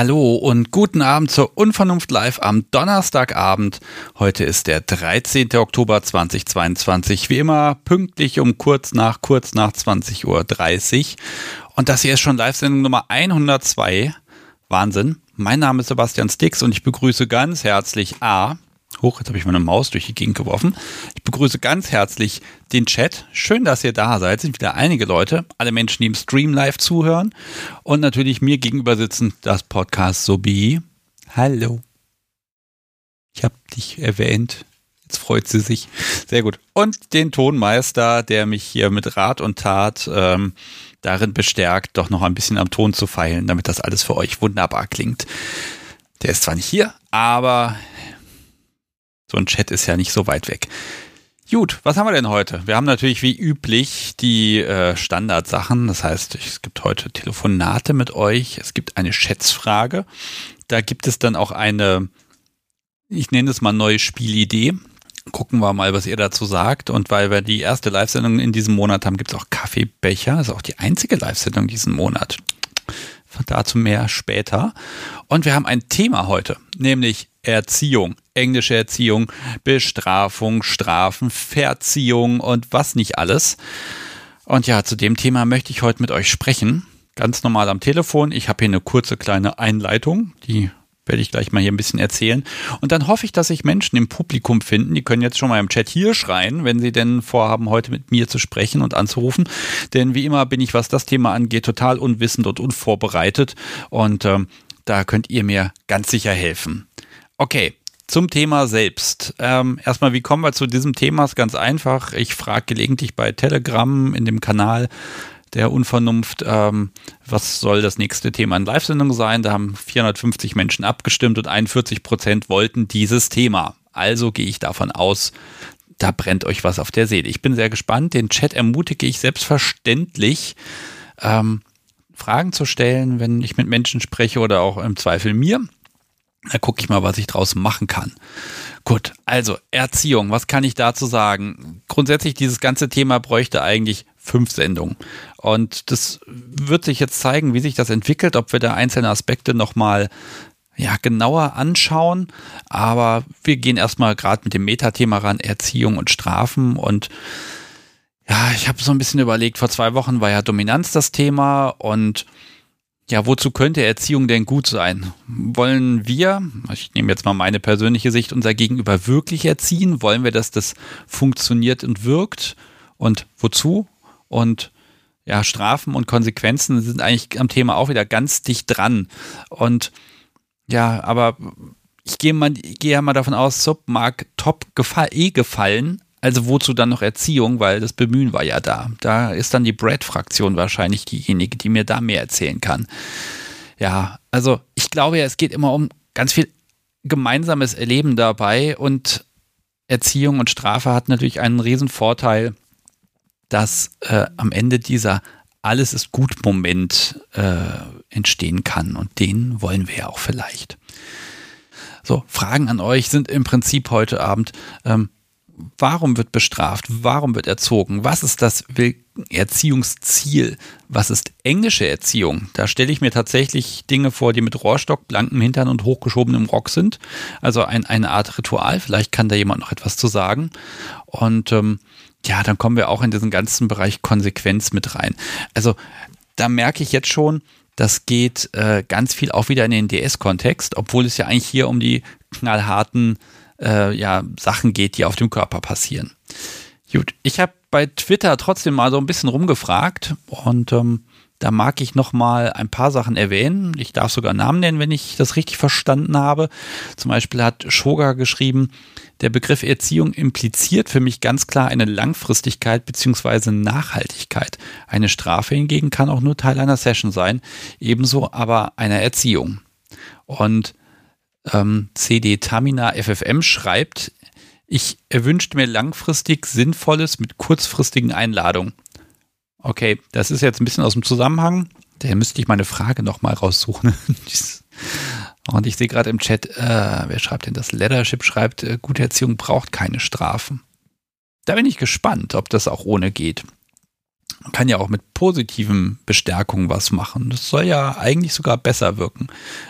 Hallo und guten Abend zur Unvernunft Live am Donnerstagabend. Heute ist der 13. Oktober 2022. Wie immer pünktlich um kurz nach kurz nach 20.30 Uhr. Und das hier ist schon Live-Sendung Nummer 102. Wahnsinn. Mein Name ist Sebastian Stix und ich begrüße ganz herzlich A. Hoch, jetzt habe ich meine Maus durch die Gegend geworfen. Ich begrüße ganz herzlich den Chat. Schön, dass ihr da seid. Es sind wieder einige Leute, alle Menschen, die im Stream live zuhören. Und natürlich mir gegenüber sitzen das Podcast Sobi. Hallo. Ich habe dich erwähnt. Jetzt freut sie sich. Sehr gut. Und den Tonmeister, der mich hier mit Rat und Tat ähm, darin bestärkt, doch noch ein bisschen am Ton zu feilen, damit das alles für euch wunderbar klingt. Der ist zwar nicht hier, aber so ein Chat ist ja nicht so weit weg. Gut, was haben wir denn heute? Wir haben natürlich wie üblich die äh, Standardsachen. Das heißt, es gibt heute Telefonate mit euch. Es gibt eine Schätzfrage. Da gibt es dann auch eine, ich nenne es mal neue Spielidee. Gucken wir mal, was ihr dazu sagt. Und weil wir die erste Live-Sendung in diesem Monat haben, gibt es auch Kaffeebecher. Das ist auch die einzige Live-Sendung diesen Monat. Dazu mehr später. Und wir haben ein Thema heute, nämlich Erziehung, englische Erziehung, Bestrafung, Strafen, Verziehung und was nicht alles. Und ja, zu dem Thema möchte ich heute mit euch sprechen. Ganz normal am Telefon. Ich habe hier eine kurze kleine Einleitung, die werde ich gleich mal hier ein bisschen erzählen. Und dann hoffe ich, dass sich Menschen im Publikum finden. Die können jetzt schon mal im Chat hier schreien, wenn sie denn vorhaben, heute mit mir zu sprechen und anzurufen. Denn wie immer bin ich, was das Thema angeht, total unwissend und unvorbereitet. Und ähm, da könnt ihr mir ganz sicher helfen. Okay, zum Thema selbst. Ähm, erstmal, wie kommen wir zu diesem Thema? Ist ganz einfach. Ich frage gelegentlich bei Telegram in dem Kanal der Unvernunft, ähm, was soll das nächste Thema in Live-Sendung sein? Da haben 450 Menschen abgestimmt und 41 Prozent wollten dieses Thema. Also gehe ich davon aus, da brennt euch was auf der Seele. Ich bin sehr gespannt. Den Chat ermutige ich selbstverständlich, ähm, Fragen zu stellen, wenn ich mit Menschen spreche oder auch im Zweifel mir. Da gucke ich mal, was ich draus machen kann. Gut, also Erziehung, was kann ich dazu sagen? Grundsätzlich, dieses ganze Thema bräuchte eigentlich fünf Sendungen. Und das wird sich jetzt zeigen, wie sich das entwickelt, ob wir da einzelne Aspekte nochmal ja, genauer anschauen. Aber wir gehen erstmal gerade mit dem Metathema ran, Erziehung und Strafen. Und ja, ich habe so ein bisschen überlegt, vor zwei Wochen war ja Dominanz das Thema und ja, wozu könnte Erziehung denn gut sein? Wollen wir, ich nehme jetzt mal meine persönliche Sicht, unser Gegenüber wirklich erziehen? Wollen wir, dass das funktioniert und wirkt? Und wozu? Und ja, Strafen und Konsequenzen sind eigentlich am Thema auch wieder ganz dicht dran. Und ja, aber ich gehe mal, gehe ja mal davon aus, Sub mag top gefall, eh gefallen, also wozu dann noch Erziehung, weil das Bemühen war ja da. Da ist dann die Brad-Fraktion wahrscheinlich diejenige, die mir da mehr erzählen kann. Ja, also ich glaube ja, es geht immer um ganz viel gemeinsames Erleben dabei und Erziehung und Strafe hat natürlich einen riesen Vorteil, dass äh, am Ende dieser alles ist gut Moment äh, entstehen kann und den wollen wir ja auch vielleicht. So, Fragen an euch sind im Prinzip heute Abend, ähm, warum wird bestraft? Warum wird erzogen? Was ist das Erziehungsziel? Was ist englische Erziehung? Da stelle ich mir tatsächlich Dinge vor, die mit Rohrstock, blankem Hintern und hochgeschobenem Rock sind. Also ein, eine Art Ritual. Vielleicht kann da jemand noch etwas zu sagen. Und ähm, ja, dann kommen wir auch in diesen ganzen Bereich Konsequenz mit rein. Also da merke ich jetzt schon, das geht äh, ganz viel auch wieder in den DS-Kontext, obwohl es ja eigentlich hier um die knallharten äh, ja, Sachen geht, die auf dem Körper passieren. Gut, ich habe bei Twitter trotzdem mal so ein bisschen rumgefragt und ähm, da mag ich noch mal ein paar Sachen erwähnen. Ich darf sogar Namen nennen, wenn ich das richtig verstanden habe. Zum Beispiel hat Shoga geschrieben, der Begriff Erziehung impliziert für mich ganz klar eine Langfristigkeit bzw. Nachhaltigkeit. Eine Strafe hingegen kann auch nur Teil einer Session sein, ebenso aber einer Erziehung. Und ähm, CD Tamina FFM schreibt, ich erwünschte mir langfristig Sinnvolles mit kurzfristigen Einladungen. Okay, das ist jetzt ein bisschen aus dem Zusammenhang. Da müsste ich meine Frage nochmal raussuchen. Und ich sehe gerade im Chat, äh, wer schreibt denn das? Leadership schreibt, äh, gute Erziehung braucht keine Strafen. Da bin ich gespannt, ob das auch ohne geht. Man kann ja auch mit positiven Bestärkungen was machen. Das soll ja eigentlich sogar besser wirken.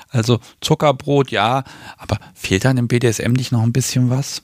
Also Zuckerbrot, ja, aber fehlt dann im BDSM nicht noch ein bisschen was?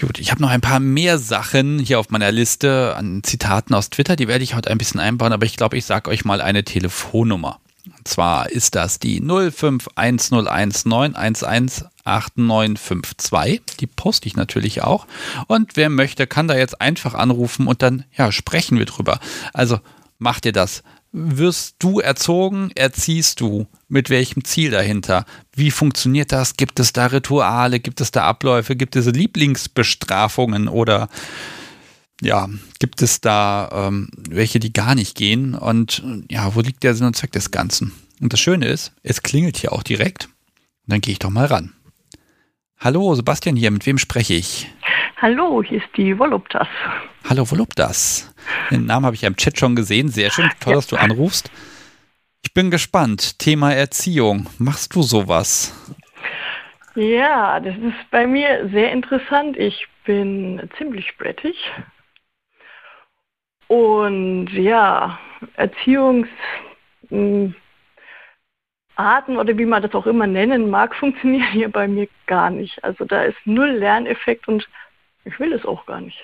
Gut, ich habe noch ein paar mehr Sachen hier auf meiner Liste an Zitaten aus Twitter, die werde ich heute ein bisschen einbauen, aber ich glaube, ich sage euch mal eine Telefonnummer. Und zwar ist das die 051019118952. Die poste ich natürlich auch. Und wer möchte, kann da jetzt einfach anrufen und dann, ja, sprechen wir drüber. Also macht ihr das. Wirst du erzogen? Erziehst du? Mit welchem Ziel dahinter? Wie funktioniert das? Gibt es da Rituale? Gibt es da Abläufe? Gibt es Lieblingsbestrafungen oder ja, gibt es da ähm, welche, die gar nicht gehen? Und ja, wo liegt der Sinn und Zweck des Ganzen? Und das Schöne ist, es klingelt hier auch direkt. Und dann gehe ich doch mal ran. Hallo, Sebastian hier, mit wem spreche ich? Hallo, hier ist die Voluptas. Hallo, Voluptas. Den Namen habe ich ja im Chat schon gesehen. Sehr schön, toll, ja. dass du anrufst. Ich bin gespannt. Thema Erziehung. Machst du sowas? Ja, das ist bei mir sehr interessant. Ich bin ziemlich brettig. Und ja, Erziehungsarten oder wie man das auch immer nennen mag, funktionieren hier bei mir gar nicht. Also da ist null Lerneffekt und ich will es auch gar nicht.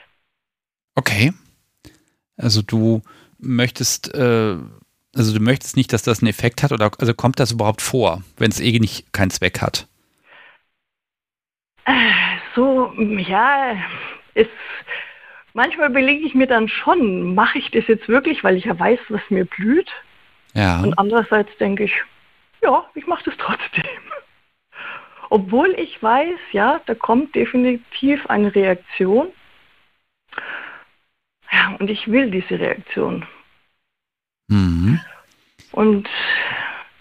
Okay. Also du möchtest, äh, also du möchtest nicht, dass das einen Effekt hat oder also kommt das überhaupt vor, wenn es eh nicht keinen Zweck hat? So, ja, ist manchmal überlege ich mir dann schon, mache ich das jetzt wirklich, weil ich ja weiß, was mir blüht. Ja. Und andererseits denke ich, ja, ich mache das trotzdem. Obwohl ich weiß, ja, da kommt definitiv eine Reaktion. Ja, und ich will diese Reaktion. Mhm. Und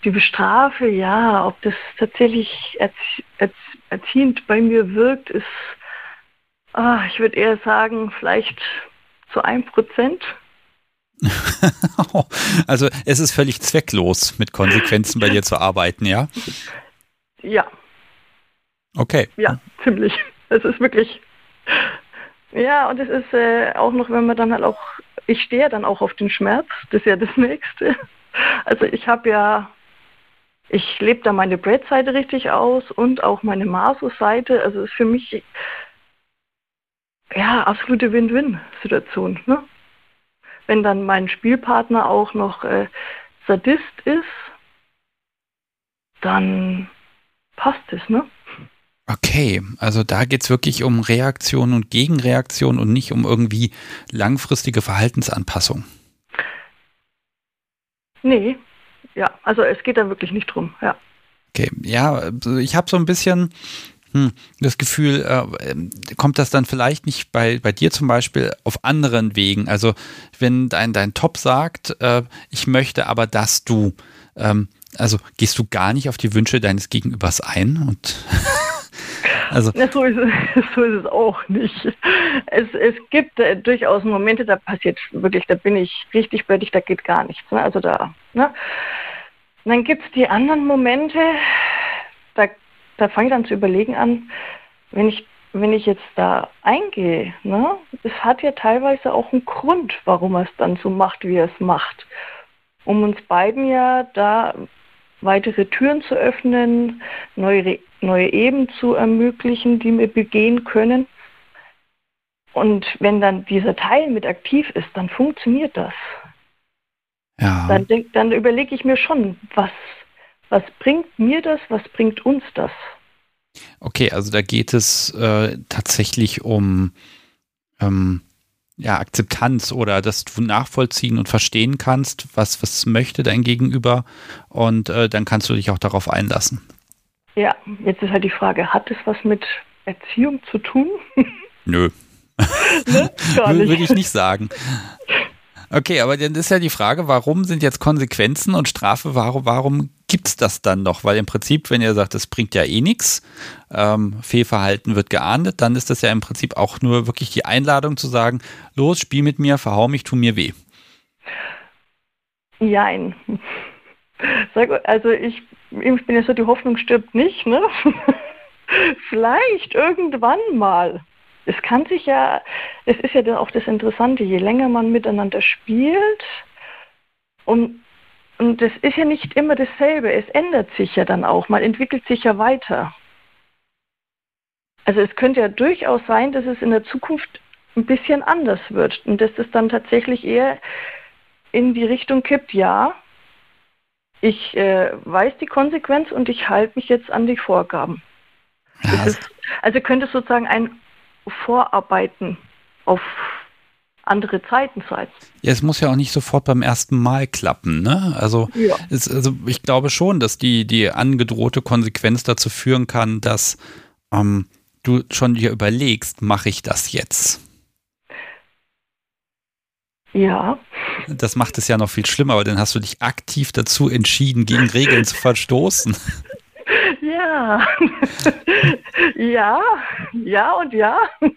die Bestrafe, ja, ob das tatsächlich erzie erzie erziehend bei mir wirkt, ist Ah, ich würde eher sagen, vielleicht zu einem Prozent. also es ist völlig zwecklos, mit Konsequenzen bei dir zu arbeiten, ja? Ja. Okay. Ja, ziemlich. Es ist wirklich. Ja, und es ist äh, auch noch, wenn man dann halt auch, ich stehe dann auch auf den Schmerz, das ist ja das Nächste. Also ich habe ja, ich lebe da meine Bread-Seite richtig aus und auch meine Maso-Seite. Also es ist für mich ja, absolute Win-Win-Situation. Ne? Wenn dann mein Spielpartner auch noch äh, Sadist ist, dann passt es, ne? Okay, also da geht es wirklich um Reaktion und Gegenreaktion und nicht um irgendwie langfristige Verhaltensanpassung. Nee, ja, also es geht da wirklich nicht drum, ja. Okay, ja, also ich habe so ein bisschen hm, das Gefühl, äh, kommt das dann vielleicht nicht bei, bei dir zum Beispiel auf anderen Wegen? Also wenn dein, dein Top sagt, äh, ich möchte aber, dass du, ähm, also gehst du gar nicht auf die Wünsche deines Gegenübers ein und Also ja, so, ist es, so ist es auch nicht. Es, es gibt äh, durchaus Momente, da passiert wirklich, da bin ich richtig bödig, da geht gar nichts. Ne? Also da, ne? Dann gibt es die anderen Momente, da da fange ich dann zu überlegen an, wenn ich, wenn ich jetzt da eingehe, ne, es hat ja teilweise auch einen Grund, warum er es dann so macht, wie er es macht. Um uns beiden ja da weitere Türen zu öffnen, neue, neue Eben zu ermöglichen, die wir begehen können. Und wenn dann dieser Teil mit aktiv ist, dann funktioniert das. Ja. Dann, denk, dann überlege ich mir schon, was, was bringt mir das, was bringt uns das? Okay, also da geht es äh, tatsächlich um ähm, ja, Akzeptanz oder dass du nachvollziehen und verstehen kannst, was, was möchte dein Gegenüber und äh, dann kannst du dich auch darauf einlassen. Ja, jetzt ist halt die Frage, hat es was mit Erziehung zu tun? Nö. ne? Würde ich nicht sagen. Okay, aber dann ist ja die Frage, warum sind jetzt Konsequenzen und Strafe, warum, warum gibt es das dann noch? Weil im Prinzip, wenn ihr sagt, das bringt ja eh nichts, ähm, Fehlverhalten wird geahndet, dann ist das ja im Prinzip auch nur wirklich die Einladung zu sagen, los, spiel mit mir, verhau mich, tu mir weh. Jein. Also ich, ich bin ja so, die Hoffnung stirbt nicht, ne? Vielleicht irgendwann mal. Es kann sich ja, das ist ja auch das Interessante, je länger man miteinander spielt und, und das ist ja nicht immer dasselbe, es ändert sich ja dann auch, man entwickelt sich ja weiter. Also es könnte ja durchaus sein, dass es in der Zukunft ein bisschen anders wird und dass es dann tatsächlich eher in die Richtung kippt, ja, ich äh, weiß die Konsequenz und ich halte mich jetzt an die Vorgaben. Ja, ist, also könnte es sozusagen ein Vorarbeiten auf andere Zeiten sein. Ja, es muss ja auch nicht sofort beim ersten Mal klappen, ne? Also, ja. es, also ich glaube schon, dass die, die angedrohte Konsequenz dazu führen kann, dass ähm, du schon dir überlegst, mache ich das jetzt? Ja. Das macht es ja noch viel schlimmer, aber dann hast du dich aktiv dazu entschieden, gegen Regeln zu verstoßen. Ja, ja, ja und ja.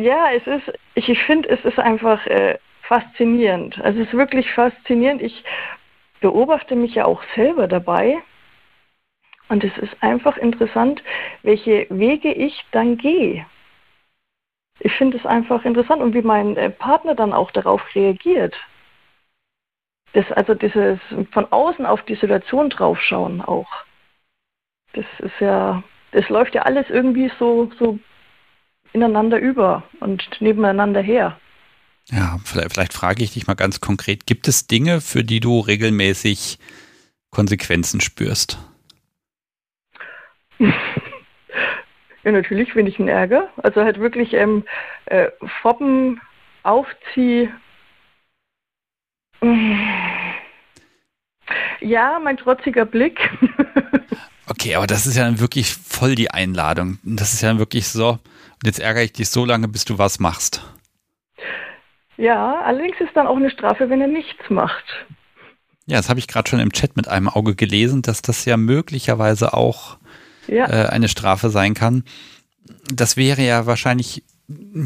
ja, es ist, ich, finde, es ist einfach äh, faszinierend. Also es ist wirklich faszinierend. Ich beobachte mich ja auch selber dabei. Und es ist einfach interessant, welche Wege ich dann gehe. Ich finde es einfach interessant und wie mein äh, Partner dann auch darauf reagiert. Das, also dieses von außen auf die Situation draufschauen auch. Das ist ja, das läuft ja alles irgendwie so, so ineinander über und nebeneinander her. Ja, vielleicht, vielleicht frage ich dich mal ganz konkret, gibt es Dinge, für die du regelmäßig Konsequenzen spürst? ja, natürlich, wenn ich einen Ärger. Also halt wirklich ähm, äh, Foppen, Aufzieh, ja, mein trotziger Blick. okay, aber das ist ja dann wirklich voll die Einladung. Das ist ja dann wirklich so, und jetzt ärgere ich dich so lange, bis du was machst. Ja, allerdings ist dann auch eine Strafe, wenn er nichts macht. Ja, das habe ich gerade schon im Chat mit einem Auge gelesen, dass das ja möglicherweise auch ja. Äh, eine Strafe sein kann. Das wäre ja wahrscheinlich,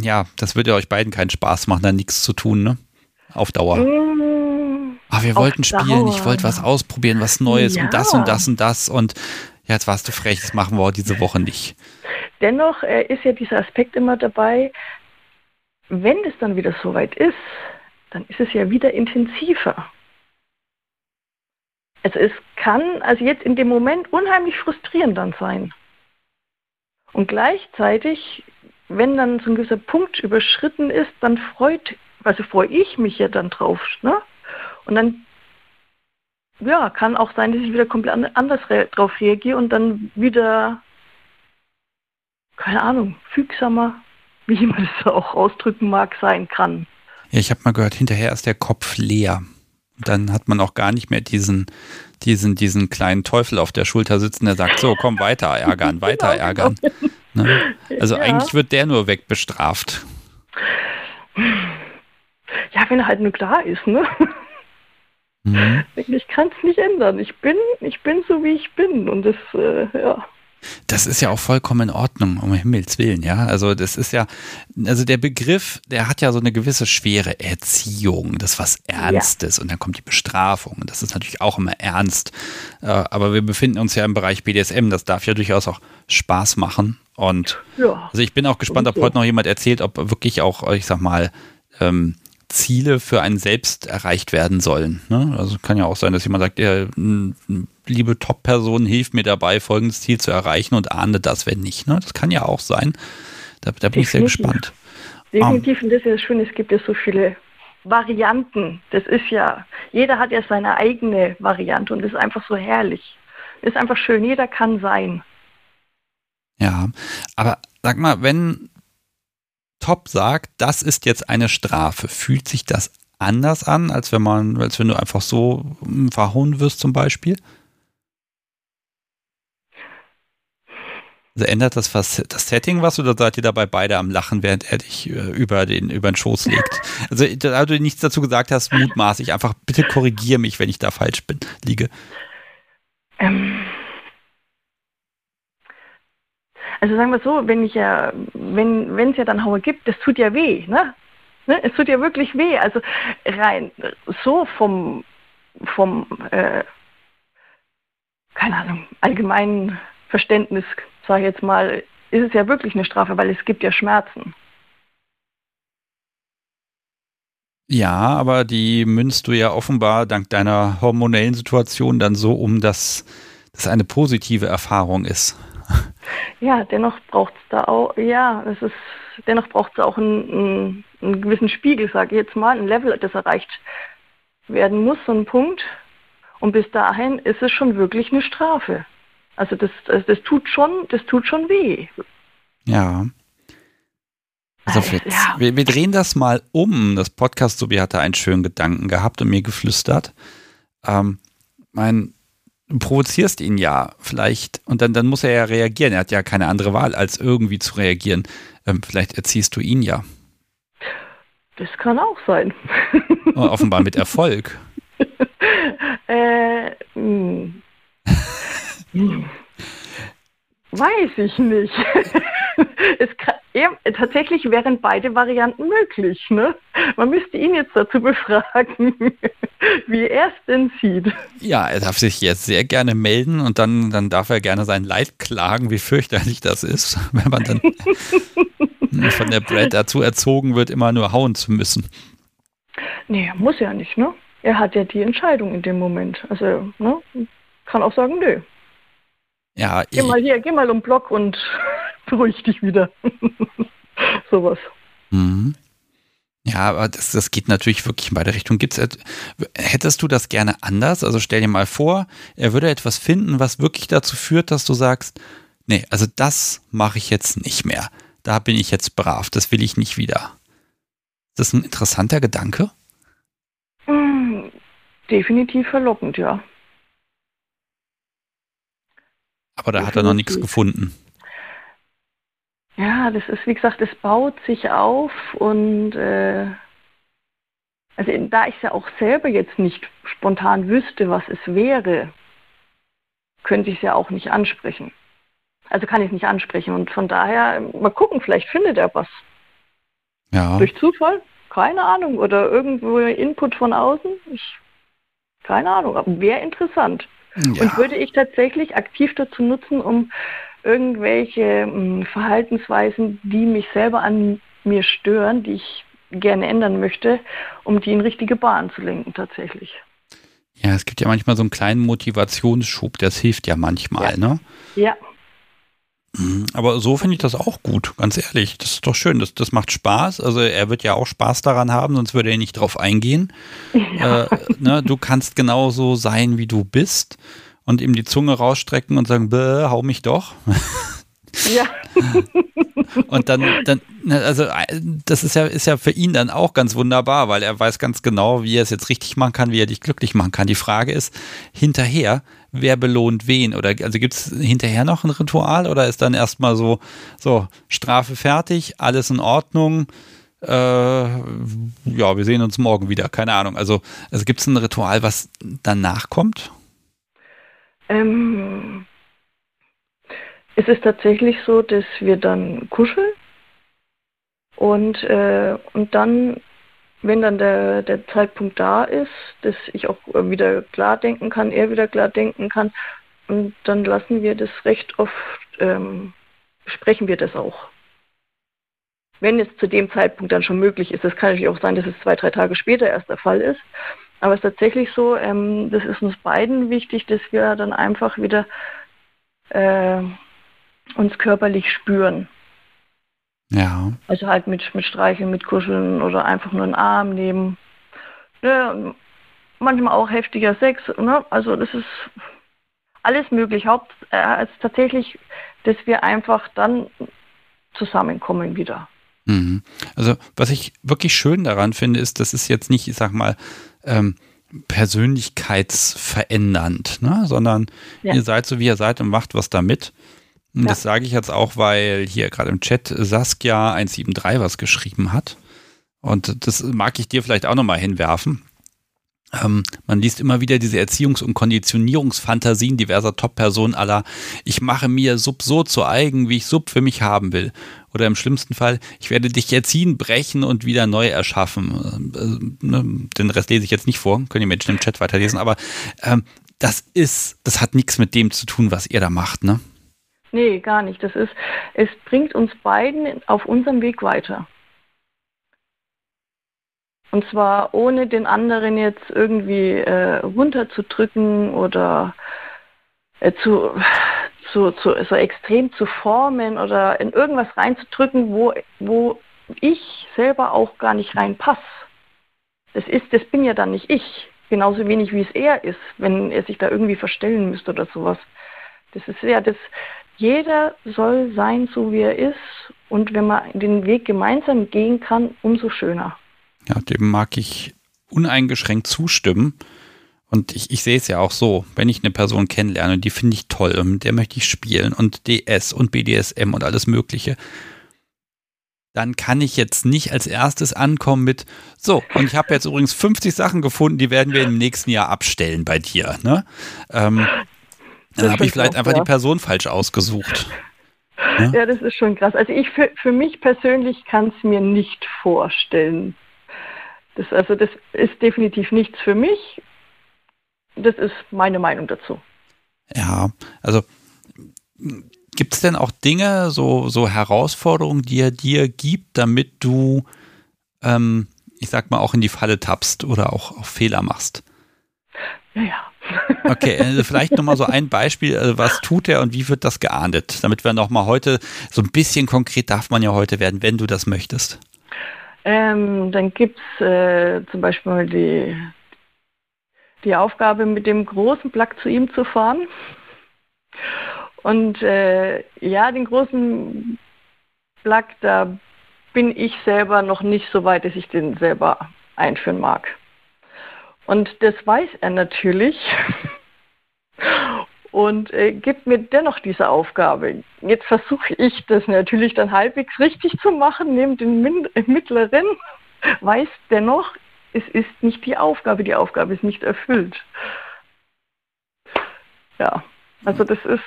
ja, das würde euch beiden keinen Spaß machen, da nichts zu tun, ne? Auf Dauer. Mm, Ah, wir wollten spielen, ich wollte was ausprobieren, was Neues ja. und das und das und das und ja, jetzt warst du frech, das machen wir diese Woche nicht. Dennoch äh, ist ja dieser Aspekt immer dabei, wenn es dann wieder soweit ist, dann ist es ja wieder intensiver. Also es kann also jetzt in dem Moment unheimlich frustrierend dann sein. Und gleichzeitig, wenn dann so ein gewisser Punkt überschritten ist, dann freut, also freue ich mich ja dann drauf, ne? Und dann ja, kann auch sein, dass ich wieder komplett anders re darauf reagiere und dann wieder, keine Ahnung, fügsamer, wie man das auch ausdrücken mag, sein kann. Ja, ich habe mal gehört, hinterher ist der Kopf leer. Dann hat man auch gar nicht mehr diesen, diesen, diesen kleinen Teufel auf der Schulter sitzen, der sagt, so, komm, weiter ärgern, weiter genau, ärgern. Genau. Ne? Also ja. eigentlich wird der nur wegbestraft. Ja, wenn er halt nur klar ist, ne? Mhm. Ich kann es nicht ändern. Ich bin, ich bin so, wie ich bin. Und das, äh, ja. Das ist ja auch vollkommen in Ordnung, um Himmels Willen, ja. Also das ist ja, also der Begriff, der hat ja so eine gewisse schwere Erziehung, das ist was Ernstes ja. und dann kommt die Bestrafung und das ist natürlich auch immer ernst. Äh, aber wir befinden uns ja im Bereich BDSM, das darf ja durchaus auch Spaß machen. Und ja. also ich bin auch gespannt, ob heute noch jemand erzählt, ob wirklich auch, ich sag mal, ähm, Ziele für einen selbst erreicht werden sollen. Ne? Also kann ja auch sein, dass jemand sagt, ja, liebe Top-Person, hilft mir dabei, folgendes Ziel zu erreichen und ahne das, wenn nicht. Ne? Das kann ja auch sein. Da, da bin ich sehr gespannt. Definitiv, und das ist ja schön, es gibt ja so viele Varianten. Das ist ja, jeder hat ja seine eigene Variante und das ist einfach so herrlich. Das ist einfach schön, jeder kann sein. Ja, aber sag mal, wenn Top sagt, das ist jetzt eine Strafe, fühlt sich das anders an, als wenn man, als wenn du einfach so hm, verhauen wirst zum Beispiel? Also ändert das was, das Setting was oder seid ihr dabei beide am Lachen, während er dich äh, über, den, über den Schoß legt? Also, da du nichts dazu gesagt hast, mutmaßlich, einfach bitte korrigier mich, wenn ich da falsch bin, liege. Ähm, also sagen wir so, wenn ich ja, wenn es ja dann Haue gibt, das tut ja weh, ne? ne? Es tut ja wirklich weh. Also rein so vom vom äh, keine Ahnung allgemeinen Verständnis, sage ich jetzt mal, ist es ja wirklich eine Strafe, weil es gibt ja Schmerzen. Ja, aber die münzt du ja offenbar dank deiner hormonellen Situation dann so um, dass das eine positive Erfahrung ist. Ja, dennoch braucht es da auch, ja, es ist, dennoch braucht es auch einen, einen, gewissen Spiegel, sage ich jetzt mal, ein Level, das erreicht werden muss, so ein Punkt. Und bis dahin ist es schon wirklich eine Strafe. Also das, das, das tut schon, das tut schon weh. Ja. Also jetzt, ja. wir, wir, drehen das mal um. Das Podcast Sobi hatte einen schönen Gedanken gehabt und mir geflüstert. Ähm, mein, provozierst ihn ja vielleicht und dann, dann muss er ja reagieren. Er hat ja keine andere Wahl, als irgendwie zu reagieren. Ähm, vielleicht erziehst du ihn ja. Das kann auch sein. Oh, offenbar mit Erfolg. äh, hm. Weiß ich nicht. es kann, ja, tatsächlich wären beide Varianten möglich. Ne? Man müsste ihn jetzt dazu befragen, wie er es denn sieht. Ja, er darf sich jetzt sehr gerne melden und dann, dann darf er gerne sein Leid klagen, wie fürchterlich das ist, wenn man dann von der Brad dazu erzogen wird, immer nur hauen zu müssen. Nee, muss ja nicht, ne? Er hat ja die Entscheidung in dem Moment. Also, ne? Kann auch sagen, nö. Ja, geh mal hier, geh mal um Block und beruhig dich wieder. Sowas. Mhm. Ja, aber das, das geht natürlich wirklich in beide Richtungen. Gibt's, hättest du das gerne anders? Also stell dir mal vor, er würde etwas finden, was wirklich dazu führt, dass du sagst, nee, also das mache ich jetzt nicht mehr. Da bin ich jetzt brav, das will ich nicht wieder. Ist das ein interessanter Gedanke? Mm, definitiv verlockend, ja. Aber da hat er noch nichts gefunden. Ja, das ist, wie gesagt, es baut sich auf und äh, also da ich ja auch selber jetzt nicht spontan wüsste, was es wäre, könnte ich es ja auch nicht ansprechen. Also kann ich es nicht ansprechen und von daher mal gucken, vielleicht findet er was. Ja. Durch Zufall? Keine Ahnung. Oder irgendwo Input von außen? Ich, keine Ahnung. Aber wäre interessant. Ja. Und würde ich tatsächlich aktiv dazu nutzen, um irgendwelche mh, hm, Verhaltensweisen, die mich selber an mir stören, die ich gerne ändern möchte, um die in richtige Bahn zu lenken tatsächlich. Ja, es gibt ja manchmal so einen kleinen Motivationsschub, das hilft ja manchmal, ja. ne? Ja. Mhm. Aber so finde ich das auch gut, ganz ehrlich. Das ist doch schön, das, das macht Spaß. Also er wird ja auch Spaß daran haben, sonst würde er nicht drauf eingehen. Ja. Äh, ne, du kannst genauso sein, wie du bist und ihm die Zunge rausstrecken und sagen, hau mich doch. Ja. und dann, dann, ne, also das ist ja, ist ja für ihn dann auch ganz wunderbar, weil er weiß ganz genau, wie er es jetzt richtig machen kann, wie er dich glücklich machen kann. Die Frage ist, hinterher, wer belohnt wen? Oder also gibt es hinterher noch ein Ritual oder ist dann erstmal so, so, Strafe fertig, alles in Ordnung? Äh, ja, wir sehen uns morgen wieder, keine Ahnung. Also, also gibt es ein Ritual, was danach kommt? Ähm, es ist tatsächlich so, dass wir dann kuscheln und, äh, und dann, wenn dann der, der Zeitpunkt da ist, dass ich auch wieder klar denken kann, er wieder klar denken kann, und dann lassen wir das recht oft, ähm, sprechen wir das auch. Wenn es zu dem Zeitpunkt dann schon möglich ist, das kann natürlich auch sein, dass es zwei, drei Tage später erst der Fall ist, aber es ist tatsächlich so, ähm, das ist uns beiden wichtig, dass wir dann einfach wieder äh, uns körperlich spüren. Ja. Also halt mit, mit Streicheln, mit Kuscheln oder einfach nur einen Arm nehmen. Ja, manchmal auch heftiger Sex. Ne? Also das ist alles möglich. Haupt äh, ist tatsächlich, dass wir einfach dann zusammenkommen wieder. Mhm. Also was ich wirklich schön daran finde, ist, das ist jetzt nicht, ich sag mal, ähm, persönlichkeitsverändernd, ne? sondern ja. ihr seid so, wie ihr seid und macht was damit. Und ja. das sage ich jetzt auch, weil hier gerade im Chat Saskia 173 was geschrieben hat. Und das mag ich dir vielleicht auch nochmal hinwerfen. Ähm, man liest immer wieder diese Erziehungs- und Konditionierungsfantasien diverser Top-Personen aller, ich mache mir Sub so zu eigen, wie ich Sub für mich haben will. Oder im schlimmsten Fall, ich werde dich erziehen, brechen und wieder neu erschaffen. Äh, ne, den Rest lese ich jetzt nicht vor, können die Menschen im Chat weiterlesen, aber ähm, das ist, das hat nichts mit dem zu tun, was ihr da macht, ne? Nee, gar nicht. Das ist, es bringt uns beiden auf unserem Weg weiter. Und zwar ohne den anderen jetzt irgendwie äh, runterzudrücken oder äh, zu, zu, zu, so extrem zu formen oder in irgendwas reinzudrücken, wo, wo ich selber auch gar nicht reinpasse. Das ist, das bin ja dann nicht ich. Genauso wenig wie es er ist, wenn er sich da irgendwie verstellen müsste oder sowas. Das ist ja das, jeder soll sein, so wie er ist. Und wenn man den Weg gemeinsam gehen kann, umso schöner. Ja, dem mag ich uneingeschränkt zustimmen. Und ich, ich sehe es ja auch so, wenn ich eine Person kennenlerne, die finde ich toll und mit der möchte ich spielen und DS und BDSM und alles Mögliche, dann kann ich jetzt nicht als erstes ankommen mit, so, und ich habe jetzt übrigens 50 Sachen gefunden, die werden wir im nächsten Jahr abstellen bei dir. Ne? Ähm, dann habe ich vielleicht auch, einfach ja. die Person falsch ausgesucht. Ja? ja, das ist schon krass. Also ich für, für mich persönlich kann es mir nicht vorstellen. Das, also das ist definitiv nichts für mich. Das ist meine Meinung dazu. Ja, also gibt es denn auch Dinge, so, so Herausforderungen, die er dir gibt, damit du, ähm, ich sag mal, auch in die Falle tappst oder auch, auch Fehler machst? Ja, ja. Okay, also vielleicht nochmal so ein Beispiel, also was tut er und wie wird das geahndet? Damit wir nochmal heute, so ein bisschen konkret darf man ja heute werden, wenn du das möchtest. Ähm, dann gibt es äh, zum Beispiel die, die Aufgabe, mit dem großen Plug zu ihm zu fahren. Und äh, ja, den großen Plug, da bin ich selber noch nicht so weit, dass ich den selber einführen mag. Und das weiß er natürlich und äh, gibt mir dennoch diese Aufgabe. Jetzt versuche ich das natürlich dann halbwegs richtig zu machen, nehme den Min mittleren, weiß dennoch, es ist nicht die Aufgabe, die Aufgabe ist nicht erfüllt. Ja, also das ist.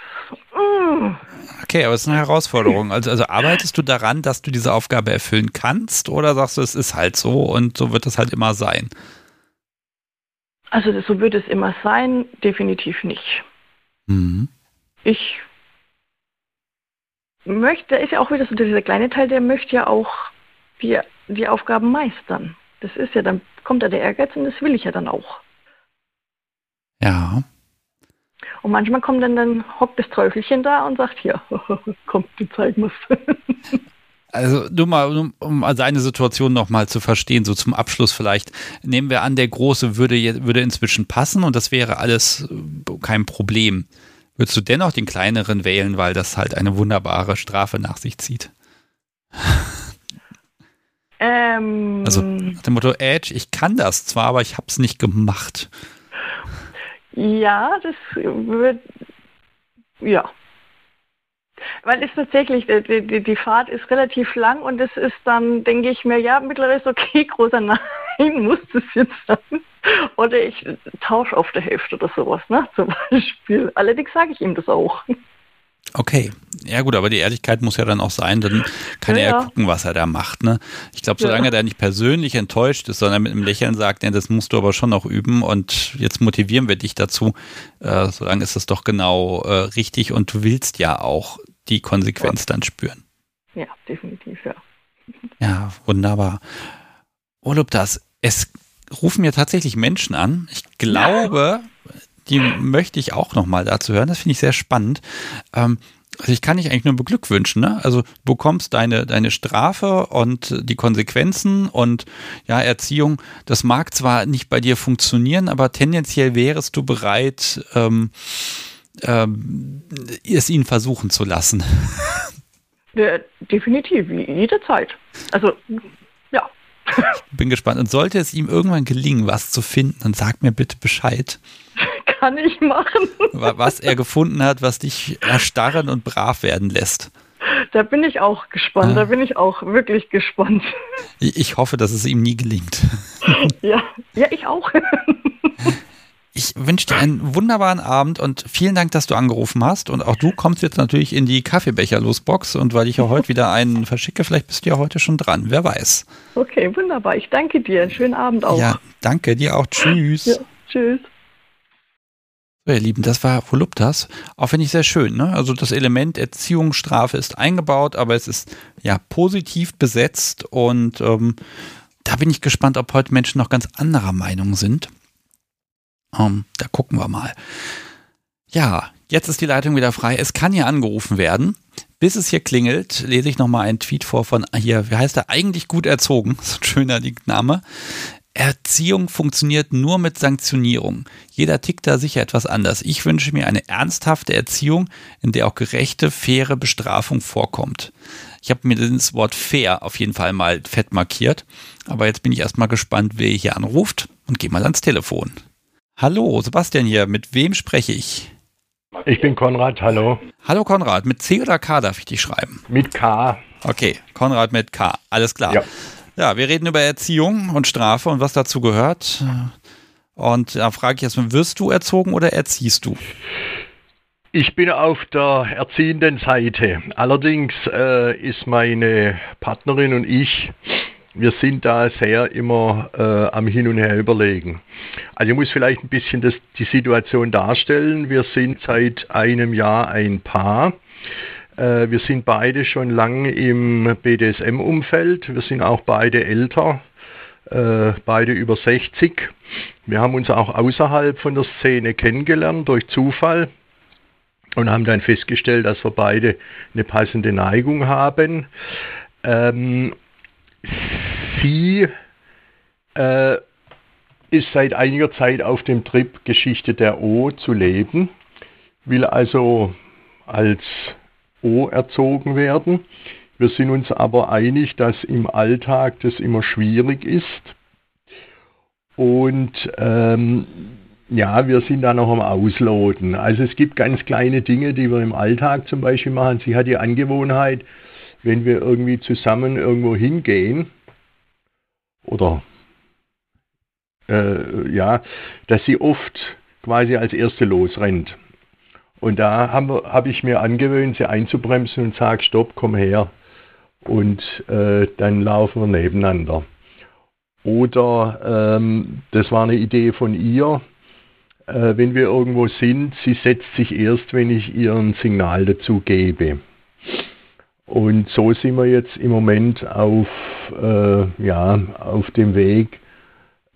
Mm. Okay, aber es ist eine Herausforderung. Also, also arbeitest du daran, dass du diese Aufgabe erfüllen kannst oder sagst du, es ist halt so und so wird es halt immer sein? Also so wird es immer sein, definitiv nicht. Mhm. Ich möchte, ist ja auch wieder so dieser kleine Teil, der möchte ja auch die, die Aufgaben meistern. Das ist ja, dann kommt da der Ehrgeiz und das will ich ja dann auch. Ja. Und manchmal kommt dann, dann hockt das Teufelchen da und sagt, ja, komm, du zeig mir's. Also nur mal, um seine Situation nochmal zu verstehen, so zum Abschluss vielleicht. Nehmen wir an, der Große würde, würde inzwischen passen und das wäre alles äh, kein Problem. Würdest du dennoch den kleineren wählen, weil das halt eine wunderbare Strafe nach sich zieht? Ähm, also nach dem Motto, Edge, ich kann das zwar, aber ich habe es nicht gemacht. Ja, das wird, ja, weil es tatsächlich, die, die, die, Fahrt ist relativ lang und es ist dann, denke ich mir, ja, mittlerweile ist okay, großer Nein, muss es jetzt sein. Oder ich tausche auf der Hälfte oder sowas, ne, zum Beispiel. Allerdings sage ich ihm das auch. Okay, ja gut, aber die Ehrlichkeit muss ja dann auch sein, dann kann ja, er ja gucken, was er da macht. Ne? Ich glaube, solange ja. er da nicht persönlich enttäuscht ist, sondern mit einem Lächeln sagt, ja, das musst du aber schon noch üben und jetzt motivieren wir dich dazu, äh, solange ist das doch genau äh, richtig und du willst ja auch die Konsequenz ja. dann spüren. Ja, definitiv, ja. Ja, wunderbar. Urlaub das. Es rufen mir tatsächlich Menschen an. Ich glaube, die möchte ich auch nochmal dazu hören. Das finde ich sehr spannend. Ähm, also ich kann dich eigentlich nur beglückwünschen. Ne? Also du bekommst deine, deine Strafe und die Konsequenzen und ja, Erziehung. Das mag zwar nicht bei dir funktionieren, aber tendenziell wärest du bereit, ähm, ähm, es ihnen versuchen zu lassen. Ja, definitiv, jederzeit. Also, ja. Bin gespannt. Und sollte es ihm irgendwann gelingen, was zu finden, dann sag mir bitte Bescheid. Kann ich machen. Was er gefunden hat, was dich erstarren und brav werden lässt. Da bin ich auch gespannt. Ah. Da bin ich auch wirklich gespannt. Ich hoffe, dass es ihm nie gelingt. Ja, ja ich auch. Ich wünsche dir einen wunderbaren Abend und vielen Dank, dass du angerufen hast. Und auch du kommst jetzt natürlich in die Kaffeebecher-Losbox. Und weil ich ja heute wieder einen verschicke, vielleicht bist du ja heute schon dran. Wer weiß. Okay, wunderbar. Ich danke dir. Einen schönen Abend auch. Ja, danke dir auch. Tschüss. Ja, tschüss. ihr Lieben, das war Voluptas. Auch finde ich sehr schön. Ne? Also das Element Erziehungsstrafe ist eingebaut, aber es ist ja positiv besetzt und ähm, da bin ich gespannt, ob heute Menschen noch ganz anderer Meinung sind. Ähm, da gucken wir mal. Ja, jetzt ist die Leitung wieder frei. Es kann hier angerufen werden. Bis es hier klingelt, lese ich nochmal einen Tweet vor von hier, wie heißt er? Eigentlich gut erzogen. So ein schöner Name. Erziehung funktioniert nur mit Sanktionierung. Jeder tickt da sicher etwas anders. Ich wünsche mir eine ernsthafte Erziehung, in der auch gerechte, faire Bestrafung vorkommt. Ich habe mir das Wort fair auf jeden Fall mal fett markiert. Aber jetzt bin ich erstmal gespannt, wer hier anruft und gehe mal ans Telefon. Hallo, Sebastian hier. Mit wem spreche ich? Ich bin Konrad, hallo. Hallo Konrad, mit C oder K darf ich dich schreiben? Mit K. Okay, Konrad mit K, alles klar. Ja. Ja, wir reden über Erziehung und Strafe und was dazu gehört. Und da frage ich erstmal, wirst du erzogen oder erziehst du? Ich bin auf der erziehenden Seite. Allerdings äh, ist meine Partnerin und ich, wir sind da sehr immer äh, am Hin und Her überlegen. Also ich muss vielleicht ein bisschen das, die Situation darstellen. Wir sind seit einem Jahr ein Paar. Äh, wir sind beide schon lange im BDSM-Umfeld. Wir sind auch beide älter, äh, beide über 60. Wir haben uns auch außerhalb von der Szene kennengelernt durch Zufall und haben dann festgestellt, dass wir beide eine passende Neigung haben. Ähm, sie äh, ist seit einiger Zeit auf dem Trip Geschichte der O zu leben, will also als O erzogen werden. Wir sind uns aber einig, dass im Alltag das immer schwierig ist. Und ähm, ja, wir sind da noch am Ausloten. Also es gibt ganz kleine Dinge, die wir im Alltag zum Beispiel machen. Sie hat die Angewohnheit, wenn wir irgendwie zusammen irgendwo hingehen oder äh, ja, dass sie oft quasi als Erste losrennt. Und da habe hab ich mir angewöhnt, sie einzubremsen und sage, stopp, komm her. Und äh, dann laufen wir nebeneinander. Oder ähm, das war eine Idee von ihr, äh, wenn wir irgendwo sind, sie setzt sich erst, wenn ich ihr ein Signal dazu gebe. Und so sind wir jetzt im Moment auf, äh, ja, auf dem Weg,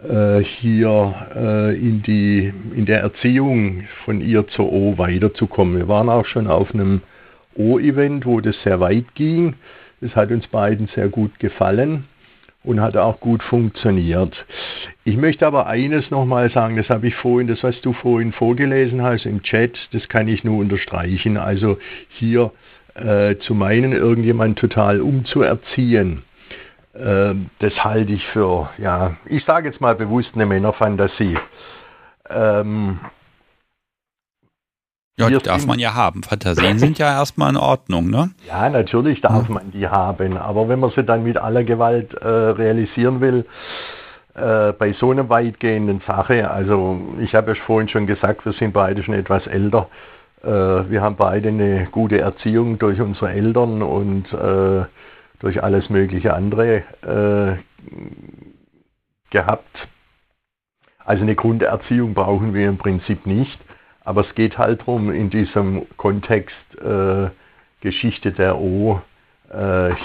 äh, hier äh, in, die, in der Erziehung von ihr zur O weiterzukommen. Wir waren auch schon auf einem O-Event, wo das sehr weit ging. Es hat uns beiden sehr gut gefallen und hat auch gut funktioniert. Ich möchte aber eines nochmal sagen, das habe ich vorhin, das was du vorhin vorgelesen hast im Chat, das kann ich nur unterstreichen. Also hier äh, zu meinen, irgendjemand total umzuerziehen ähm, das halte ich für, ja, ich sage jetzt mal bewusst eine Männerfantasie. Ähm, ja, die darf man ja haben. Fantasien sind ja erstmal in Ordnung, ne? Ja, natürlich darf man die haben. Aber wenn man sie dann mit aller Gewalt äh, realisieren will, äh, bei so einer weitgehenden Sache, also ich habe ja vorhin schon gesagt, wir sind beide schon etwas älter. Äh, wir haben beide eine gute Erziehung durch unsere Eltern und äh, durch alles mögliche andere äh, gehabt. Also eine Grunderziehung brauchen wir im Prinzip nicht, aber es geht halt darum, in diesem Kontext Geschichte der O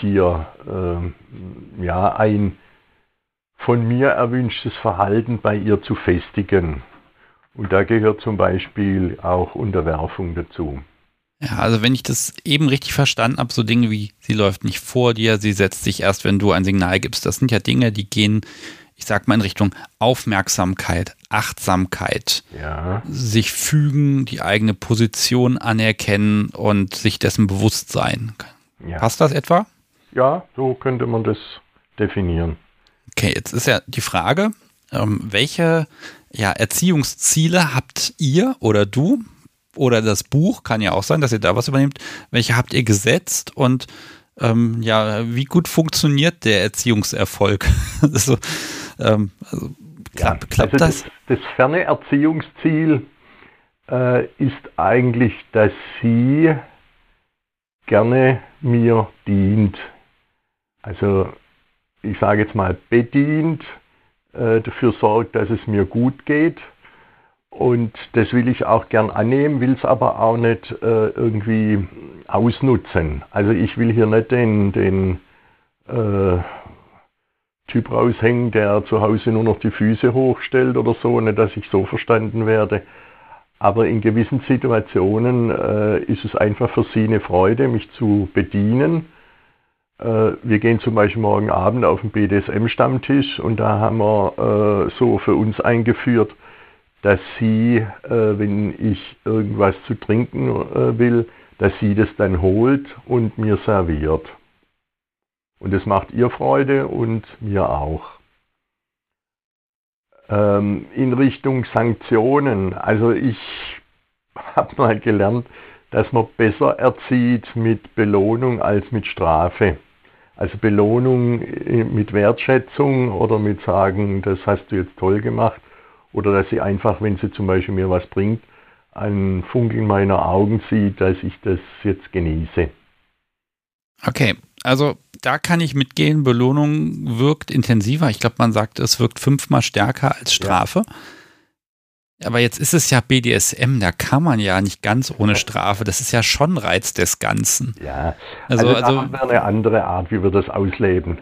hier äh, ja, ein von mir erwünschtes Verhalten bei ihr zu festigen. Und da gehört zum Beispiel auch Unterwerfung dazu. Ja, also wenn ich das eben richtig verstanden habe, so Dinge wie, sie läuft nicht vor dir, sie setzt sich erst, wenn du ein Signal gibst, das sind ja Dinge, die gehen, ich sag mal, in Richtung Aufmerksamkeit, Achtsamkeit, ja. sich fügen, die eigene Position anerkennen und sich dessen bewusst sein. Ja. Passt das etwa? Ja, so könnte man das definieren. Okay, jetzt ist ja die Frage, ähm, welche ja, Erziehungsziele habt ihr oder du oder das Buch, kann ja auch sein, dass ihr da was übernehmt. Welche habt ihr gesetzt und ähm, ja, wie gut funktioniert der Erziehungserfolg? also, ähm, also, klapp, ja, klappt also das? das? das? ferne Erziehungsziel äh, ist eigentlich, dass sie gerne mir dient. Also ich sage jetzt mal bedient, äh, dafür sorgt, dass es mir gut geht Und das will ich auch gern annehmen, will es aber auch nicht äh, irgendwie ausnutzen. Also ich will hier nicht den, den äh, Typ raushängen, der zu Hause nur noch die Füße hochstellt oder so, nicht, dass ich so verstanden werde. Aber in gewissen Situationen äh, ist es einfach für sie eine Freude, mich zu bedienen. Äh, wir gehen zum Beispiel morgen Abend auf den BDSM-Stammtisch und da haben wir äh, so für uns eingeführt, dass sie, äh, wenn ich irgendwas zu trinken will, dass sie das dann holt und mir serviert. Und es macht ihr Freude und mir auch. Ähm, in Richtung Sanktionen, also ich habe mal gelernt, dass man besser erzieht mit Belohnung als mit Strafe. Also Belohnung äh, mit Wertschätzung oder mit sagen, das hast du jetzt toll gemacht. Oder dass sie einfach, wenn sie zum Beispiel mir was bringt, einen Funkeln meiner Augen sieht, dass ich das jetzt genieße. Okay, also da kann ich mitgehen, Belohnung wirkt intensiver. Ich glaube, man sagt, es wirkt fünfmal stärker als Strafe. Ja. Aber jetzt ist es ja BDSM, da kann man ja nicht ganz ohne Strafe. Das ist ja schon Reiz des Ganzen. Ja, also, also, also wäre eine andere Art, wie wir das ausleben.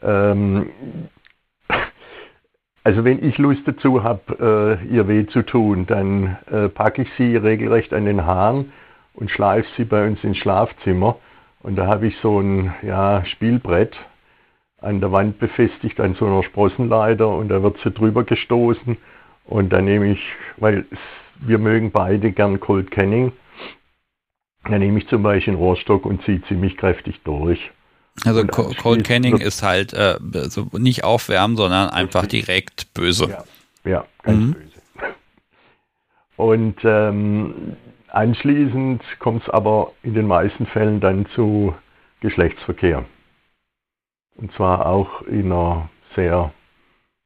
Ähm, also wenn ich Lust dazu habe, äh, ihr weh zu tun, dann äh, packe ich sie regelrecht an den Haaren und schleife sie bei uns ins Schlafzimmer und da habe ich so ein ja, Spielbrett an der Wand befestigt an so einer Sprossenleiter und da wird sie drüber gestoßen. Und dann nehme ich, weil wir mögen beide gern Cold Canning, dann nehme ich zum Beispiel einen Rohrstock und ziehe ziemlich kräftig durch. Also Cold Canning ist halt äh, also nicht aufwärmen, sondern einfach direkt böse. Ja, ja ganz mhm. böse. Und ähm, Anschließend kommt es aber in den meisten Fällen dann zu Geschlechtsverkehr. Und zwar auch in einer sehr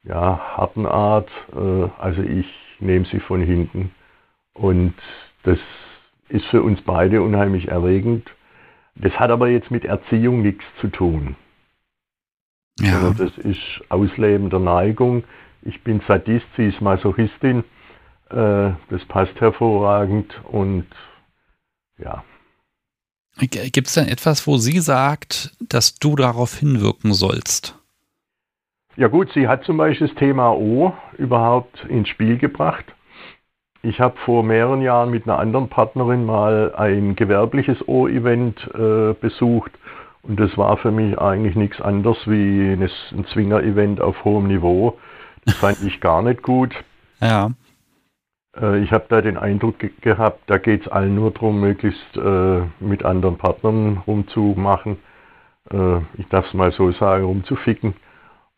ja, harten Art. Äh, also ich nehme sie von hinten. Und das ist für uns beide unheimlich erregend. Das hat aber jetzt mit Erziehung nichts zu tun. Ja. Also das ist Ausleben der Neigung. Ich bin Sadist, sie ist Masochistin. Äh, das passt hervorragend und ja. Gibt es denn etwas, wo sie sagt, dass du darauf hinwirken sollst? Ja gut, sie hat zum Beispiel das Thema O überhaupt ins Spiel gebracht. Ich habe vor mehreren Jahren mit einer anderen Partnerin mal ein gewerbliches O-Event äh, besucht und das war für mich eigentlich nichts anderes wie ein Zwinger-Event auf hohem Niveau. Das fand ich gar nicht gut. Ja. Äh, ich habe da den Eindruck ge gehabt, da geht es allen nur darum, möglichst äh, mit anderen Partnern rumzumachen. Äh, ich darf es mal so sagen, rumzuficken.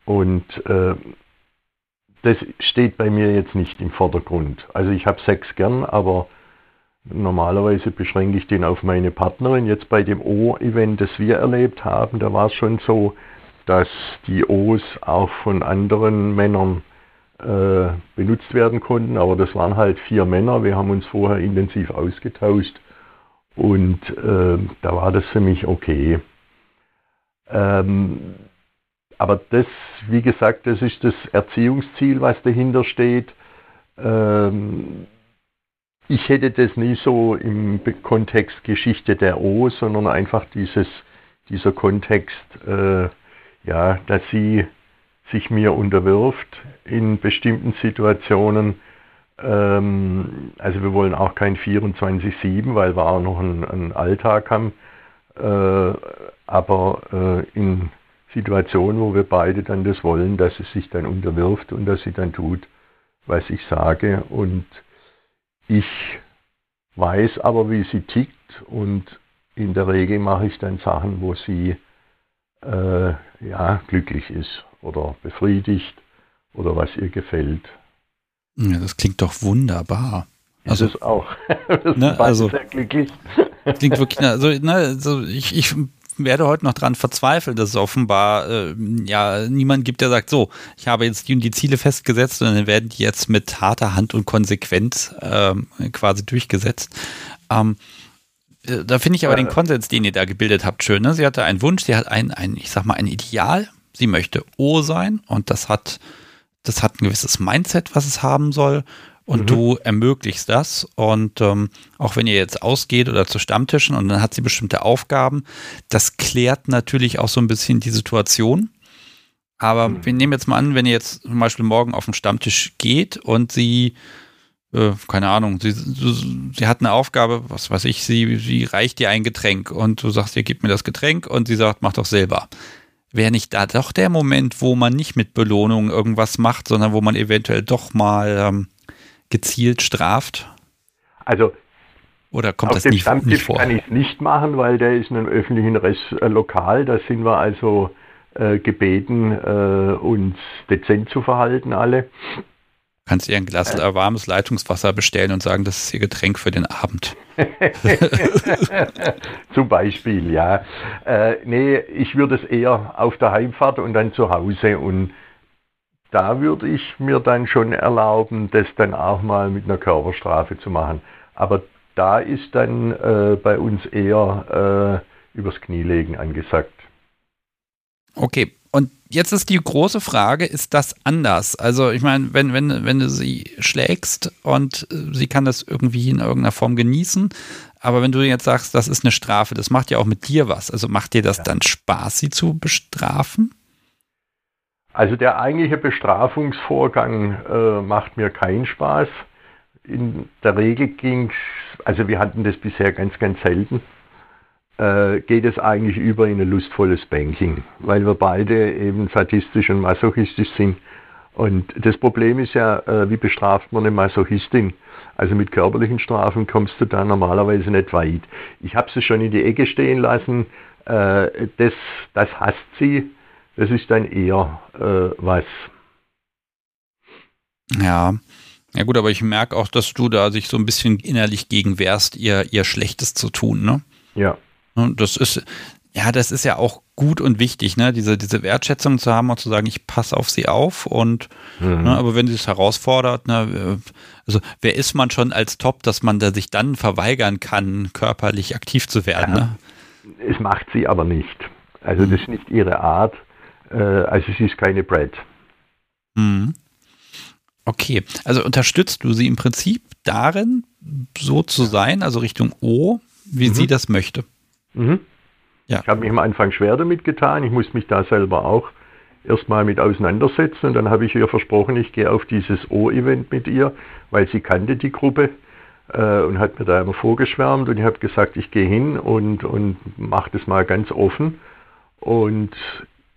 Und äh, das steht bei mir jetzt nicht im Vordergrund. Also ich habe Sex gern, aber normalerweise beschränke ich den auf meine Partnerin. Jetzt bei dem O-Event, das wir erlebt haben, da war es schon so, dass die O's auch von anderen Männern äh, benutzt werden konnten. Aber das waren halt vier Männer. Wir haben uns vorher intensiv ausgetauscht und äh, da war das für mich okay. Ähm, aber das, wie gesagt, das ist das Erziehungsziel, was dahinter steht. Ähm, ich hätte das nie so im Kontext Geschichte der O, sondern einfach dieses, dieser Kontext, äh, ja, dass sie sich mir unterwirft in bestimmten Situationen. Ähm, also wir wollen auch kein 24-7, weil wir auch noch einen, einen Alltag haben. Äh, aber äh, in Situationen, wo wir beide dann das wollen, dass es sich dann unterwirft und dass sie dann tut, was ich sage. Und ich weiß aber, wie sie tickt und in der Regel mache ich dann Sachen, wo sie äh, ja, glücklich ist oder befriedigt oder was ihr gefällt. Ja, das klingt doch wunderbar. Also ist auch. das ne, also, sehr glücklich. Klingt wirklich, also, ne, also ich, ich werde heute noch dran verzweifeln, dass es offenbar äh, ja niemand gibt, der sagt, so, ich habe jetzt die, die Ziele festgesetzt und dann werden die jetzt mit harter Hand und Konsequenz ähm, quasi durchgesetzt. Ähm, äh, da finde ich aber den Konsens, den ihr da gebildet habt, schön. Ne? Sie hatte einen Wunsch, sie hat ein, ein, ich sag mal, ein Ideal. Sie möchte O sein und das hat, das hat ein gewisses Mindset, was es haben soll. Und mhm. du ermöglichst das. Und ähm, auch wenn ihr jetzt ausgeht oder zu Stammtischen und dann hat sie bestimmte Aufgaben, das klärt natürlich auch so ein bisschen die Situation. Aber mhm. wir nehmen jetzt mal an, wenn ihr jetzt zum Beispiel morgen auf den Stammtisch geht und sie, äh, keine Ahnung, sie, sie hat eine Aufgabe, was weiß ich, sie, sie reicht dir ein Getränk und du sagst, ihr gebt mir das Getränk und sie sagt, mach doch selber. Wäre nicht da doch der Moment, wo man nicht mit Belohnung irgendwas macht, sondern wo man eventuell doch mal ähm, gezielt straft? Also oder kommt auf das dem nicht, Stammtisch nicht vor? kann ich es nicht machen, weil der ist in einem öffentlichen äh, Lokal. Da sind wir also äh, gebeten, äh, uns dezent zu verhalten alle. Kannst ihr ein Glas äh. warmes Leitungswasser bestellen und sagen, das ist ihr Getränk für den Abend. Zum Beispiel, ja. Äh, nee, ich würde es eher auf der Heimfahrt und dann zu Hause und da würde ich mir dann schon erlauben, das dann auch mal mit einer Körperstrafe zu machen. Aber da ist dann äh, bei uns eher äh, übers Knielegen angesagt. Okay, und jetzt ist die große Frage, ist das anders? Also ich meine, wenn, wenn, wenn du sie schlägst und äh, sie kann das irgendwie in irgendeiner Form genießen, aber wenn du jetzt sagst, das ist eine Strafe, das macht ja auch mit dir was. Also macht dir das ja. dann Spaß, sie zu bestrafen? Also der eigentliche Bestrafungsvorgang äh, macht mir keinen Spaß. In der Regel ging es, also wir hatten das bisher ganz, ganz selten, äh, geht es eigentlich über in ein lustvolles Banking, weil wir beide eben sadistisch und masochistisch sind. Und das Problem ist ja, äh, wie bestraft man eine Masochistin? Also mit körperlichen Strafen kommst du da normalerweise nicht weit. Ich habe sie schon in die Ecke stehen lassen. Äh, das, das hasst sie das ist dann eher äh, was. Ja. Ja gut, aber ich merke auch, dass du da sich so ein bisschen innerlich gegen wehrst, ihr, ihr Schlechtes zu tun, ne? Ja. Und das ist, ja, das ist ja auch gut und wichtig, ne? Diese, diese Wertschätzung zu haben und zu sagen, ich passe auf sie auf und, mhm. ne, aber wenn sie es herausfordert, ne, also wer ist man schon als Top, dass man da sich dann verweigern kann, körperlich aktiv zu werden, ja. ne? Es macht sie aber nicht. Also das ist nicht ihre Art. Äh, also es ist keine Brad. Mhm. Okay, also unterstützt du sie im Prinzip darin, so zu sein, also Richtung O, wie mhm. sie das möchte? Mhm. Ja. Ich habe mich am Anfang schwer damit getan. Ich musste mich da selber auch erstmal mit auseinandersetzen und dann habe ich ihr versprochen, ich gehe auf dieses O-Event mit ihr, weil sie kannte die Gruppe äh, und hat mir da immer vorgeschwärmt und ich habe gesagt, ich gehe hin und, und mache das mal ganz offen und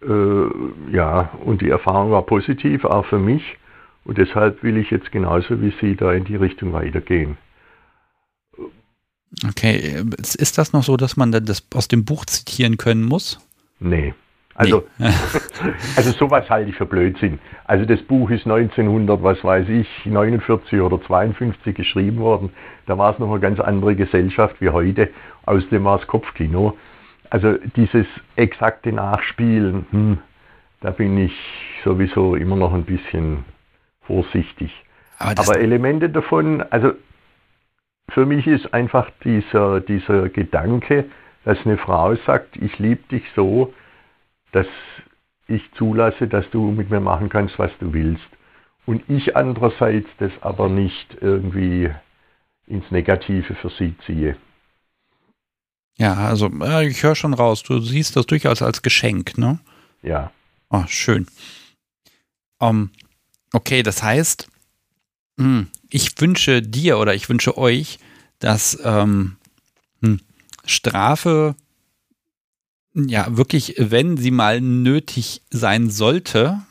äh, ja, und die Erfahrung war positiv, auch für mich. Und deshalb will ich jetzt genauso wie Sie da in die Richtung weitergehen. Okay, ist das noch so, dass man dann das aus dem Buch zitieren können muss? Nee. Also, nee. also sowas halte ich für Blödsinn. Also das Buch ist 1900, was weiß ich, 49 oder 52 geschrieben worden. Da war es noch eine ganz andere Gesellschaft wie heute. Außerdem war es Kopfkino. Also dieses exakte Nachspielen, hm, da bin ich sowieso immer noch ein bisschen vorsichtig. Aber, Aber, Elemente davon, also für mich ist einfach dieser, dieser Gedanke, dass eine Frau sagt, ich liebe dich so, dass ich zulasse, dass du mit mir machen kannst, was du willst. Und ich andererseits das aber nicht irgendwie ins Negative für sie ziehe. Ja, also ich höre schon raus, du siehst das durchaus als Geschenk, ne? Ja. Oh, schön. Um, ähm, okay, das heißt, hm, ich wünsche dir oder ich wünsche euch, dass ähm, hm, Strafe ja wirklich, wenn sie mal nötig sein sollte,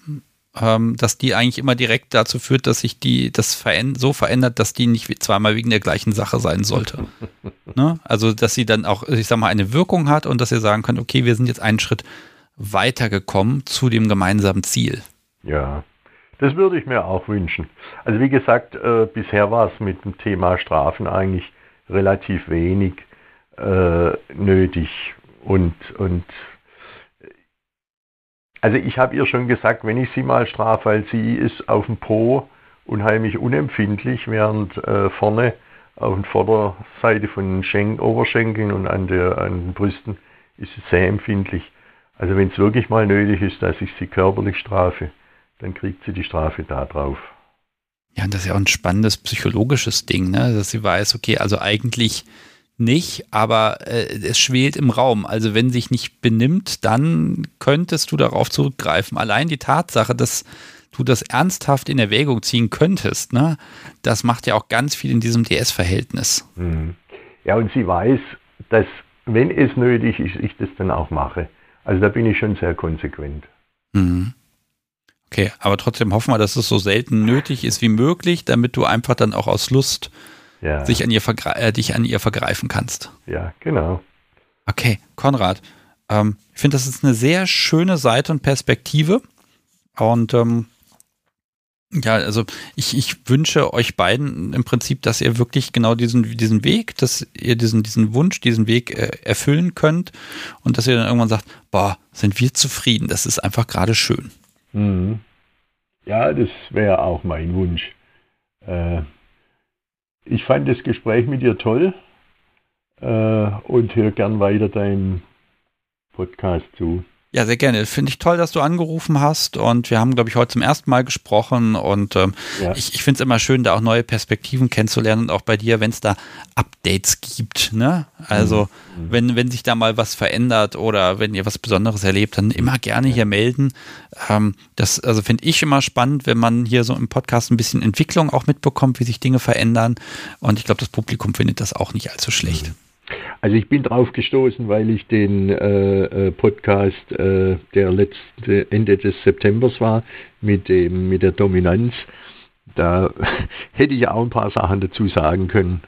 ähm, dass die eigentlich immer direkt dazu führt, dass sich die das veränd so verändert, dass die nicht zweimal wegen der gleichen Sache sein sollte. ne? Also, dass sie dann auch, ich sag mal, eine Wirkung hat und dass ihr sagen könnt, okay, wir sind jetzt einen Schritt weitergekommen zu dem gemeinsamen Ziel. Ja, das würde ich mir auch wünschen. Also wie gesagt, äh, bisher war es mit dem Thema Strafen eigentlich relativ wenig äh, nötig und, und also ich habe ihr schon gesagt, wenn ich sie mal strafe, weil sie ist auf dem Po unheimlich unempfindlich, während äh, vorne auf der Vorderseite von den Schenk Oberschenkeln und an, der, an den Brüsten ist sie sehr empfindlich. Also wenn es wirklich mal nötig ist, dass ich sie körperlich strafe, dann kriegt sie die Strafe da drauf. Ja, das ist ja auch ein spannendes psychologisches Ding, ne? dass sie weiß, okay, also eigentlich nicht, aber äh, es schwelt im Raum. Also wenn sich nicht benimmt, dann könntest du darauf zurückgreifen. Allein die Tatsache, dass du das ernsthaft in Erwägung ziehen könntest, ne, das macht ja auch ganz viel in diesem DS-Verhältnis. Mhm. Ja, und sie weiß, dass wenn es nötig ist, ich das dann auch mache. Also da bin ich schon sehr konsequent. Mhm. Okay, aber trotzdem hoffen wir, dass es so selten nötig ist wie möglich, damit du einfach dann auch aus Lust ja. sich an ihr äh, dich an ihr vergreifen kannst. Ja, genau. Okay, Konrad, ähm, ich finde, das ist eine sehr schöne Seite und Perspektive. Und ähm, ja, also ich, ich wünsche euch beiden im Prinzip, dass ihr wirklich genau diesen, diesen Weg, dass ihr diesen, diesen Wunsch, diesen Weg äh, erfüllen könnt und dass ihr dann irgendwann sagt, boah, sind wir zufrieden, das ist einfach gerade schön. Mhm. Ja, das wäre auch mein Wunsch. Äh, ich fand das Gespräch mit dir toll äh, und höre gern weiter deinem Podcast zu. Ja, sehr gerne. Finde ich toll, dass du angerufen hast und wir haben, glaube ich, heute zum ersten Mal gesprochen und ähm, ja. ich, ich finde es immer schön, da auch neue Perspektiven kennenzulernen und auch bei dir, wenn es da Updates gibt. Ne? Also mhm. wenn, wenn sich da mal was verändert oder wenn ihr was Besonderes erlebt, dann immer gerne hier melden. Ähm, das also finde ich immer spannend, wenn man hier so im Podcast ein bisschen Entwicklung auch mitbekommt, wie sich Dinge verändern und ich glaube, das Publikum findet das auch nicht allzu schlecht. Mhm. Also ich bin drauf gestoßen, weil ich den äh, äh, Podcast, äh, der letzte Ende des Septembers war, mit dem mit der Dominanz, da hätte ich auch ein paar Sachen dazu sagen können.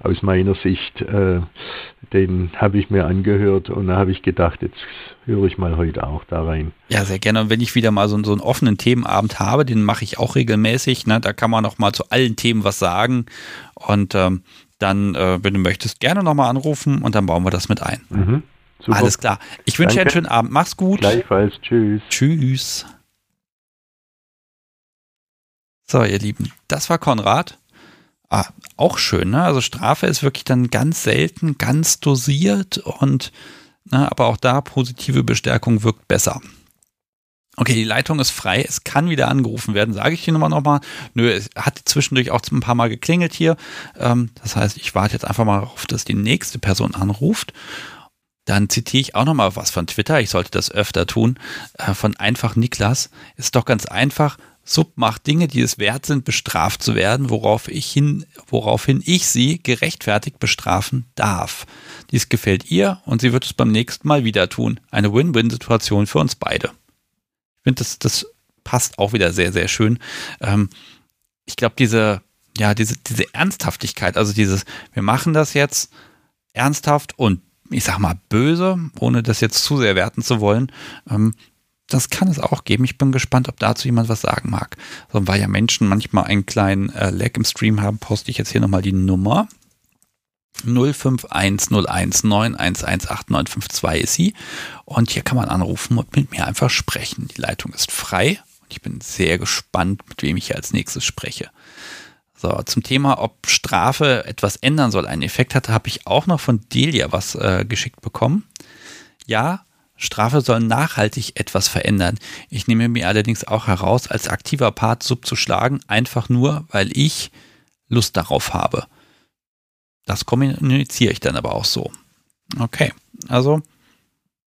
Aus meiner Sicht, äh, den habe ich mir angehört und da habe ich gedacht, jetzt höre ich mal heute auch da rein. Ja, sehr gerne. Und wenn ich wieder mal so, so einen offenen Themenabend habe, den mache ich auch regelmäßig. Ne? Da kann man auch mal zu allen Themen was sagen. Und ähm, dann, äh, wenn du möchtest, gerne nochmal anrufen und dann bauen wir das mit ein. Mhm, Alles klar. Ich wünsche dir einen schönen Abend. Mach's gut. Gleichfalls. Tschüss. Tschüss. So, ihr Lieben, das war Konrad. Ah, auch schön, ne? Also Strafe ist wirklich dann ganz selten, ganz dosiert und, ne, aber auch da positive Bestärkung wirkt besser. Okay, die Leitung ist frei. Es kann wieder angerufen werden, sage ich dir nochmal. Nö, es hat zwischendurch auch ein paar Mal geklingelt hier. Ähm, das heißt, ich warte jetzt einfach mal darauf, dass die nächste Person anruft. Dann zitiere ich auch nochmal was von Twitter. Ich sollte das öfter tun. Äh, von einfach Niklas. Ist doch ganz einfach. Sub macht Dinge, die es wert sind, bestraft zu werden, worauf ich hin, woraufhin ich sie gerechtfertigt bestrafen darf. Dies gefällt ihr und sie wird es beim nächsten Mal wieder tun. Eine Win-Win-Situation für uns beide. Ich finde, das, das passt auch wieder sehr, sehr schön. Ähm, ich glaube, diese, ja, diese, diese Ernsthaftigkeit, also dieses, wir machen das jetzt ernsthaft und ich sag mal böse, ohne das jetzt zu sehr werten zu wollen, ähm, das kann es auch geben. Ich bin gespannt, ob dazu jemand was sagen mag. So, weil ja Menschen manchmal einen kleinen äh, Lag im Stream haben, poste ich jetzt hier nochmal die Nummer. 051019118952 ist sie. Und hier kann man anrufen und mit mir einfach sprechen. Die Leitung ist frei und ich bin sehr gespannt, mit wem ich hier als nächstes spreche. So, zum Thema, ob Strafe etwas ändern soll, einen Effekt hatte, habe ich auch noch von Delia was äh, geschickt bekommen. Ja, Strafe soll nachhaltig etwas verändern. Ich nehme mir allerdings auch heraus, als aktiver Part subzuschlagen, einfach nur, weil ich Lust darauf habe. Das kommuniziere ich dann aber auch so. Okay, also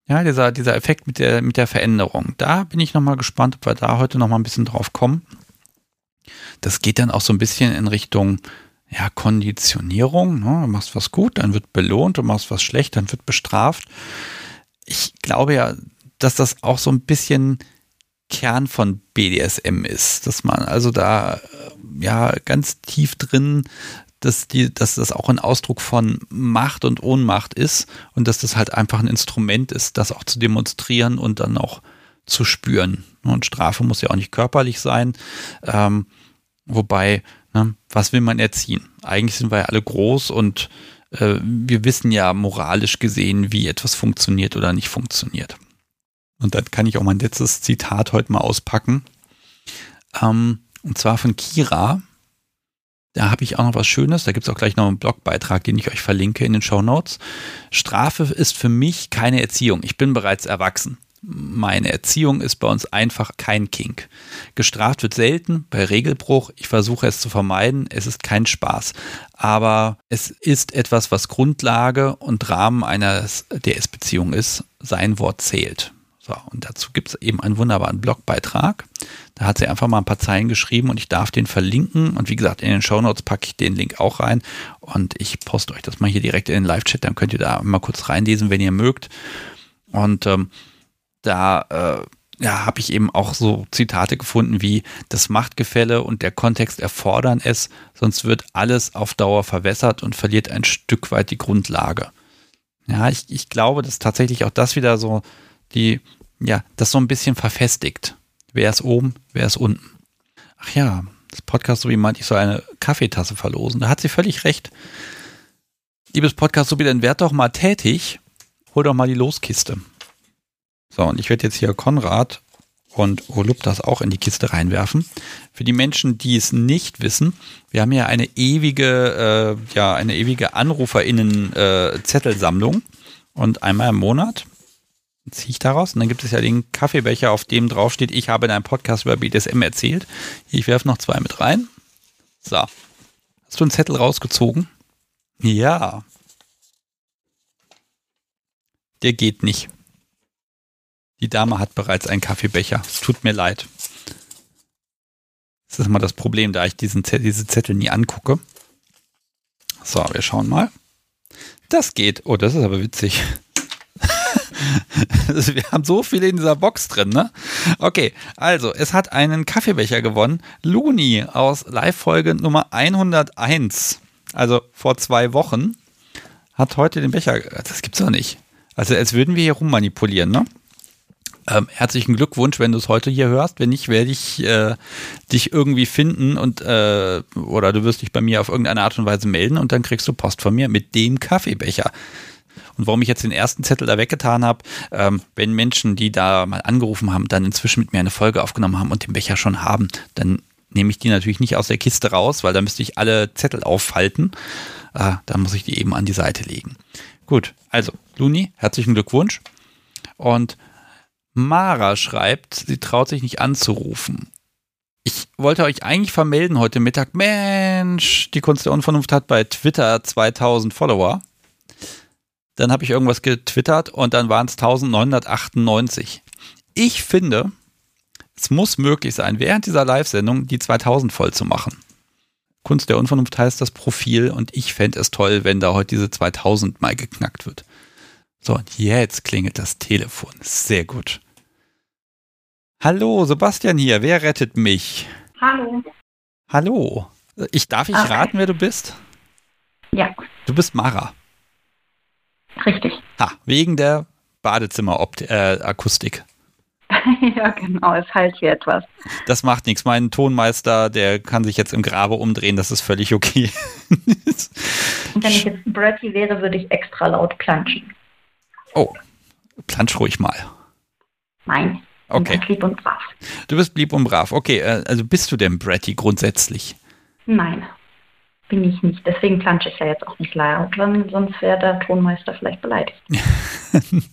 ja, dieser, dieser Effekt mit der, mit der Veränderung. Da bin ich nochmal gespannt, ob wir da heute nochmal ein bisschen drauf kommen. Das geht dann auch so ein bisschen in Richtung ja, Konditionierung. Ne? Du machst was gut, dann wird belohnt, du machst was schlecht, dann wird bestraft. Ich glaube ja, dass das auch so ein bisschen Kern von BDSM ist, dass man also da ja ganz tief drin dass, die, dass das auch ein Ausdruck von Macht und Ohnmacht ist und dass das halt einfach ein Instrument ist, das auch zu demonstrieren und dann auch zu spüren. Und Strafe muss ja auch nicht körperlich sein. Ähm, wobei, ne, was will man erziehen? Eigentlich sind wir ja alle groß und äh, wir wissen ja moralisch gesehen, wie etwas funktioniert oder nicht funktioniert. Und dann kann ich auch mein letztes Zitat heute mal auspacken. Ähm, und zwar von Kira, da habe ich auch noch was Schönes. Da gibt es auch gleich noch einen Blogbeitrag, den ich euch verlinke in den Show Notes. Strafe ist für mich keine Erziehung. Ich bin bereits erwachsen. meine Erziehung ist bei uns einfach kein Kink. Gestraft wird selten bei Regelbruch. Ich versuche es zu vermeiden. Es ist kein Spaß. Aber es ist etwas, was Grundlage und Rahmen einer DS-Beziehung ist. Sein Wort zählt. So, und dazu gibt es eben einen wunderbaren Blogbeitrag. Da hat sie einfach mal ein paar Zeilen geschrieben und ich darf den verlinken. Und wie gesagt, in den Shownotes packe ich den Link auch rein. Und ich poste euch das mal hier direkt in den Live-Chat. Dann könnt ihr da mal kurz reinlesen, wenn ihr mögt. Und ähm, da äh, ja, habe ich eben auch so Zitate gefunden wie das Machtgefälle und der Kontext erfordern es, sonst wird alles auf Dauer verwässert und verliert ein Stück weit die Grundlage. Ja, ich, ich glaube, dass tatsächlich auch das wieder so die, ja, das so ein bisschen verfestigt. Wer ist oben, wer ist unten? Ach ja, das Podcast so wie meint, ich soll eine Kaffeetasse verlosen. Da hat sie völlig recht. Liebes Podcast, wie dann werd doch mal tätig, hol doch mal die Loskiste. So, und ich werde jetzt hier Konrad und Olup das auch in die Kiste reinwerfen. Für die Menschen, die es nicht wissen, wir haben ja eine ewige, äh, ja, eine ewige AnruferInnen-Zettelsammlung. Äh, und einmal im Monat ziehe ich daraus. Und dann gibt es ja den Kaffeebecher, auf dem draufsteht, ich habe in einem Podcast über BDSM erzählt. Ich werfe noch zwei mit rein. So. Hast du einen Zettel rausgezogen? Ja. Der geht nicht. Die Dame hat bereits einen Kaffeebecher. Es tut mir leid. Das ist immer das Problem, da ich diesen Zettel, diese Zettel nie angucke. So, wir schauen mal. Das geht. Oh, das ist aber witzig. Wir haben so viele in dieser Box drin, ne? Okay, also, es hat einen Kaffeebecher gewonnen. Luni aus Live-Folge Nummer 101, also vor zwei Wochen, hat heute den Becher. Das gibt's doch nicht. Also, als würden wir hier rummanipulieren, ne? Ähm, herzlichen Glückwunsch, wenn du es heute hier hörst. Wenn nicht, werde ich äh, dich irgendwie finden und äh, oder du wirst dich bei mir auf irgendeine Art und Weise melden und dann kriegst du Post von mir mit dem Kaffeebecher. Und warum ich jetzt den ersten Zettel da weggetan habe, ähm, wenn Menschen, die da mal angerufen haben, dann inzwischen mit mir eine Folge aufgenommen haben und den Becher schon haben, dann nehme ich die natürlich nicht aus der Kiste raus, weil da müsste ich alle Zettel auffalten. Äh, dann muss ich die eben an die Seite legen. Gut, also Luni, herzlichen Glückwunsch. Und Mara schreibt, sie traut sich nicht anzurufen. Ich wollte euch eigentlich vermelden heute Mittag. Mensch, die Kunst der Unvernunft hat bei Twitter 2000 Follower. Dann habe ich irgendwas getwittert und dann waren es 1998. Ich finde, es muss möglich sein, während dieser Live-Sendung die 2000 voll zu machen. Kunst der Unvernunft heißt das Profil und ich fände es toll, wenn da heute diese 2000 mal geknackt wird. So, und jetzt klingelt das Telefon. Sehr gut. Hallo, Sebastian hier. Wer rettet mich? Hallo. Hallo. Ich darf ich okay. raten, wer du bist? Ja. Du bist Mara. Richtig. Ha, wegen der Badezimmer-Akustik. Äh, ja, genau, es halt hier etwas. Das macht nichts. Mein Tonmeister, der kann sich jetzt im Grabe umdrehen, das ist völlig okay. Und wenn ich jetzt Bratty wäre, würde ich extra laut planschen. Oh, plansch ruhig mal. Nein. Okay. Lieb und brav. Du bist lieb und brav. Okay, äh, also bist du denn Bratty grundsätzlich? Nein bin ich nicht. Deswegen plansche ich ja jetzt auch nicht laut, sonst wäre der Tonmeister vielleicht beleidigt.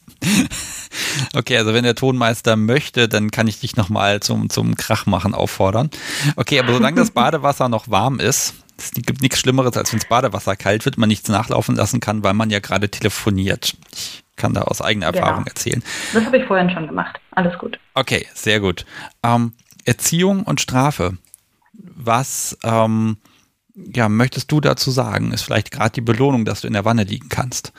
okay, also wenn der Tonmeister möchte, dann kann ich dich nochmal zum, zum Krachmachen auffordern. Okay, aber solange das Badewasser noch warm ist, es gibt nichts Schlimmeres, als wenn das Badewasser kalt wird, man nichts nachlaufen lassen kann, weil man ja gerade telefoniert. Ich kann da aus eigener genau. Erfahrung genau. erzählen. Das habe ich vorhin schon gemacht. Alles gut. Okay, sehr gut. Ähm, Erziehung und Strafe. Was ähm, ja, möchtest du dazu sagen? Ist vielleicht gerade die Belohnung, dass du in der Wanne liegen kannst?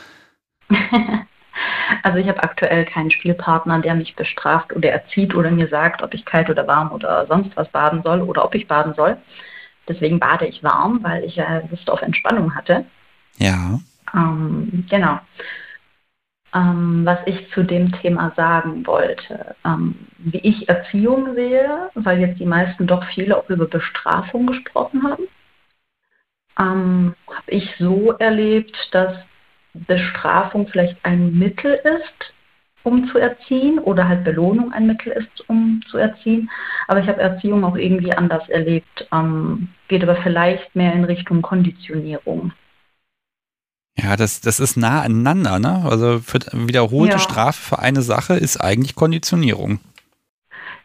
also ich habe aktuell keinen Spielpartner, der mich bestraft oder erzieht oder mir sagt, ob ich kalt oder warm oder sonst was baden soll oder ob ich baden soll. Deswegen bade ich warm, weil ich ja Lust auf Entspannung hatte. Ja. Ähm, genau. Ähm, was ich zu dem Thema sagen wollte, ähm, wie ich Erziehung sehe, weil jetzt die meisten doch viele auch über Bestrafung gesprochen haben ähm, habe ich so erlebt, dass Bestrafung vielleicht ein Mittel ist, um zu erziehen oder halt Belohnung ein Mittel ist, um zu erziehen. Aber ich habe Erziehung auch irgendwie anders erlebt, ähm, geht aber vielleicht mehr in Richtung Konditionierung. Ja, das, das ist nah aneinander, ne? Also für wiederholte ja. Strafe für eine Sache ist eigentlich Konditionierung.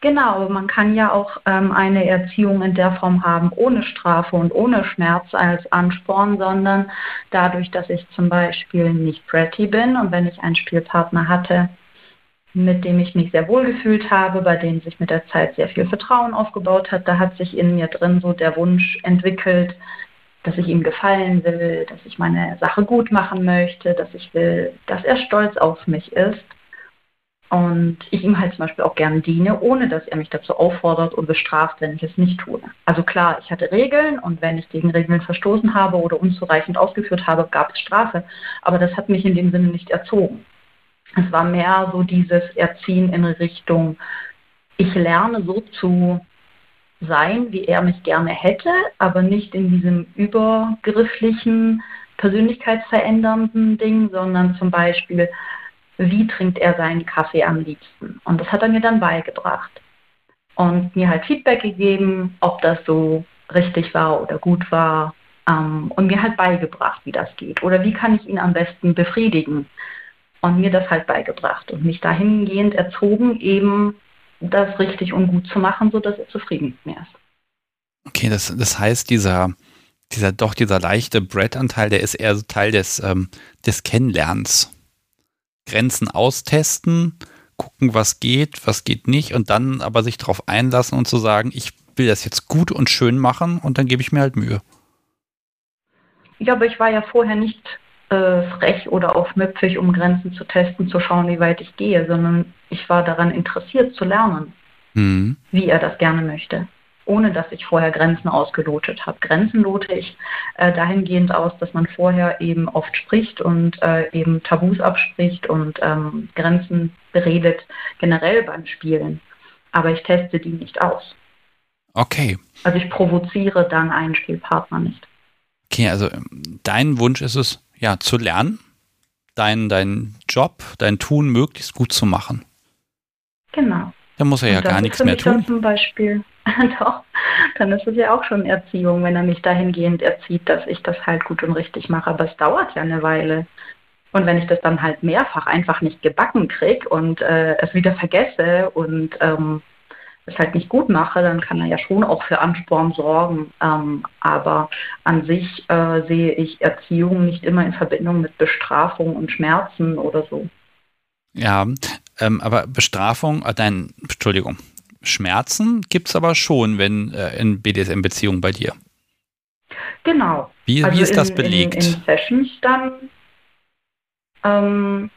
Genau, man kann ja auch ähm, eine Erziehung in der Form haben, ohne Strafe und ohne Schmerz als Ansporn, sondern dadurch, dass ich zum Beispiel nicht pretty bin und wenn ich einen Spielpartner hatte, mit dem ich mich sehr wohl gefühlt habe, bei dem sich mit der Zeit sehr viel Vertrauen aufgebaut hat, da hat sich in mir drin so der Wunsch entwickelt, dass ich ihm gefallen will, dass ich meine Sache gut machen möchte, dass ich will, dass er stolz auf mich ist und ich ihm halt zum Beispiel auch gern diene, ohne dass er mich dazu auffordert und bestraft, wenn ich es nicht tue. Also klar, ich hatte Regeln und wenn ich gegen Regeln verstoßen habe oder unzureichend ausgeführt habe, gab es Strafe. Aber das hat mich in dem Sinne nicht erzogen. Es war mehr so dieses Erziehen in Richtung, ich lerne so zu sein, wie er mich gerne hätte, aber nicht in diesem übergrifflichen, persönlichkeitsverändernden Ding, sondern zum Beispiel, wie trinkt er seinen Kaffee am liebsten. Und das hat er mir dann beigebracht. Und mir halt Feedback gegeben, ob das so richtig war oder gut war. Ähm, und mir halt beigebracht, wie das geht. Oder wie kann ich ihn am besten befriedigen. Und mir das halt beigebracht und mich dahingehend erzogen, eben das richtig und gut zu machen, sodass er zufrieden mit mir ist. Okay, das, das heißt, dieser, dieser doch dieser leichte Brett-Anteil, der ist eher so Teil des, ähm, des Kennenlernens. Grenzen austesten, gucken, was geht, was geht nicht und dann aber sich darauf einlassen und zu sagen, ich will das jetzt gut und schön machen und dann gebe ich mir halt Mühe. Ja, aber ich war ja vorher nicht äh, frech oder aufmüpfig, um Grenzen zu testen, zu schauen, wie weit ich gehe, sondern ich war daran interessiert zu lernen, mhm. wie er das gerne möchte ohne dass ich vorher Grenzen ausgelotet habe. Grenzen lote ich äh, dahingehend aus, dass man vorher eben oft spricht und äh, eben Tabus abspricht und ähm, Grenzen beredet, generell beim Spielen. Aber ich teste die nicht aus. Okay. Also ich provoziere dann einen Spielpartner nicht. Okay, also ähm, dein Wunsch ist es, ja, zu lernen, deinen dein Job, dein Tun möglichst gut zu machen. Genau. Dann muss er ja gar nichts mehr tun. Zum Beispiel, doch, dann ist es ja auch schon Erziehung, wenn er mich dahingehend erzieht, dass ich das halt gut und richtig mache. Aber es dauert ja eine Weile. Und wenn ich das dann halt mehrfach einfach nicht gebacken kriege und äh, es wieder vergesse und ähm, es halt nicht gut mache, dann kann er ja schon auch für Ansporn sorgen. Ähm, aber an sich äh, sehe ich Erziehung nicht immer in Verbindung mit Bestrafung und Schmerzen oder so. Ja, ähm, aber Bestrafung, äh, nein, Entschuldigung, Schmerzen gibt es aber schon, wenn äh, in BDSM-Beziehungen bei dir. Genau. Wie, also wie ist in, das belegt? In, in Sessions dann, ähm,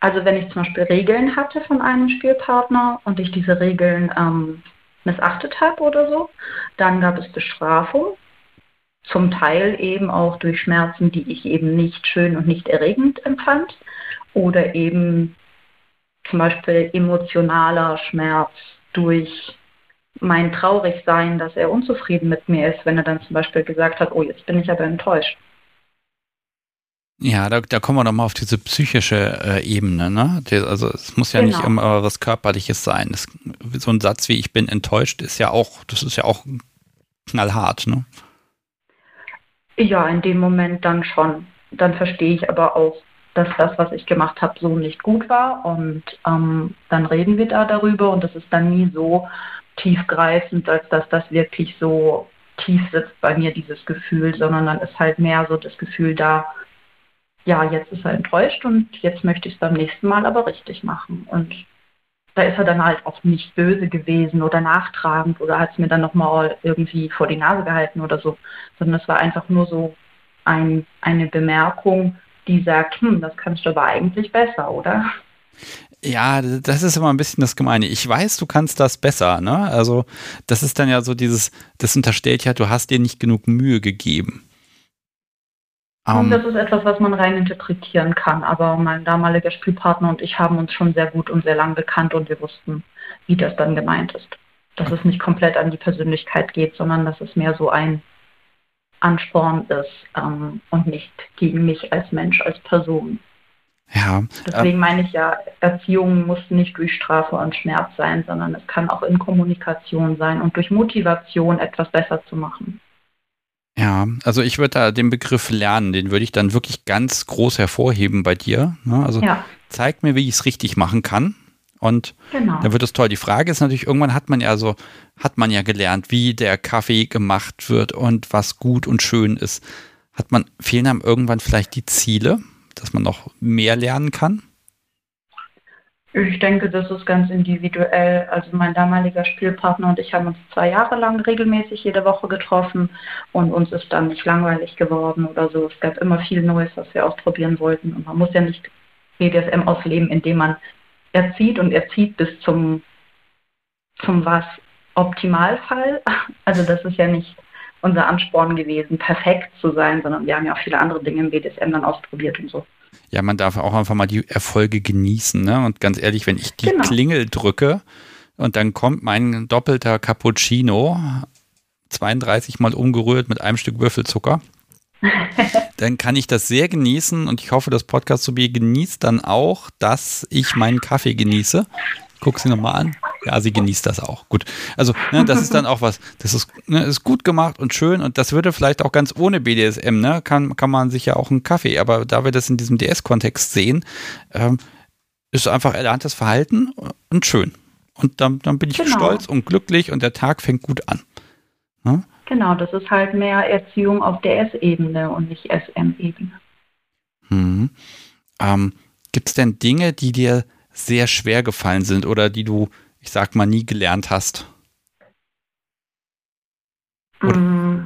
also wenn ich zum Beispiel Regeln hatte von einem Spielpartner und ich diese Regeln ähm, missachtet habe oder so, dann gab es Bestrafung. Zum Teil eben auch durch Schmerzen, die ich eben nicht schön und nicht erregend empfand. Oder eben zum Beispiel emotionaler Schmerz durch mein Traurigsein, dass er unzufrieden mit mir ist, wenn er dann zum Beispiel gesagt hat, oh, jetzt bin ich aber enttäuscht. Ja, da, da kommen wir nochmal auf diese psychische äh, Ebene. Ne? also es muss ja genau. nicht immer was Körperliches sein. Das, so ein Satz wie ich bin enttäuscht ist ja auch, das ist ja auch knallhart. Ne? Ja, in dem Moment dann schon. Dann verstehe ich aber auch, dass das, was ich gemacht habe, so nicht gut war. Und ähm, dann reden wir da darüber und das ist dann nie so tiefgreifend, als dass das wirklich so tief sitzt bei mir, dieses Gefühl, sondern dann ist halt mehr so das Gefühl da, ja, jetzt ist er enttäuscht und jetzt möchte ich es beim nächsten Mal aber richtig machen. Und da ist er dann halt auch nicht böse gewesen oder nachtragend oder hat es mir dann nochmal irgendwie vor die Nase gehalten oder so, sondern es war einfach nur so ein, eine Bemerkung, die sagt, hm, das kannst du aber eigentlich besser, oder? Ja, das ist immer ein bisschen das Gemeine. Ich weiß, du kannst das besser, ne? Also, das ist dann ja so dieses, das unterstellt ja, du hast dir nicht genug Mühe gegeben. Um, das ist etwas, was man rein interpretieren kann, aber mein damaliger Spielpartner und ich haben uns schon sehr gut und sehr lang bekannt und wir wussten, wie das dann gemeint ist. Dass es nicht komplett an die Persönlichkeit geht, sondern dass es mehr so ein Ansporn ist ähm, und nicht gegen mich als Mensch, als Person. Ja. Deswegen äh, meine ich ja, Erziehung muss nicht durch Strafe und Schmerz sein, sondern es kann auch in Kommunikation sein und durch Motivation etwas besser zu machen. Ja, also ich würde da den Begriff lernen, den würde ich dann wirklich ganz groß hervorheben bei dir. Ne? Also ja. zeig mir, wie ich es richtig machen kann. Und genau. dann wird es toll. Die Frage ist natürlich, irgendwann hat man ja so, hat man ja gelernt, wie der Kaffee gemacht wird und was gut und schön ist. Hat man, fehlen einem irgendwann vielleicht die Ziele, dass man noch mehr lernen kann? Ich denke, das ist ganz individuell. Also mein damaliger Spielpartner und ich haben uns zwei Jahre lang regelmäßig jede Woche getroffen und uns ist dann nicht langweilig geworden oder so. Es gab immer viel Neues, was wir ausprobieren wollten. Und man muss ja nicht BDSM ausleben, indem man erzieht und erzieht bis zum, zum was Optimalfall. Also das ist ja nicht unser Ansporn gewesen, perfekt zu sein, sondern wir haben ja auch viele andere Dinge im BDSM dann ausprobiert und so. Ja, man darf auch einfach mal die Erfolge genießen. Ne? Und ganz ehrlich, wenn ich die genau. Klingel drücke und dann kommt mein doppelter Cappuccino, 32 mal umgerührt mit einem Stück Würfelzucker, dann kann ich das sehr genießen und ich hoffe, das Podcast zu mir genießt dann auch, dass ich meinen Kaffee genieße. Guck sie nochmal an. Ja, sie genießt das auch. Gut. Also, ne, das ist dann auch was, das ist, ne, ist gut gemacht und schön und das würde vielleicht auch ganz ohne BDSM, ne, kann, kann man sich ja auch einen Kaffee, aber da wir das in diesem DS-Kontext sehen, ähm, ist einfach erlerntes Verhalten und schön. Und dann, dann bin ich genau. stolz und glücklich und der Tag fängt gut an. Ne? Genau, das ist halt mehr Erziehung auf DS-Ebene und nicht SM-Ebene. Hm. Ähm, Gibt es denn Dinge, die dir sehr schwer gefallen sind oder die du, ich sag mal, nie gelernt hast? Mm.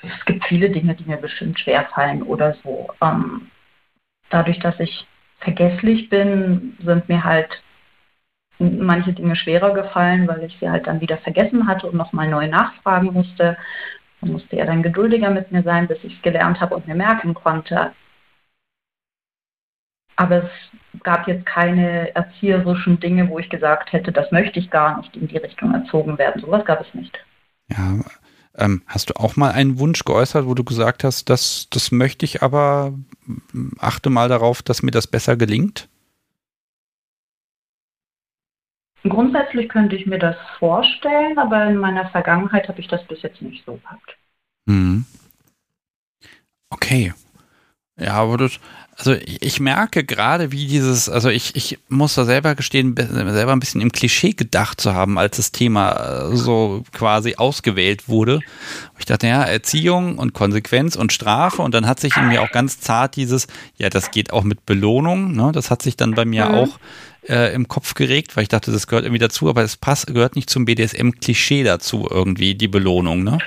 Es gibt viele Dinge, die mir bestimmt schwer fallen oder so. Ähm, dadurch, dass ich vergesslich bin, sind mir halt manche Dinge schwerer gefallen, weil ich sie halt dann wieder vergessen hatte und nochmal neu nachfragen musste. Man musste ja dann geduldiger mit mir sein, bis ich es gelernt habe und mir merken konnte. Aber es gab jetzt keine erzieherischen Dinge, wo ich gesagt hätte, das möchte ich gar nicht in die Richtung erzogen werden. Sowas gab es nicht. Ja, ähm, hast du auch mal einen Wunsch geäußert, wo du gesagt hast, das, das möchte ich, aber achte mal darauf, dass mir das besser gelingt? Grundsätzlich könnte ich mir das vorstellen, aber in meiner Vergangenheit habe ich das bis jetzt nicht so gehabt. Mhm. Okay. Ja, aber das, also ich merke gerade, wie dieses, also ich, ich muss da selber gestehen, selber ein bisschen im Klischee gedacht zu haben, als das Thema äh, so quasi ausgewählt wurde. Ich dachte, ja, Erziehung und Konsequenz und Strafe und dann hat sich in mir auch ganz zart dieses, ja, das geht auch mit Belohnung, ne? das hat sich dann bei mir mhm. auch äh, im Kopf geregt, weil ich dachte, das gehört irgendwie dazu, aber es passt, gehört nicht zum BDSM-Klischee dazu irgendwie, die Belohnung, ne?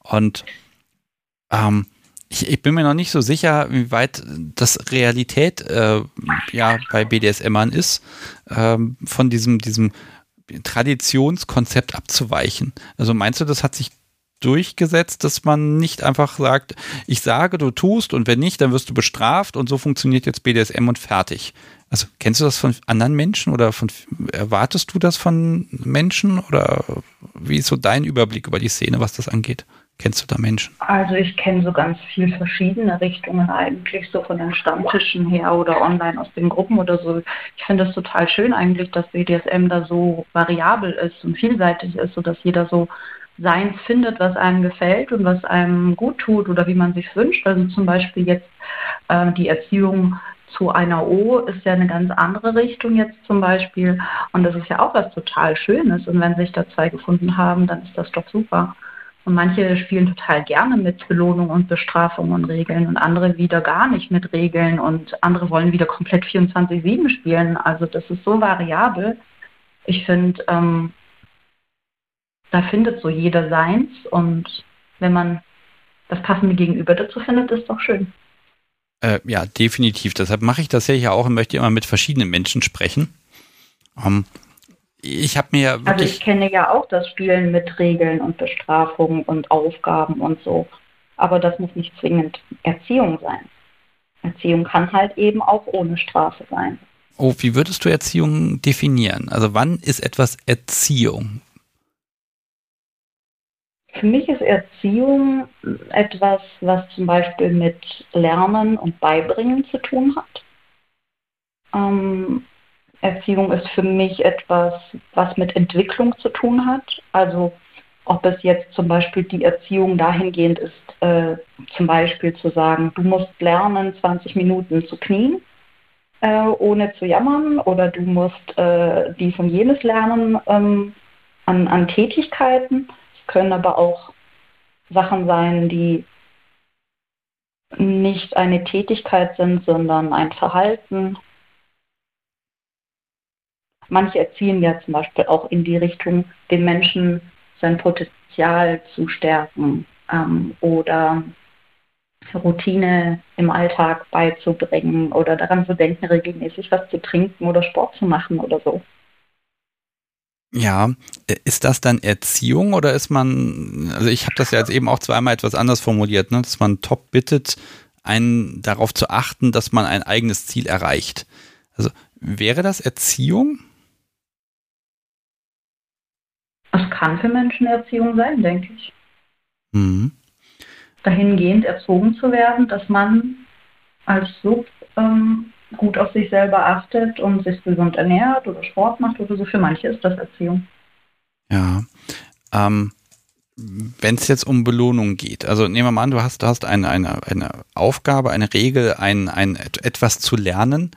Und ähm, ich, ich, bin mir noch nicht so sicher, wie weit das Realität äh, ja bei BDSMern ist, ähm, von diesem, diesem Traditionskonzept abzuweichen. Also meinst du, das hat sich durchgesetzt, dass man nicht einfach sagt, ich sage, du tust und wenn nicht, dann wirst du bestraft und so funktioniert jetzt BDSM und fertig. Also kennst du das von anderen Menschen oder von erwartest du das von Menschen oder wie ist so dein Überblick über die Szene, was das angeht? Kennst du da Menschen? Also ich kenne so ganz viele verschiedene Richtungen eigentlich, so von den Stammtischen her oder online aus den Gruppen oder so. Ich finde es total schön eigentlich, dass BDSM da so variabel ist und vielseitig ist, sodass jeder so seins findet, was einem gefällt und was einem gut tut oder wie man sich wünscht. Also zum Beispiel jetzt äh, die Erziehung zu einer O ist ja eine ganz andere Richtung jetzt zum Beispiel. Und das ist ja auch was total Schönes. Und wenn sich da zwei gefunden haben, dann ist das doch super. Und manche spielen total gerne mit Belohnung und Bestrafung und Regeln und andere wieder gar nicht mit Regeln und andere wollen wieder komplett 24-7 spielen. Also das ist so variabel. Ich finde, ähm, da findet so jeder seins und wenn man das passende Gegenüber dazu findet, ist doch schön. Äh, ja, definitiv. Deshalb mache ich das ja auch und möchte immer mit verschiedenen Menschen sprechen. Ähm, ich habe mir wirklich. Also ich kenne ja auch das Spielen mit Regeln und Bestrafungen und Aufgaben und so. Aber das muss nicht zwingend Erziehung sein. Erziehung kann halt eben auch ohne Strafe sein. Oh, wie würdest du Erziehung definieren? Also wann ist etwas Erziehung? Für mich ist Erziehung etwas, was zum Beispiel mit Lernen und Beibringen zu tun hat. Ähm, Erziehung ist für mich etwas, was mit Entwicklung zu tun hat. Also ob es jetzt zum Beispiel die Erziehung dahingehend ist, äh, zum Beispiel zu sagen, du musst lernen, 20 Minuten zu knien, äh, ohne zu jammern, oder du musst äh, dies und jenes lernen ähm, an, an Tätigkeiten. Können aber auch Sachen sein, die nicht eine Tätigkeit sind, sondern ein Verhalten. Manche erziehen ja zum Beispiel auch in die Richtung, den Menschen sein Potenzial zu stärken ähm, oder Routine im Alltag beizubringen oder daran zu denken, regelmäßig was zu trinken oder Sport zu machen oder so. Ja, äh, ist das dann Erziehung oder ist man, also ich habe das ja jetzt eben auch zweimal etwas anders formuliert, ne, dass man top bittet, einen darauf zu achten, dass man ein eigenes Ziel erreicht. Also wäre das Erziehung? Es kann für Menschen Erziehung sein, denke ich. Mhm. Dahingehend erzogen zu werden, dass man als Sub ähm, gut auf sich selber achtet und sich gesund ernährt oder Sport macht oder so. Für manche ist das Erziehung. Ja. Ähm, wenn es jetzt um Belohnung geht, also nehmen wir mal an, du hast, du hast eine, eine, eine Aufgabe, eine Regel, ein, ein, etwas zu lernen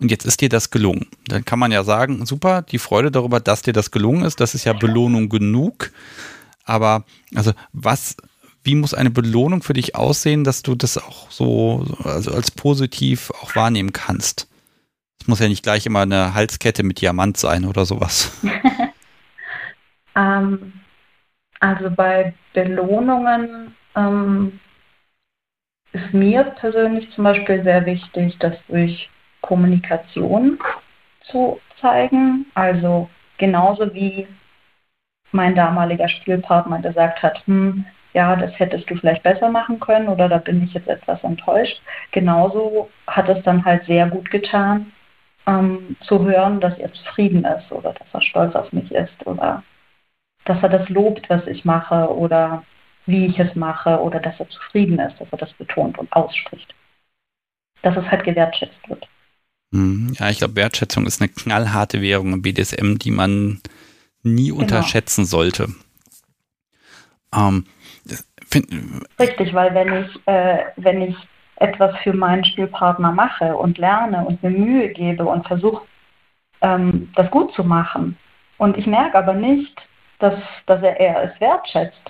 und jetzt ist dir das gelungen. Dann kann man ja sagen, super, die Freude darüber, dass dir das gelungen ist, das ist ja Belohnung genug. Aber also was, wie muss eine Belohnung für dich aussehen, dass du das auch so also als positiv auch wahrnehmen kannst? Es muss ja nicht gleich immer eine Halskette mit Diamant sein oder sowas. ähm, also bei Belohnungen ähm, ist mir persönlich zum Beispiel sehr wichtig, das durch Kommunikation zu zeigen. Also genauso wie mein damaliger Spielpartner gesagt hat, hm, ja, das hättest du vielleicht besser machen können oder da bin ich jetzt etwas enttäuscht. Genauso hat es dann halt sehr gut getan, ähm, zu hören, dass er zufrieden ist oder dass er stolz auf mich ist oder dass er das lobt, was ich mache oder wie ich es mache oder dass er zufrieden ist, dass er das betont und ausspricht. Dass es halt gewertschätzt wird. Mhm. Ja, ich glaube, Wertschätzung ist eine knallharte Währung im BDSM, die man nie genau. unterschätzen sollte. Ähm, Richtig, weil wenn ich, äh, wenn ich etwas für meinen Spielpartner mache und lerne und mir Mühe gebe und versuche, ähm, das gut zu machen, und ich merke aber nicht, dass, dass er, er es wertschätzt,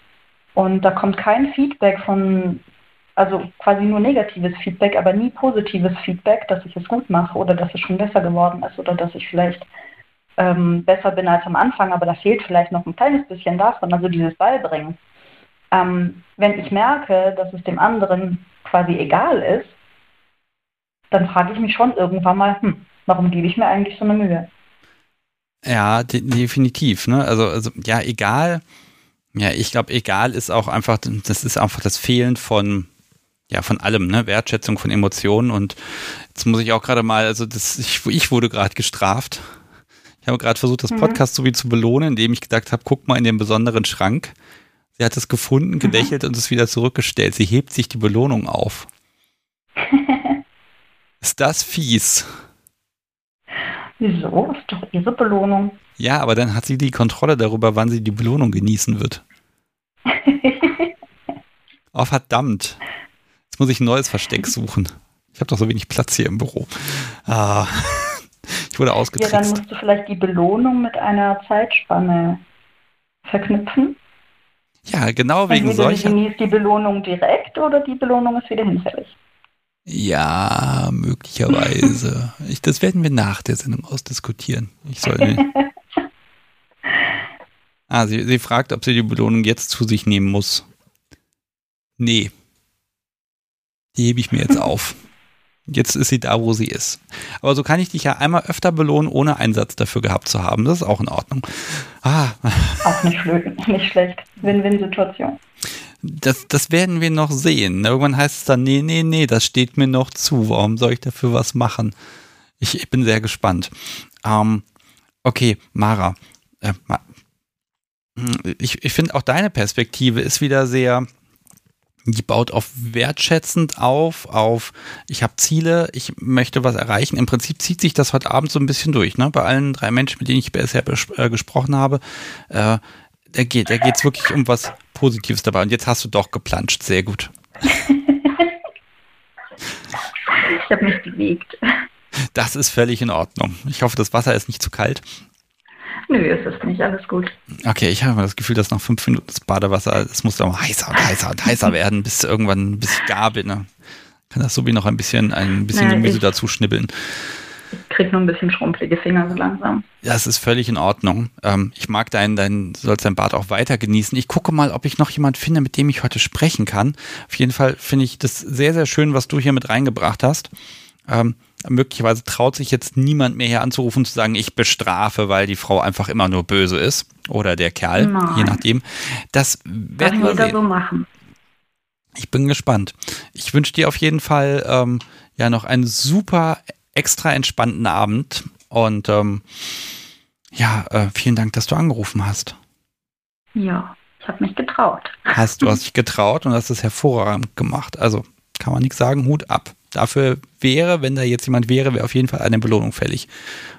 und da kommt kein Feedback von, also quasi nur negatives Feedback, aber nie positives Feedback, dass ich es gut mache oder dass es schon besser geworden ist oder dass ich vielleicht ähm, besser bin als am Anfang, aber da fehlt vielleicht noch ein kleines bisschen davon, also dieses Beibringen. Ähm, wenn ich merke, dass es dem anderen quasi egal ist, dann frage ich mich schon irgendwann mal, hm, warum gebe ich mir eigentlich so eine Mühe? Ja, de definitiv. Ne? Also, also ja, egal. Ja, ich glaube, egal ist auch einfach, das ist einfach das Fehlen von, ja, von allem, ne? Wertschätzung von Emotionen. Und jetzt muss ich auch gerade mal, also das, ich, ich wurde gerade gestraft. Ich habe gerade versucht, das. Podcast mhm. so wie zu belohnen, indem ich gedacht habe, guck mal in den besonderen Schrank. Sie hat es gefunden, gelächelt und es wieder zurückgestellt. Sie hebt sich die Belohnung auf. Ist das fies? Wieso? Ist doch ihre Belohnung. Ja, aber dann hat sie die Kontrolle darüber, wann sie die Belohnung genießen wird. oh, verdammt. Jetzt muss ich ein neues Versteck suchen. Ich habe doch so wenig Platz hier im Büro. Ah, ich wurde ausgetrickst. Ja, dann musst du vielleicht die Belohnung mit einer Zeitspanne verknüpfen. Ja, genau wegen Entweder solcher. Genießt die Belohnung direkt oder die Belohnung ist wieder hinfällig. Ja, möglicherweise. ich, das werden wir nach der Sendung ausdiskutieren. Ich soll. ah, sie, sie fragt, ob sie die Belohnung jetzt zu sich nehmen muss. Nee. Die hebe ich mir jetzt auf. Jetzt ist sie da, wo sie ist. Aber so kann ich dich ja einmal öfter belohnen, ohne Einsatz dafür gehabt zu haben. Das ist auch in Ordnung. Ah. Auch nicht, nicht schlecht. Win-win-Situation. Das, das werden wir noch sehen. Irgendwann heißt es dann, nee, nee, nee, das steht mir noch zu. Warum soll ich dafür was machen? Ich, ich bin sehr gespannt. Ähm, okay, Mara. Äh, ich ich finde auch deine Perspektive ist wieder sehr, die baut auf wertschätzend auf, auf ich habe Ziele, ich möchte was erreichen. Im Prinzip zieht sich das heute Abend so ein bisschen durch, ne? Bei allen drei Menschen, mit denen ich bisher äh, gesprochen habe, äh, da geht da geht's wirklich um was Positives dabei. Und jetzt hast du doch geplanscht. Sehr gut. ich habe mich bewegt. Das ist völlig in Ordnung. Ich hoffe, das Wasser ist nicht zu kalt. Nö, ist es nicht. Alles gut. Okay, ich habe das Gefühl, dass nach fünf Minuten das Badewasser, es muss doch heißer und heißer und heißer werden, bis irgendwann, bis ich gar bin. Ne? Kann das so wie noch ein bisschen, ein bisschen naja, Gemüse dazu schnibbeln. Ich krieg nur ein bisschen schrumpelige Finger so langsam. Das ist völlig in Ordnung. Ähm, ich mag dein, dein, sollst dein Bad auch weiter genießen. Ich gucke mal, ob ich noch jemand finde, mit dem ich heute sprechen kann. Auf jeden Fall finde ich das sehr, sehr schön, was du hier mit reingebracht hast. Ähm, möglicherweise traut sich jetzt niemand mehr hier anzurufen und zu sagen, ich bestrafe, weil die Frau einfach immer nur böse ist. Oder der Kerl, Nein. je nachdem. Das werden wir sehen. so machen. Ich bin gespannt. Ich wünsche dir auf jeden Fall ähm, ja noch einen super extra entspannten Abend und ähm, ja, äh, vielen Dank, dass du angerufen hast. Ja, ich habe mich getraut. Hast du hast dich getraut und hast es hervorragend gemacht. Also kann man nichts sagen, Hut ab. Dafür wäre, wenn da jetzt jemand wäre, wäre auf jeden Fall eine Belohnung fällig.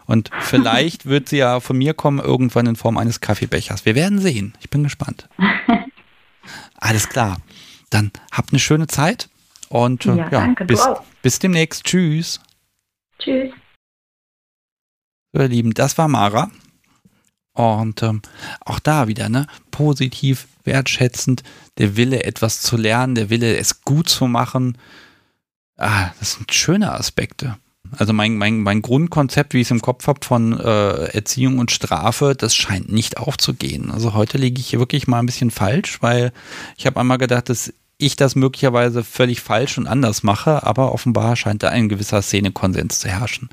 Und vielleicht wird sie ja von mir kommen, irgendwann in Form eines Kaffeebechers. Wir werden sehen. Ich bin gespannt. Alles klar. Dann habt eine schöne Zeit und ja, ja danke, bis, bis demnächst. Tschüss. Tschüss. So, ihr Lieben, das war Mara. Und ähm, auch da wieder, ne? Positiv, wertschätzend, der Wille, etwas zu lernen, der Wille, es gut zu machen. Ah, das sind schöne Aspekte. Also mein, mein, mein Grundkonzept, wie ich es im Kopf habe von äh, Erziehung und Strafe, das scheint nicht aufzugehen. Also heute liege ich hier wirklich mal ein bisschen falsch, weil ich habe einmal gedacht, dass ich das möglicherweise völlig falsch und anders mache, aber offenbar scheint da ein gewisser Szenekonsens zu herrschen.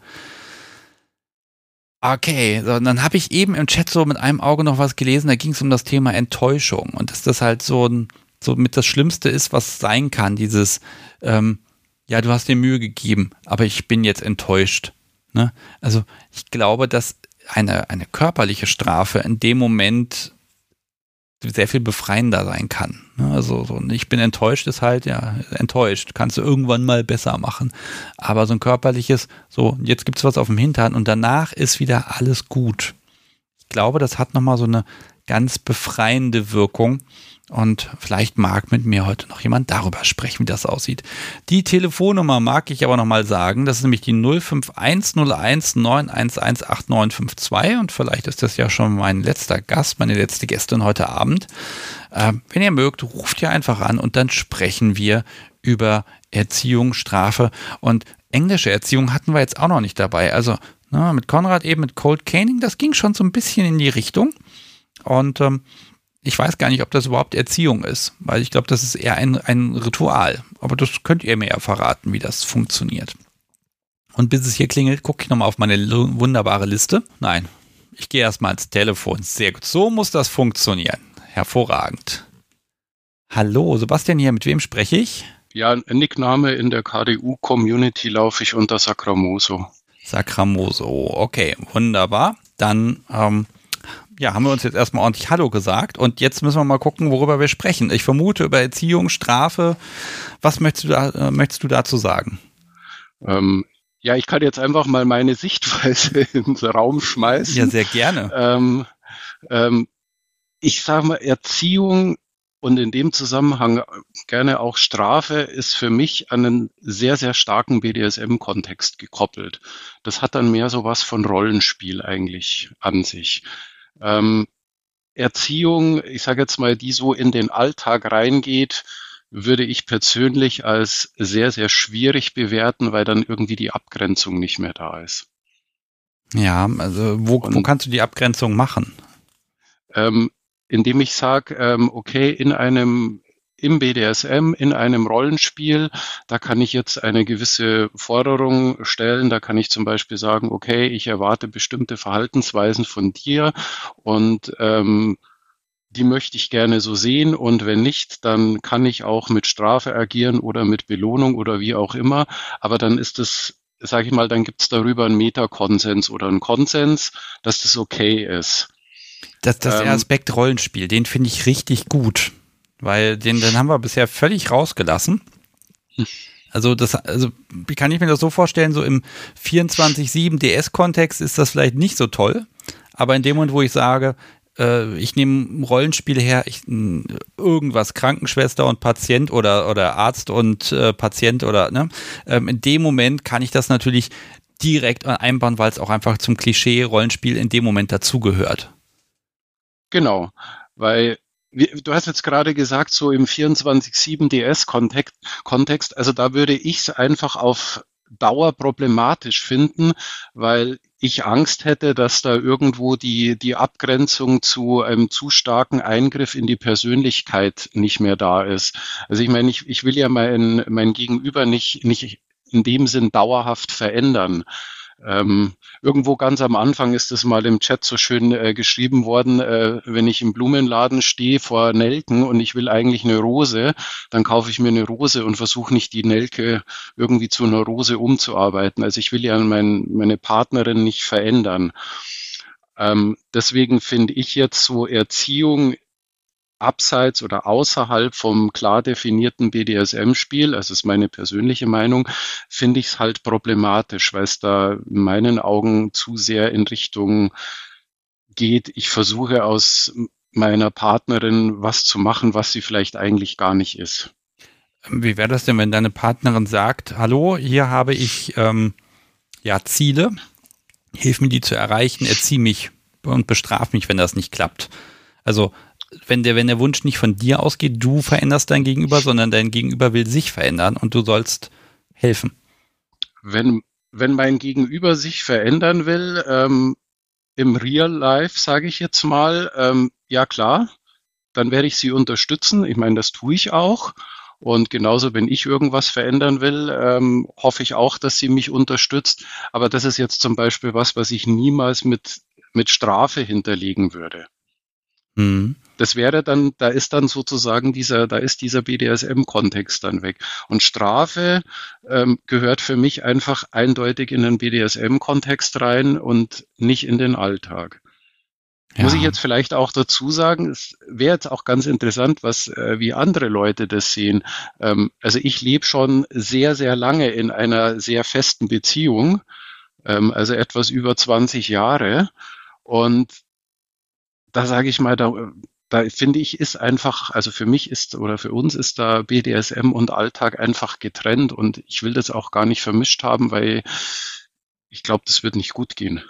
Okay, so, dann habe ich eben im Chat so mit einem Auge noch was gelesen, da ging es um das Thema Enttäuschung und dass das halt so, ein, so mit das Schlimmste ist, was sein kann, dieses, ähm, ja, du hast dir Mühe gegeben, aber ich bin jetzt enttäuscht. Ne? Also ich glaube, dass eine, eine körperliche Strafe in dem Moment sehr viel befreiender sein kann. Ne? Also so, ich bin enttäuscht ist halt, ja, enttäuscht. Kannst du irgendwann mal besser machen. Aber so ein körperliches, so, jetzt gibt's was auf dem Hintern und danach ist wieder alles gut. Ich glaube, das hat nochmal so eine ganz befreiende Wirkung. Und vielleicht mag mit mir heute noch jemand darüber sprechen, wie das aussieht. Die Telefonnummer mag ich aber nochmal sagen. Das ist nämlich die 0510191118952. Und vielleicht ist das ja schon mein letzter Gast, meine letzte Gästin heute Abend. Äh, wenn ihr mögt, ruft ihr einfach an und dann sprechen wir über Erziehung, Strafe und englische Erziehung hatten wir jetzt auch noch nicht dabei. Also na, mit Konrad eben mit Cold Caning, das ging schon so ein bisschen in die Richtung. Und ähm, ich weiß gar nicht, ob das überhaupt Erziehung ist, weil ich glaube, das ist eher ein, ein Ritual. Aber das könnt ihr mir ja verraten, wie das funktioniert. Und bis es hier klingelt, gucke ich nochmal auf meine wunderbare Liste. Nein, ich gehe erstmal ans Telefon. Sehr gut. So muss das funktionieren. Hervorragend. Hallo, Sebastian hier. Mit wem spreche ich? Ja, Nickname in der KDU-Community laufe ich unter Sacramoso. Sacramoso, okay, wunderbar. Dann ähm, ja, haben wir uns jetzt erstmal ordentlich Hallo gesagt und jetzt müssen wir mal gucken, worüber wir sprechen. Ich vermute über Erziehung, Strafe. Was möchtest du, da, äh, möchtest du dazu sagen? Ähm, ja, ich kann jetzt einfach mal meine Sichtweise ins Raum schmeißen. Ja, sehr gerne. Ähm, ähm, ich sage mal, Erziehung und in dem Zusammenhang gerne auch Strafe ist für mich an einen sehr, sehr starken BDSM-Kontext gekoppelt. Das hat dann mehr so was von Rollenspiel eigentlich an sich. Ähm, Erziehung, ich sage jetzt mal, die so in den Alltag reingeht, würde ich persönlich als sehr, sehr schwierig bewerten, weil dann irgendwie die Abgrenzung nicht mehr da ist. Ja, also wo, wo kannst du die Abgrenzung machen? Ähm, indem ich sage, ähm, okay, in einem im BDSM in einem Rollenspiel, da kann ich jetzt eine gewisse Forderung stellen. Da kann ich zum Beispiel sagen, okay, ich erwarte bestimmte Verhaltensweisen von dir und ähm, die möchte ich gerne so sehen und wenn nicht, dann kann ich auch mit Strafe agieren oder mit Belohnung oder wie auch immer. Aber dann ist es, sage ich mal, dann gibt es darüber einen Metakonsens oder einen Konsens, dass das okay ist. Das, das ähm, Aspekt Rollenspiel, den finde ich richtig gut. Weil den, den haben wir bisher völlig rausgelassen. Also das, also wie kann ich mir das so vorstellen, so im 24-7 DS-Kontext ist das vielleicht nicht so toll, aber in dem Moment, wo ich sage, äh, ich nehme ein Rollenspiel her, ich, irgendwas, Krankenschwester und Patient oder, oder Arzt und äh, Patient oder, ne? Ähm, in dem Moment kann ich das natürlich direkt einbauen, weil es auch einfach zum Klischee-Rollenspiel in dem Moment dazugehört. Genau, weil du hast jetzt gerade gesagt, so im 24-7 DS-Kontext, also da würde ich es einfach auf Dauer problematisch finden, weil ich Angst hätte, dass da irgendwo die, die Abgrenzung zu einem zu starken Eingriff in die Persönlichkeit nicht mehr da ist. Also ich meine, ich, ich will ja mein, mein Gegenüber nicht, nicht in dem Sinn dauerhaft verändern. Ähm, irgendwo ganz am Anfang ist es mal im Chat so schön äh, geschrieben worden, äh, wenn ich im Blumenladen stehe vor Nelken und ich will eigentlich eine Rose, dann kaufe ich mir eine Rose und versuche nicht die Nelke irgendwie zu einer Rose umzuarbeiten. Also ich will ja mein, meine Partnerin nicht verändern. Ähm, deswegen finde ich jetzt so Erziehung abseits oder außerhalb vom klar definierten BDSM-Spiel, also ist meine persönliche Meinung, finde ich es halt problematisch, weil es da in meinen Augen zu sehr in Richtung geht. Ich versuche aus meiner Partnerin was zu machen, was sie vielleicht eigentlich gar nicht ist. Wie wäre das denn, wenn deine Partnerin sagt, hallo, hier habe ich ähm, ja Ziele, hilf mir die zu erreichen, erzieh mich und bestraf mich, wenn das nicht klappt. Also wenn der, wenn der Wunsch nicht von dir ausgeht, du veränderst dein Gegenüber, sondern dein Gegenüber will sich verändern und du sollst helfen. Wenn, wenn mein Gegenüber sich verändern will, ähm, im Real Life, sage ich jetzt mal, ähm, ja klar, dann werde ich sie unterstützen. Ich meine, das tue ich auch. Und genauso, wenn ich irgendwas verändern will, ähm, hoffe ich auch, dass sie mich unterstützt. Aber das ist jetzt zum Beispiel was, was ich niemals mit, mit Strafe hinterlegen würde. Mhm. Das wäre dann, da ist dann sozusagen dieser, da ist dieser BDSM-Kontext dann weg. Und Strafe ähm, gehört für mich einfach eindeutig in den BDSM-Kontext rein und nicht in den Alltag. Ja. Muss ich jetzt vielleicht auch dazu sagen, es wäre jetzt auch ganz interessant, was äh, wie andere Leute das sehen. Ähm, also ich lebe schon sehr, sehr lange in einer sehr festen Beziehung, ähm, also etwas über 20 Jahre. Und da sage ich mal, da, da finde ich, ist einfach, also für mich ist oder für uns ist da BDSM und Alltag einfach getrennt und ich will das auch gar nicht vermischt haben, weil ich glaube, das wird nicht gut gehen.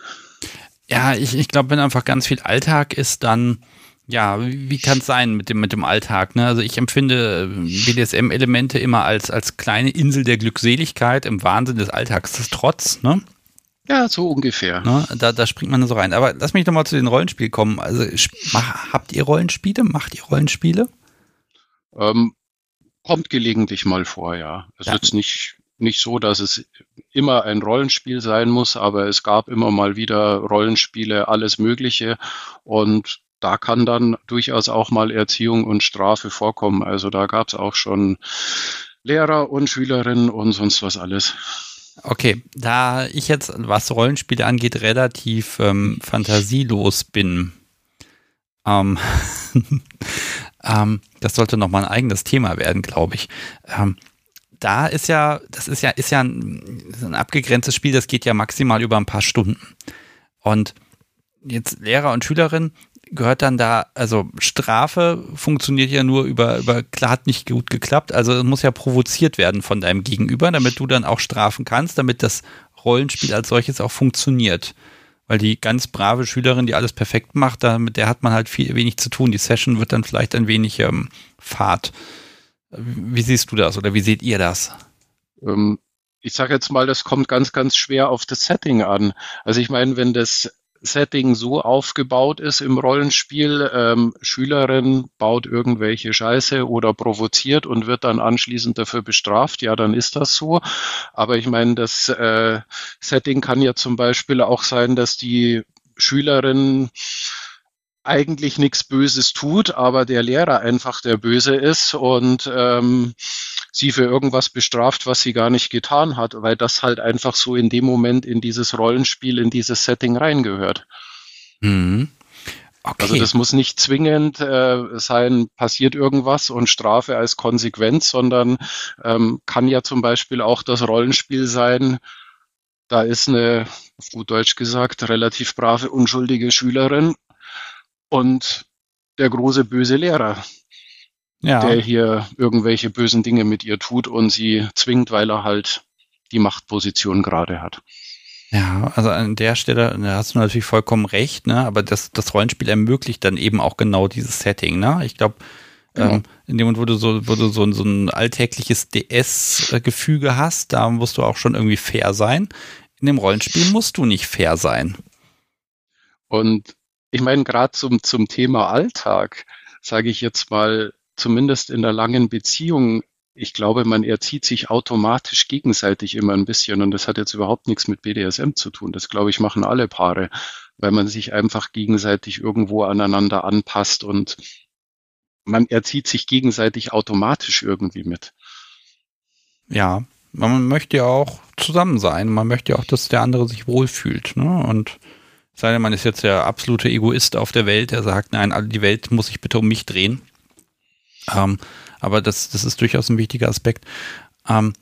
Ja, ich, ich glaube, wenn einfach ganz viel Alltag ist, dann ja, wie kann es sein mit dem, mit dem Alltag? Ne? Also ich empfinde BDSM-Elemente immer als, als kleine Insel der Glückseligkeit im Wahnsinn des Alltags. Das trotz, ne? Ja, so ungefähr. Ne, da, da springt man so rein. Aber lass mich nochmal zu den Rollenspielen kommen. Also mach, habt ihr Rollenspiele? Macht ihr Rollenspiele? Ähm, kommt gelegentlich mal vor, ja. Es ja. ist nicht, nicht so, dass es immer ein Rollenspiel sein muss, aber es gab immer mal wieder Rollenspiele, alles Mögliche. Und da kann dann durchaus auch mal Erziehung und Strafe vorkommen. Also da gab es auch schon Lehrer und Schülerinnen und sonst was alles. Okay, da ich jetzt, was Rollenspiele angeht, relativ ähm, fantasielos bin, ähm, ähm, das sollte noch mal ein eigenes Thema werden, glaube ich. Ähm, da ist ja, das ist ja, ist ja ein, ein abgegrenztes Spiel, das geht ja maximal über ein paar Stunden. Und jetzt Lehrer und Schülerin gehört dann da, also Strafe funktioniert ja nur über, über, klar hat nicht gut geklappt, also es muss ja provoziert werden von deinem Gegenüber, damit du dann auch strafen kannst, damit das Rollenspiel als solches auch funktioniert. Weil die ganz brave Schülerin, die alles perfekt macht, da, mit der hat man halt viel wenig zu tun. Die Session wird dann vielleicht ein wenig ähm, fad. Wie siehst du das oder wie seht ihr das? Ähm, ich sage jetzt mal, das kommt ganz, ganz schwer auf das Setting an. Also ich meine, wenn das Setting so aufgebaut ist im Rollenspiel, ähm, Schülerin baut irgendwelche Scheiße oder provoziert und wird dann anschließend dafür bestraft, ja, dann ist das so. Aber ich meine, das äh, Setting kann ja zum Beispiel auch sein, dass die Schülerin eigentlich nichts Böses tut, aber der Lehrer einfach der Böse ist und ähm, sie für irgendwas bestraft, was sie gar nicht getan hat, weil das halt einfach so in dem Moment in dieses Rollenspiel, in dieses Setting reingehört. Mhm. Okay. Also das muss nicht zwingend äh, sein, passiert irgendwas und Strafe als Konsequenz, sondern ähm, kann ja zum Beispiel auch das Rollenspiel sein, da ist eine, auf gut Deutsch gesagt, relativ brave, unschuldige Schülerin und der große böse Lehrer, ja. der hier irgendwelche bösen Dinge mit ihr tut und sie zwingt, weil er halt die Machtposition gerade hat. Ja, also an der Stelle, da hast du natürlich vollkommen recht, ne? aber das, das Rollenspiel ermöglicht dann eben auch genau dieses Setting. Ne? Ich glaube, genau. ähm, in dem Moment, wo du so, wo du so, so ein alltägliches DS-Gefüge hast, da musst du auch schon irgendwie fair sein. In dem Rollenspiel musst du nicht fair sein. Und ich meine, gerade zum, zum Thema Alltag, sage ich jetzt mal, zumindest in der langen Beziehung ich glaube, man erzieht sich automatisch gegenseitig immer ein bisschen und das hat jetzt überhaupt nichts mit BDSM zu tun. Das, glaube ich, machen alle Paare, weil man sich einfach gegenseitig irgendwo aneinander anpasst und man erzieht sich gegenseitig automatisch irgendwie mit. Ja, man möchte ja auch zusammen sein. Man möchte ja auch, dass der andere sich wohlfühlt. Ne? Und sei denn, man ist jetzt der absolute Egoist auf der Welt, der sagt, nein, die Welt muss sich bitte um mich drehen. Ähm, aber das, das ist durchaus ein wichtiger Aspekt. Ähm,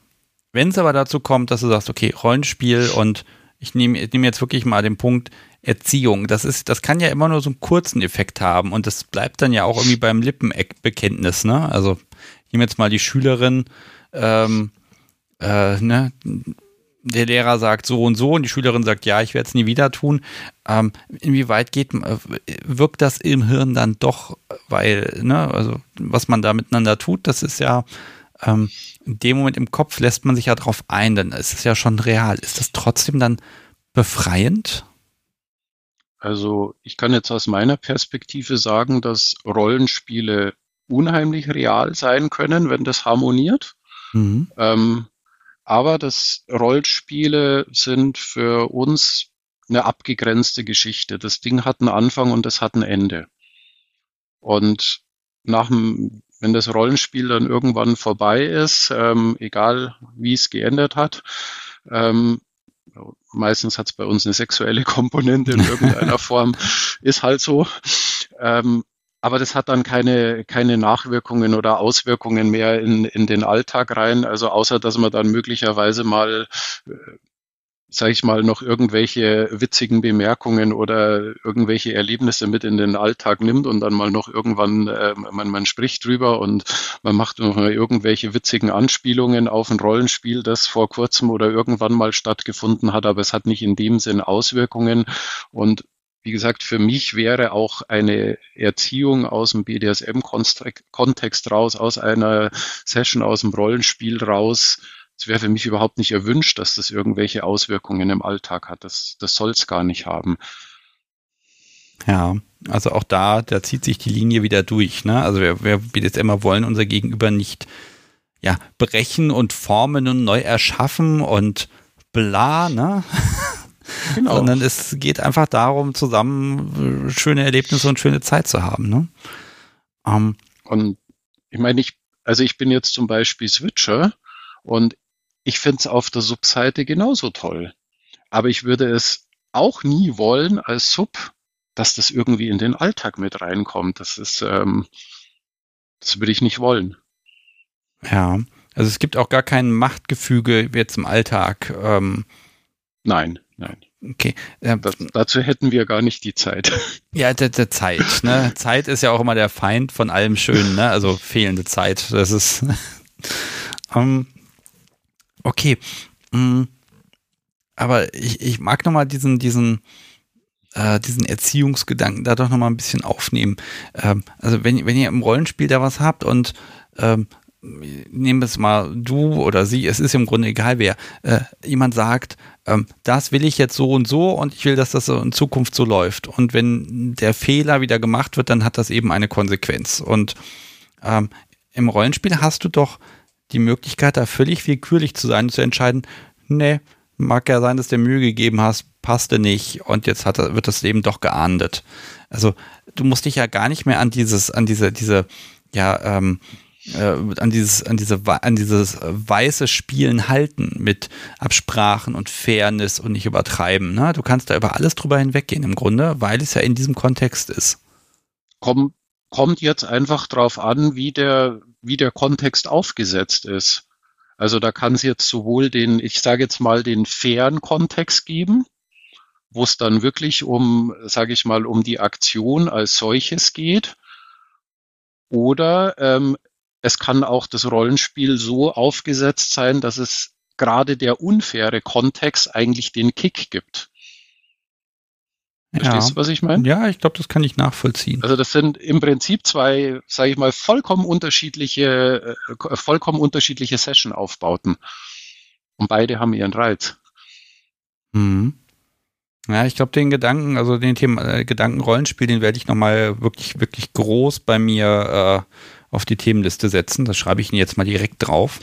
Wenn es aber dazu kommt, dass du sagst, okay, Rollenspiel und ich nehme nehm jetzt wirklich mal den Punkt Erziehung, das ist, das kann ja immer nur so einen kurzen Effekt haben und das bleibt dann ja auch irgendwie beim Lippenbekenntnis, ne? Also ich nehme jetzt mal die Schülerin, ähm, äh, ne, der Lehrer sagt so und so und die Schülerin sagt, ja, ich werde es nie wieder tun. Ähm, inwieweit geht, äh, wirkt das im Hirn dann doch, weil, ne, also was man da miteinander tut, das ist ja ähm, in dem Moment im Kopf lässt man sich ja drauf ein, dann ist es ja schon real. Ist das trotzdem dann befreiend? Also ich kann jetzt aus meiner Perspektive sagen, dass Rollenspiele unheimlich real sein können, wenn das harmoniert. Mhm. Ähm, aber das Rollspiele sind für uns eine abgegrenzte Geschichte. Das Ding hat einen Anfang und es hat ein Ende. Und nach dem, wenn das Rollenspiel dann irgendwann vorbei ist, ähm, egal wie es geendet hat, ähm, meistens hat es bei uns eine sexuelle Komponente in irgendeiner Form, ist halt so. Ähm, aber das hat dann keine, keine Nachwirkungen oder Auswirkungen mehr in, in den Alltag rein. Also außer, dass man dann möglicherweise mal, äh, sage ich mal, noch irgendwelche witzigen Bemerkungen oder irgendwelche Erlebnisse mit in den Alltag nimmt und dann mal noch irgendwann, äh, man, man spricht drüber und man macht noch mal irgendwelche witzigen Anspielungen auf ein Rollenspiel, das vor kurzem oder irgendwann mal stattgefunden hat, aber es hat nicht in dem Sinn Auswirkungen. Und wie gesagt, für mich wäre auch eine Erziehung aus dem BDSM-Kontext raus, aus einer Session, aus dem Rollenspiel raus, es wäre für mich überhaupt nicht erwünscht, dass das irgendwelche Auswirkungen im Alltag hat. Das, das soll es gar nicht haben. Ja, also auch da, da zieht sich die Linie wieder durch. Ne? Also wir, wir BDSMer wollen unser Gegenüber nicht ja, brechen und formen und neu erschaffen und bla, ne? Genau. Sondern es geht einfach darum, zusammen äh, schöne Erlebnisse und schöne Zeit zu haben. Ne? Ähm, und ich meine, ich, also ich bin jetzt zum Beispiel Switcher und ich finde es auf der Sub-Seite genauso toll. Aber ich würde es auch nie wollen als Sub, dass das irgendwie in den Alltag mit reinkommt. Das ist, ähm, das würde ich nicht wollen. Ja, also es gibt auch gar kein Machtgefüge jetzt im Alltag. Ähm, Nein. Nein. Okay. Ähm, das, dazu hätten wir gar nicht die Zeit. Ja, der, der Zeit. Ne? Zeit ist ja auch immer der Feind von allem Schönen, ne? also fehlende Zeit. Das ist. um, ähm, okay. Um, aber ich, ich mag nochmal diesen, diesen, äh, diesen Erziehungsgedanken da doch nochmal ein bisschen aufnehmen. Ähm, also, wenn, wenn ihr im Rollenspiel da was habt und ähm, nehmen wir es mal du oder sie, es ist im Grunde egal wer, äh, jemand sagt, das will ich jetzt so und so und ich will, dass das in Zukunft so läuft. Und wenn der Fehler wieder gemacht wird, dann hat das eben eine Konsequenz. Und ähm, im Rollenspiel hast du doch die Möglichkeit, da völlig willkürlich zu sein und zu entscheiden, nee, mag ja sein, dass du dir Mühe gegeben hast, passte nicht und jetzt hat, wird das Leben doch geahndet. Also du musst dich ja gar nicht mehr an dieses, an diese, diese, ja, ähm, äh, an dieses, an diese, an dieses weiße Spielen halten mit Absprachen und Fairness und nicht übertreiben. Ne? Du kannst da über alles drüber hinweggehen im Grunde, weil es ja in diesem Kontext ist. Komm, kommt jetzt einfach drauf an, wie der, wie der Kontext aufgesetzt ist. Also da kann es jetzt sowohl den, ich sage jetzt mal, den fairen Kontext geben, wo es dann wirklich um, sage ich mal, um die Aktion als solches geht. Oder ähm, es kann auch das Rollenspiel so aufgesetzt sein, dass es gerade der unfaire Kontext eigentlich den Kick gibt. Verstehst ja. du, was ich meine? Ja, ich glaube, das kann ich nachvollziehen. Also das sind im Prinzip zwei, sage ich mal, vollkommen unterschiedliche, äh, vollkommen unterschiedliche Session-Aufbauten. Und beide haben ihren Reiz. Mhm. Ja, ich glaube, den Gedanken, also den Thema äh, Gedankenrollenspiel, den werde ich nochmal wirklich, wirklich groß bei mir äh, auf die Themenliste setzen. Das schreibe ich Ihnen jetzt mal direkt drauf.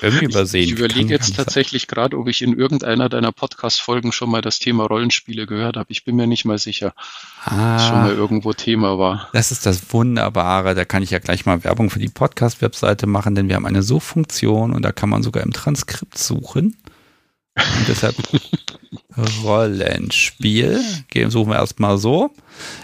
Irgendwie übersehen. Ich, ich überlege jetzt tatsächlich gerade, ob ich in irgendeiner deiner Podcast-Folgen schon mal das Thema Rollenspiele gehört habe. Ich bin mir nicht mal sicher, ah, dass schon mal irgendwo Thema war. Das ist das Wunderbare. Da kann ich ja gleich mal Werbung für die Podcast-Webseite machen, denn wir haben eine Suchfunktion und da kann man sogar im Transkript suchen. Und deshalb Rollenspiel. Suchen wir erstmal so.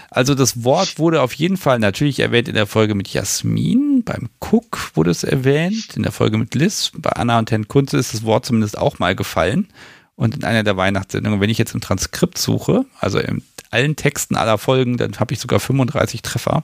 Also das Wort wurde auf jeden Fall natürlich erwähnt in der Folge mit Jasmin. Beim Cook wurde es erwähnt. In der Folge mit Liz. Bei Anna und Herrn Kunze ist das Wort zumindest auch mal gefallen. Und in einer der Weihnachtssendungen, wenn ich jetzt im Transkript suche, also in allen Texten aller Folgen, dann habe ich sogar 35 Treffer.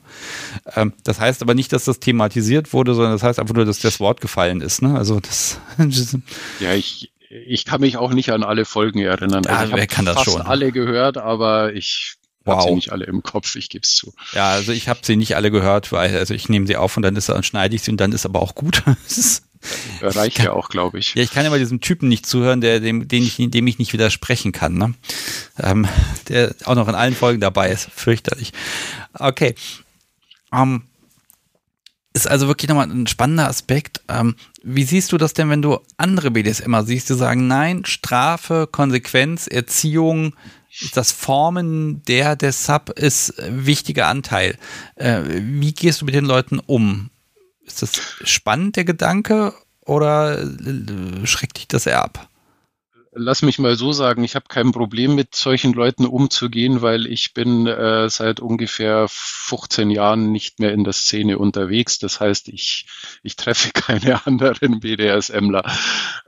Ähm, das heißt aber nicht, dass das thematisiert wurde, sondern das heißt einfach nur, dass das Wort gefallen ist. Ne? Also das. ja, ich, ich kann mich auch nicht an alle Folgen erinnern. Ja, also ich habe fast schon? alle gehört, aber ich wow. habe sie nicht alle im Kopf, ich gebe es zu. Ja, also ich habe sie nicht alle gehört, weil also ich nehme sie auf und dann ist dann schneide ich sie und dann ist aber auch gut. Reicht ja auch, glaube ich. Ja, ich kann ja bei diesem Typen nicht zuhören, der, dem, den ich, dem ich nicht widersprechen kann. Ne? Ähm, der auch noch in allen Folgen dabei ist. Fürchterlich. Okay. Um, ähm, ist also wirklich nochmal ein spannender Aspekt. Ähm, wie siehst du das denn, wenn du andere BDSMer siehst, die sagen, nein, Strafe, Konsequenz, Erziehung, das Formen der, der Sub ist ein wichtiger Anteil. Äh, wie gehst du mit den Leuten um? Ist das spannend, der Gedanke, oder äh, schreckt dich das eher ab? Lass mich mal so sagen, ich habe kein Problem mit solchen Leuten umzugehen, weil ich bin äh, seit ungefähr 15 Jahren nicht mehr in der Szene unterwegs. Das heißt, ich, ich treffe keine anderen BDSMler.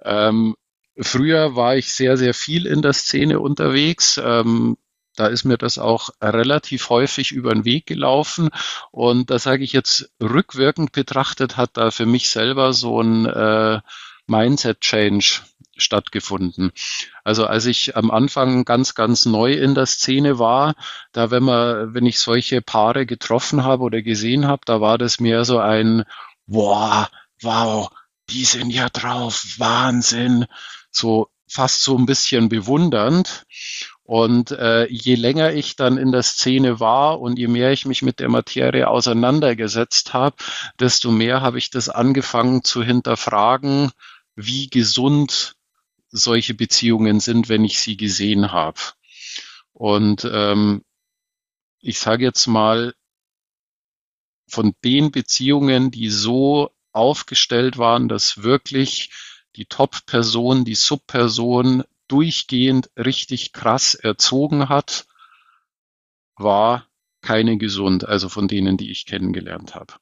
Ähm, früher war ich sehr, sehr viel in der Szene unterwegs. Ähm, da ist mir das auch relativ häufig über den Weg gelaufen. Und da sage ich jetzt rückwirkend betrachtet, hat da für mich selber so ein äh, Mindset-Change stattgefunden. Also als ich am Anfang ganz, ganz neu in der Szene war, da wenn man, wenn ich solche Paare getroffen habe oder gesehen habe, da war das mehr so ein, wow, wow, die sind ja drauf, Wahnsinn, so fast so ein bisschen bewundernd. Und äh, je länger ich dann in der Szene war und je mehr ich mich mit der Materie auseinandergesetzt habe, desto mehr habe ich das angefangen zu hinterfragen, wie gesund solche Beziehungen sind, wenn ich sie gesehen habe. Und ähm, ich sage jetzt mal, von den Beziehungen, die so aufgestellt waren, dass wirklich die Top-Person, die Sub-Person durchgehend richtig krass erzogen hat, war keine gesund, also von denen, die ich kennengelernt habe.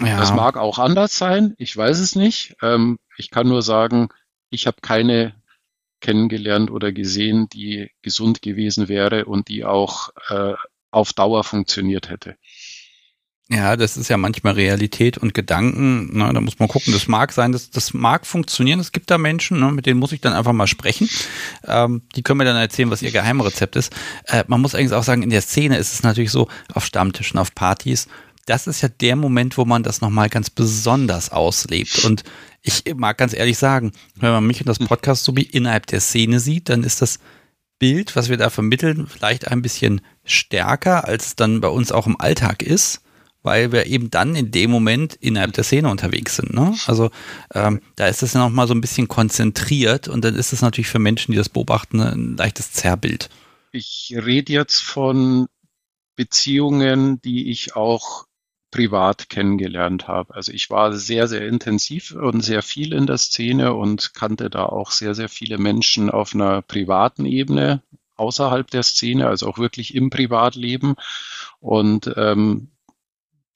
Ja. Das mag auch anders sein, ich weiß es nicht. Ähm, ich kann nur sagen, ich habe keine kennengelernt oder gesehen, die gesund gewesen wäre und die auch äh, auf Dauer funktioniert hätte. Ja, das ist ja manchmal Realität und Gedanken. Ne, da muss man gucken. Das mag sein, das, das mag funktionieren. Es gibt da Menschen, ne, mit denen muss ich dann einfach mal sprechen. Ähm, die können mir dann erzählen, was ihr Geheimrezept ist. Äh, man muss eigentlich auch sagen, in der Szene ist es natürlich so, auf Stammtischen, auf Partys, das ist ja der Moment, wo man das nochmal ganz besonders auslebt. Und ich mag ganz ehrlich sagen, wenn man mich und das Podcast so wie innerhalb der Szene sieht, dann ist das Bild, was wir da vermitteln, vielleicht ein bisschen stärker, als es dann bei uns auch im Alltag ist, weil wir eben dann in dem Moment innerhalb der Szene unterwegs sind. Ne? Also ähm, da ist es ja nochmal so ein bisschen konzentriert und dann ist es natürlich für Menschen, die das beobachten, ein leichtes Zerrbild. Ich rede jetzt von Beziehungen, die ich auch privat kennengelernt habe. Also ich war sehr, sehr intensiv und sehr viel in der Szene und kannte da auch sehr, sehr viele Menschen auf einer privaten Ebene außerhalb der Szene, also auch wirklich im Privatleben. Und ähm,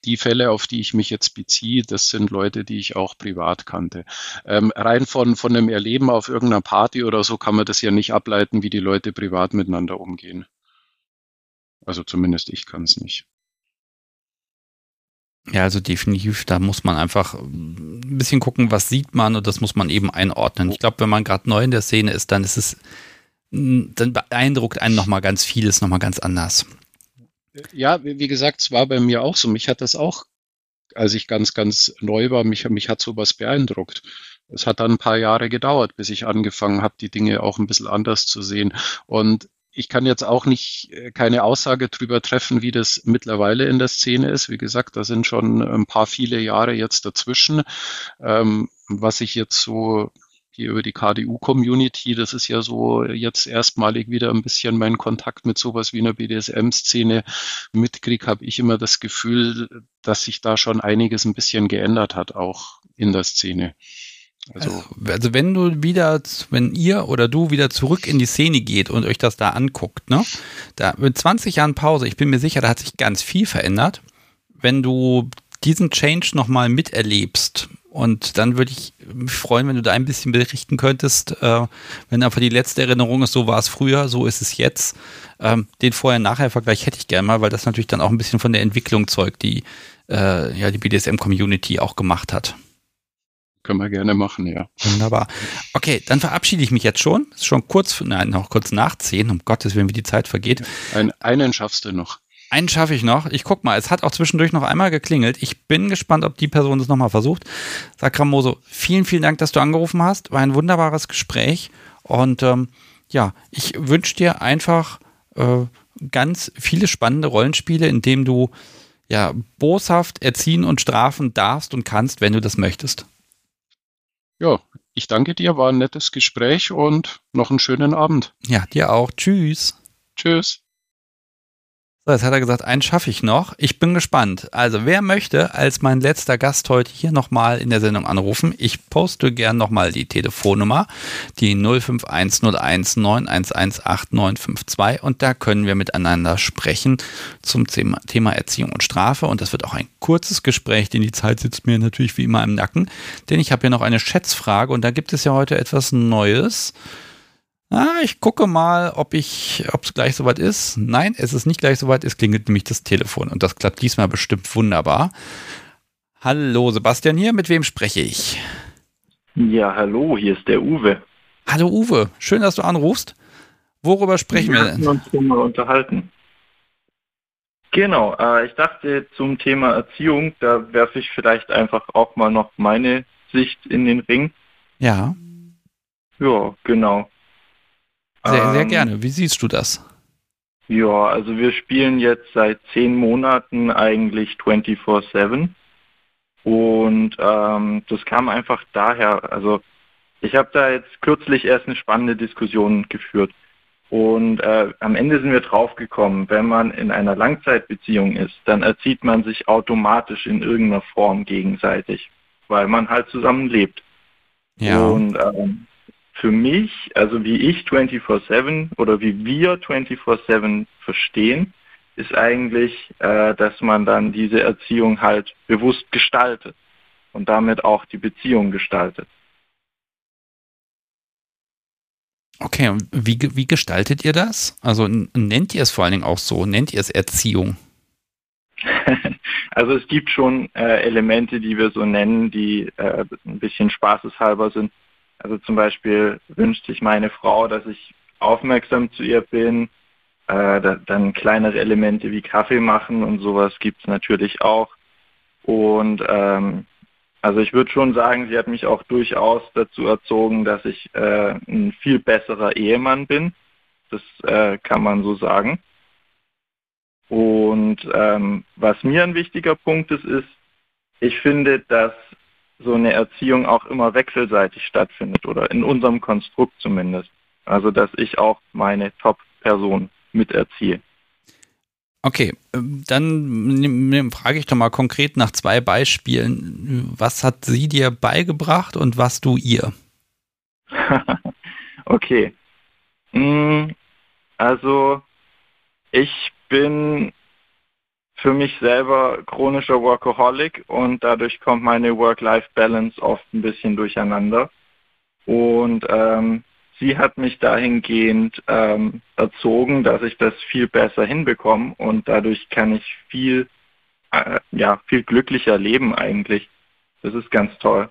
die Fälle, auf die ich mich jetzt beziehe, das sind Leute, die ich auch privat kannte. Ähm, rein von, von einem Erleben auf irgendeiner Party oder so kann man das ja nicht ableiten, wie die Leute privat miteinander umgehen. Also zumindest ich kann es nicht. Ja, also definitiv, da muss man einfach ein bisschen gucken, was sieht man und das muss man eben einordnen. Ich glaube, wenn man gerade neu in der Szene ist, dann ist es, dann beeindruckt einen nochmal ganz vieles nochmal ganz anders. Ja, wie gesagt, es war bei mir auch so. Mich hat das auch, als ich ganz, ganz neu war, mich, mich hat sowas beeindruckt. Es hat dann ein paar Jahre gedauert, bis ich angefangen habe, die Dinge auch ein bisschen anders zu sehen. Und ich kann jetzt auch nicht äh, keine Aussage darüber treffen, wie das mittlerweile in der Szene ist. Wie gesagt, da sind schon ein paar viele Jahre jetzt dazwischen. Ähm, was ich jetzt so hier über die KDU-Community, das ist ja so jetzt erstmalig wieder ein bisschen mein Kontakt mit sowas wie einer BDSM-Szene mitkrieg, habe ich immer das Gefühl, dass sich da schon einiges ein bisschen geändert hat, auch in der Szene. Also, also, also, wenn du wieder, wenn ihr oder du wieder zurück in die Szene geht und euch das da anguckt, ne? Da mit 20 Jahren Pause, ich bin mir sicher, da hat sich ganz viel verändert. Wenn du diesen Change nochmal miterlebst und dann würde ich mich freuen, wenn du da ein bisschen berichten könntest, äh, wenn einfach die letzte Erinnerung ist, so war es früher, so ist es jetzt. Ähm, den Vorher-Nachher-Vergleich hätte ich gerne mal, weil das natürlich dann auch ein bisschen von der Entwicklung zeugt, die äh, ja die BDSM-Community auch gemacht hat. Können wir gerne machen, ja. Wunderbar. Okay, dann verabschiede ich mich jetzt schon. Ist schon kurz, nein, noch kurz nach zehn, um Gottes Willen, wie die Zeit vergeht. Ein, einen schaffst du noch. Einen schaffe ich noch. Ich guck mal, es hat auch zwischendurch noch einmal geklingelt. Ich bin gespannt, ob die Person das nochmal versucht. Sakramoso, vielen, vielen Dank, dass du angerufen hast. War ein wunderbares Gespräch. Und ähm, ja, ich wünsche dir einfach äh, ganz viele spannende Rollenspiele, in denen du ja boshaft erziehen und strafen darfst und kannst, wenn du das möchtest. Ja, ich danke dir, war ein nettes Gespräch und noch einen schönen Abend. Ja, dir auch. Tschüss. Tschüss. So, jetzt hat er gesagt, einen schaffe ich noch. Ich bin gespannt. Also, wer möchte als mein letzter Gast heute hier nochmal in der Sendung anrufen? Ich poste gern nochmal die Telefonnummer, die 051019118952 und da können wir miteinander sprechen zum Thema Erziehung und Strafe und das wird auch ein kurzes Gespräch, denn die Zeit sitzt mir natürlich wie immer im Nacken, denn ich habe hier noch eine Schätzfrage und da gibt es ja heute etwas Neues. Ah, ich gucke mal, ob ich, ob es gleich soweit ist. Nein, es ist nicht gleich soweit. Es klingelt nämlich das Telefon und das klappt diesmal bestimmt wunderbar. Hallo Sebastian hier, mit wem spreche ich? Ja, hallo, hier ist der Uwe. Hallo Uwe, schön, dass du anrufst. Worüber sprechen wir, wir denn? Wir uns mal unterhalten. Genau, äh, ich dachte zum Thema Erziehung, da werfe ich vielleicht einfach auch mal noch meine Sicht in den Ring. Ja. Ja, genau. Sehr, sehr ähm, gerne. Wie siehst du das? Ja, also wir spielen jetzt seit zehn Monaten eigentlich 24-7 und ähm, das kam einfach daher, also ich habe da jetzt kürzlich erst eine spannende Diskussion geführt und äh, am Ende sind wir draufgekommen, wenn man in einer Langzeitbeziehung ist, dann erzieht man sich automatisch in irgendeiner Form gegenseitig, weil man halt zusammen lebt. Ja. Und ähm, für mich, also wie ich 24-7 oder wie wir 24-7 verstehen, ist eigentlich, äh, dass man dann diese Erziehung halt bewusst gestaltet und damit auch die Beziehung gestaltet. Okay, und wie, wie gestaltet ihr das? Also nennt ihr es vor allen Dingen auch so? Nennt ihr es Erziehung? also es gibt schon äh, Elemente, die wir so nennen, die äh, ein bisschen spaßeshalber sind. Also zum Beispiel wünscht sich meine Frau, dass ich aufmerksam zu ihr bin. Äh, da, dann kleinere Elemente wie Kaffee machen und sowas gibt es natürlich auch. Und ähm, also ich würde schon sagen, sie hat mich auch durchaus dazu erzogen, dass ich äh, ein viel besserer Ehemann bin. Das äh, kann man so sagen. Und ähm, was mir ein wichtiger Punkt ist, ist, ich finde, dass so eine Erziehung auch immer wechselseitig stattfindet oder in unserem Konstrukt zumindest. Also dass ich auch meine Top-Person miterziehe. Okay, ähm, dann frage ich doch mal konkret nach zwei Beispielen. Was hat sie dir beigebracht und was du ihr? okay. Mm, also ich bin für mich selber chronischer Workaholic und dadurch kommt meine Work-Life-Balance oft ein bisschen durcheinander. Und ähm, sie hat mich dahingehend ähm, erzogen, dass ich das viel besser hinbekomme und dadurch kann ich viel, äh, ja, viel glücklicher leben eigentlich. Das ist ganz toll.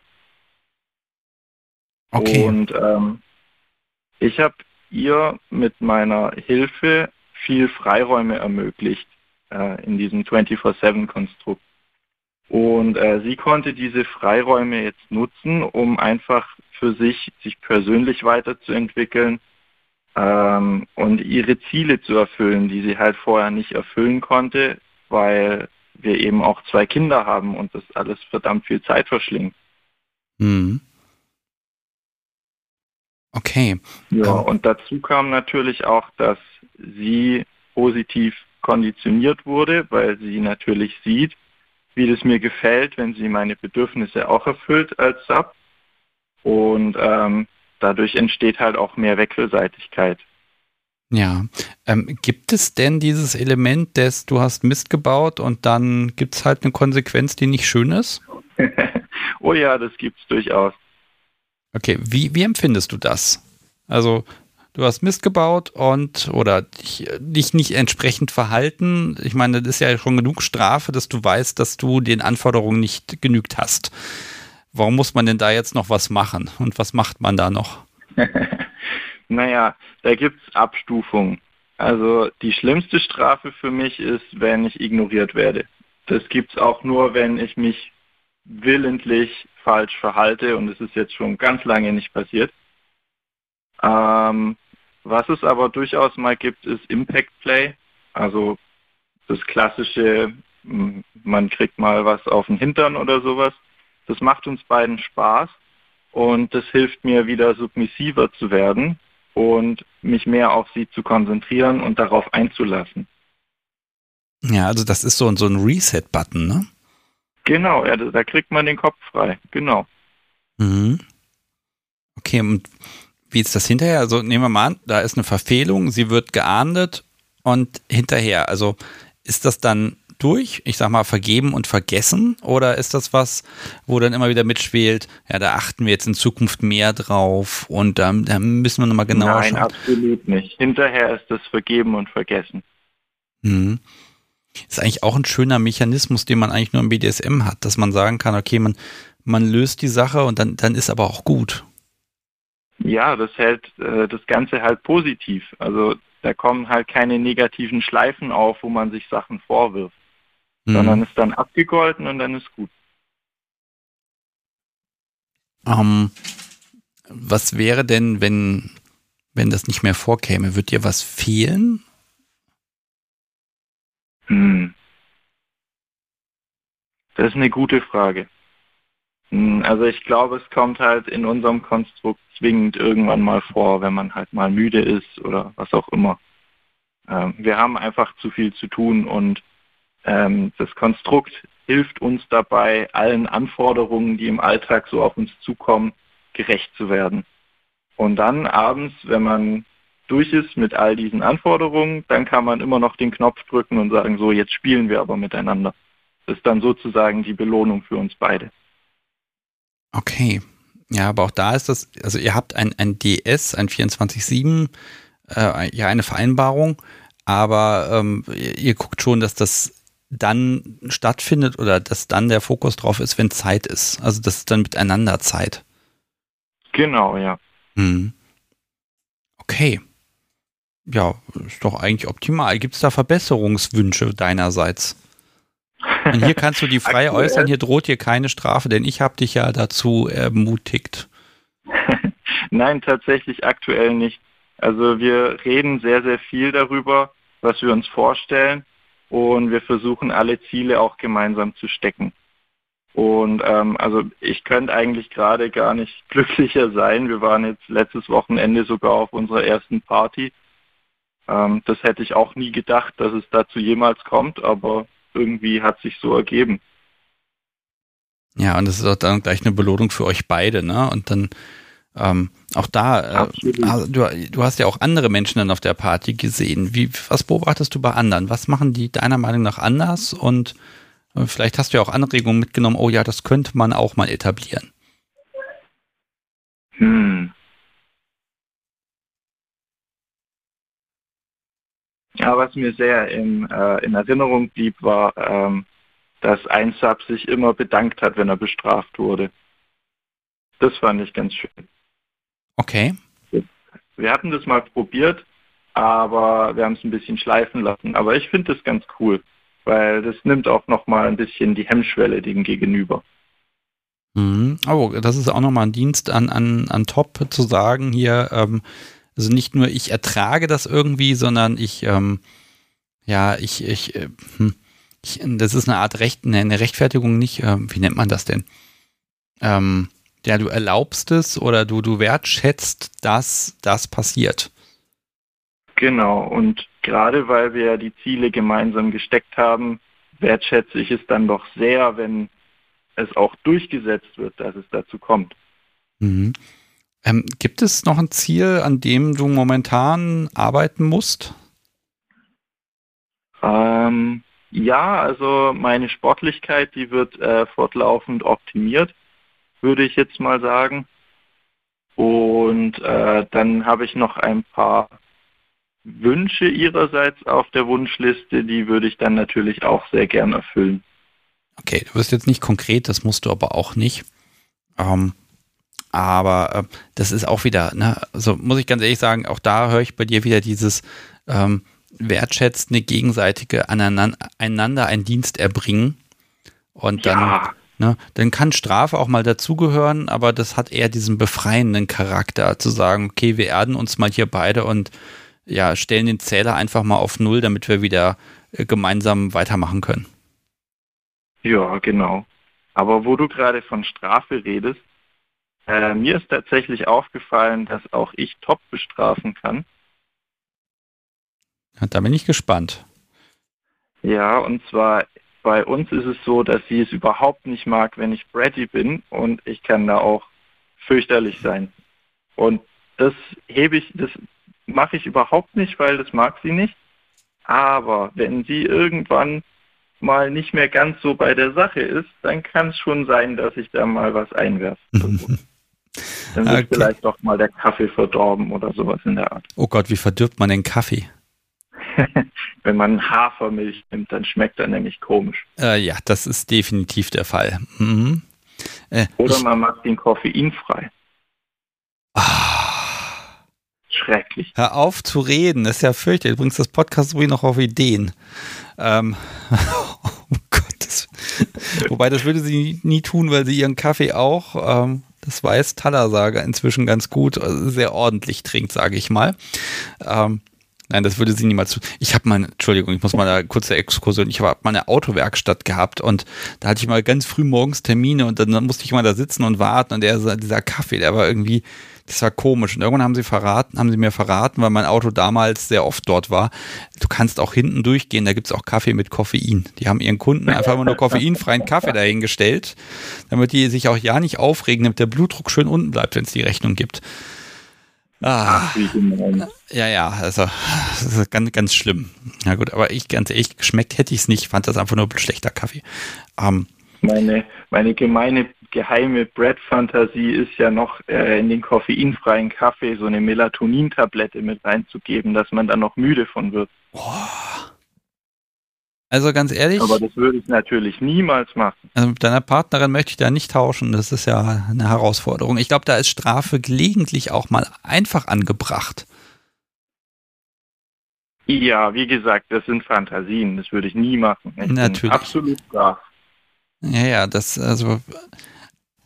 Okay. Und ähm, ich habe ihr mit meiner Hilfe viel Freiräume ermöglicht äh, in diesem 24-7-Konstrukt. Und äh, sie konnte diese Freiräume jetzt nutzen, um einfach für sich, sich persönlich weiterzuentwickeln ähm, und ihre Ziele zu erfüllen, die sie halt vorher nicht erfüllen konnte, weil wir eben auch zwei Kinder haben und das alles verdammt viel Zeit verschlingt. Mhm. Okay. Ja, ähm. und dazu kam natürlich auch, dass sie positiv konditioniert wurde, weil sie natürlich sieht, wie das mir gefällt, wenn sie meine Bedürfnisse auch erfüllt als Sub. Und ähm, dadurch entsteht halt auch mehr Wechselseitigkeit. Ja, ähm, gibt es denn dieses Element des, du hast Mist gebaut und dann gibt es halt eine Konsequenz, die nicht schön ist? oh ja, das gibt es durchaus. Okay, wie, wie empfindest du das? Also, du hast Mist gebaut und oder dich, dich nicht entsprechend verhalten. Ich meine, das ist ja schon genug Strafe, dass du weißt, dass du den Anforderungen nicht genügt hast. Warum muss man denn da jetzt noch was machen? Und was macht man da noch? naja, da gibt es Abstufungen. Also die schlimmste Strafe für mich ist, wenn ich ignoriert werde. Das gibt es auch nur, wenn ich mich willentlich falsch verhalte und es ist jetzt schon ganz lange nicht passiert. Ähm, was es aber durchaus mal gibt, ist Impact Play. Also das klassische, man kriegt mal was auf den Hintern oder sowas. Das macht uns beiden Spaß und das hilft mir wieder submissiver zu werden und mich mehr auf sie zu konzentrieren und darauf einzulassen. Ja, also das ist so, so ein Reset-Button, ne? Genau, ja, da kriegt man den Kopf frei, genau. Mhm. Okay, und wie ist das hinterher? Also nehmen wir mal an, da ist eine Verfehlung, sie wird geahndet und hinterher, also ist das dann durch, ich sag mal, vergeben und vergessen? Oder ist das was, wo dann immer wieder mitschwelt, ja, da achten wir jetzt in Zukunft mehr drauf und da, da müssen wir nochmal genauer Nein, schauen? Nein, absolut nicht. Hinterher ist das vergeben und vergessen. Mhm. Ist eigentlich auch ein schöner Mechanismus, den man eigentlich nur im BDSM hat, dass man sagen kann, okay, man, man löst die Sache und dann, dann ist aber auch gut. Ja, das hält äh, das Ganze halt positiv. Also da kommen halt keine negativen Schleifen auf, wo man sich Sachen vorwirft, mhm. sondern ist dann abgegolten und dann ist gut. Ähm, was wäre denn, wenn, wenn das nicht mehr vorkäme? Wird dir was fehlen? Hm. Das ist eine gute Frage. Hm, also ich glaube, es kommt halt in unserem Konstrukt zwingend irgendwann mal vor, wenn man halt mal müde ist oder was auch immer. Ähm, wir haben einfach zu viel zu tun und ähm, das Konstrukt hilft uns dabei, allen Anforderungen, die im Alltag so auf uns zukommen, gerecht zu werden. Und dann abends, wenn man durch ist mit all diesen Anforderungen, dann kann man immer noch den Knopf drücken und sagen, so, jetzt spielen wir aber miteinander. Das ist dann sozusagen die Belohnung für uns beide. Okay. Ja, aber auch da ist das, also ihr habt ein, ein DS, ein 24-7, äh, ja, eine Vereinbarung, aber ähm, ihr, ihr guckt schon, dass das dann stattfindet oder dass dann der Fokus drauf ist, wenn Zeit ist. Also das ist dann miteinander Zeit. Genau, ja. Hm. Okay ja, ist doch eigentlich optimal. Gibt es da Verbesserungswünsche deinerseits? Und hier kannst du die frei äußern, hier droht dir keine Strafe, denn ich habe dich ja dazu ermutigt. Nein, tatsächlich aktuell nicht. Also wir reden sehr, sehr viel darüber, was wir uns vorstellen und wir versuchen alle Ziele auch gemeinsam zu stecken. Und ähm, also ich könnte eigentlich gerade gar nicht glücklicher sein. Wir waren jetzt letztes Wochenende sogar auf unserer ersten Party ähm, das hätte ich auch nie gedacht, dass es dazu jemals kommt, aber irgendwie hat sich so ergeben. Ja, und das ist auch dann gleich eine Belohnung für euch beide, ne? Und dann Ähm, auch da, äh, du, du, hast ja auch andere Menschen dann auf der Party gesehen. Wie, was beobachtest du bei anderen? Was machen die deiner Meinung nach anders? Und äh, vielleicht hast du ja auch Anregungen mitgenommen, oh ja, das könnte man auch mal etablieren. Hm. Ja, was mir sehr in, äh, in Erinnerung blieb, war, ähm, dass ein Sub sich immer bedankt hat, wenn er bestraft wurde. Das fand ich ganz schön. Okay. Wir hatten das mal probiert, aber wir haben es ein bisschen schleifen lassen. Aber ich finde das ganz cool, weil das nimmt auch nochmal ein bisschen die Hemmschwelle dem Gegenüber. Mhm. Oh, das ist auch nochmal ein Dienst an, an, an Top zu sagen hier, ähm, also nicht nur ich ertrage das irgendwie, sondern ich, ähm, ja, ich, ich, äh, hm, ich, das ist eine Art Recht, eine Rechtfertigung nicht, äh, wie nennt man das denn? Ähm, ja, du erlaubst es oder du, du wertschätzt, dass das passiert. Genau, und gerade weil wir die Ziele gemeinsam gesteckt haben, wertschätze ich es dann doch sehr, wenn es auch durchgesetzt wird, dass es dazu kommt. Mhm. Ähm, gibt es noch ein Ziel, an dem du momentan arbeiten musst? Ähm, ja, also meine Sportlichkeit, die wird äh, fortlaufend optimiert, würde ich jetzt mal sagen. Und äh, dann habe ich noch ein paar Wünsche ihrerseits auf der Wunschliste, die würde ich dann natürlich auch sehr gern erfüllen. Okay, du wirst jetzt nicht konkret, das musst du aber auch nicht. Ähm, aber äh, das ist auch wieder, ne, also muss ich ganz ehrlich sagen, auch da höre ich bei dir wieder dieses ähm, wertschätzende gegenseitige aneinander, einander einen Dienst erbringen. Und dann, ja. ne, dann kann Strafe auch mal dazugehören, aber das hat eher diesen befreienden Charakter, zu sagen, okay, wir erden uns mal hier beide und ja, stellen den Zähler einfach mal auf Null, damit wir wieder äh, gemeinsam weitermachen können. Ja, genau. Aber wo du gerade von Strafe redest, äh, mir ist tatsächlich aufgefallen, dass auch ich Top bestrafen kann. Da bin ich gespannt. Ja, und zwar bei uns ist es so, dass sie es überhaupt nicht mag, wenn ich Bratty bin und ich kann da auch fürchterlich sein. Und das hebe ich, das mache ich überhaupt nicht, weil das mag sie nicht. Aber wenn sie irgendwann mal nicht mehr ganz so bei der Sache ist, dann kann es schon sein, dass ich da mal was einwerfe. Dann wird okay. vielleicht doch mal der Kaffee verdorben oder sowas in der Art. Oh Gott, wie verdirbt man den Kaffee? Wenn man Hafermilch nimmt, dann schmeckt er nämlich komisch. Äh, ja, das ist definitiv der Fall. Mhm. Äh, oder man macht den koffeinfrei. Ah. Schrecklich. Hör auf zu reden, das ist ja fürchterlich. Du bringst das Podcast ruhig noch auf Ideen. Ähm, oh Gott. Das, wobei, das würde sie nie tun, weil sie ihren Kaffee auch ähm, das weiß Talasager inzwischen ganz gut, also sehr ordentlich trinkt, sage ich mal. Ähm, Nein, das würde sie niemals tun. Ich habe mal, Entschuldigung, ich muss mal eine kurze Exkursion. Ich habe mal eine Autowerkstatt gehabt und da hatte ich mal ganz früh morgens Termine und dann musste ich mal da sitzen und warten und der, dieser Kaffee, der war irgendwie, das war komisch. Und irgendwann haben sie verraten, haben sie mir verraten, weil mein Auto damals sehr oft dort war. Du kannst auch hinten durchgehen, da gibt's auch Kaffee mit Koffein. Die haben ihren Kunden einfach immer nur koffeinfreien Kaffee dahingestellt, damit die sich auch ja nicht aufregen, damit der Blutdruck schön unten bleibt, wenn es die Rechnung gibt. Ah, ja, ja, also das ist ganz, ganz schlimm. Ja gut, aber ich ganz ehrlich, geschmeckt hätte ich es nicht, fand das einfach nur schlechter Kaffee. Ähm, meine, meine gemeine geheime Bread-Fantasie ist ja noch äh, in den koffeinfreien Kaffee so eine Melatonin-Tablette mit reinzugeben, dass man dann noch müde von wird. Boah. Also ganz ehrlich. Aber das würde ich natürlich niemals machen. Also mit deiner Partnerin möchte ich da nicht tauschen. Das ist ja eine Herausforderung. Ich glaube, da ist Strafe gelegentlich auch mal einfach angebracht. Ja, wie gesagt, das sind Fantasien. Das würde ich nie machen. Ich natürlich. absolut brav. Ja, ja, das, also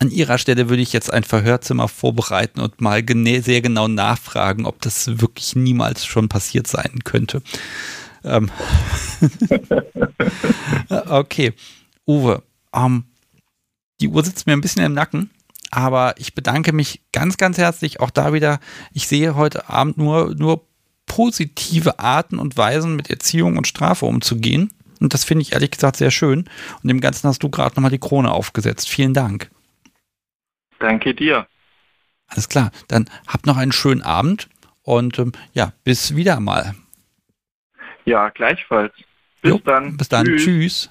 an ihrer Stelle würde ich jetzt ein Verhörzimmer vorbereiten und mal sehr genau nachfragen, ob das wirklich niemals schon passiert sein könnte. Ähm okay, Uwe, ähm, die Uhr sitzt mir ein bisschen im Nacken, aber ich bedanke mich ganz, ganz herzlich auch da wieder. Ich sehe heute Abend nur, nur positive Arten und Weisen mit Erziehung und Strafe umzugehen. Und das finde ich ehrlich gesagt sehr schön. Und dem Ganzen hast du gerade nochmal die Krone aufgesetzt. Vielen Dank. Danke dir. Alles klar. Dann habt noch einen schönen Abend und ähm, ja, bis wieder mal. Ja, gleichfalls. Bis jo, dann. Bis dann. Tschüss. Tschüss.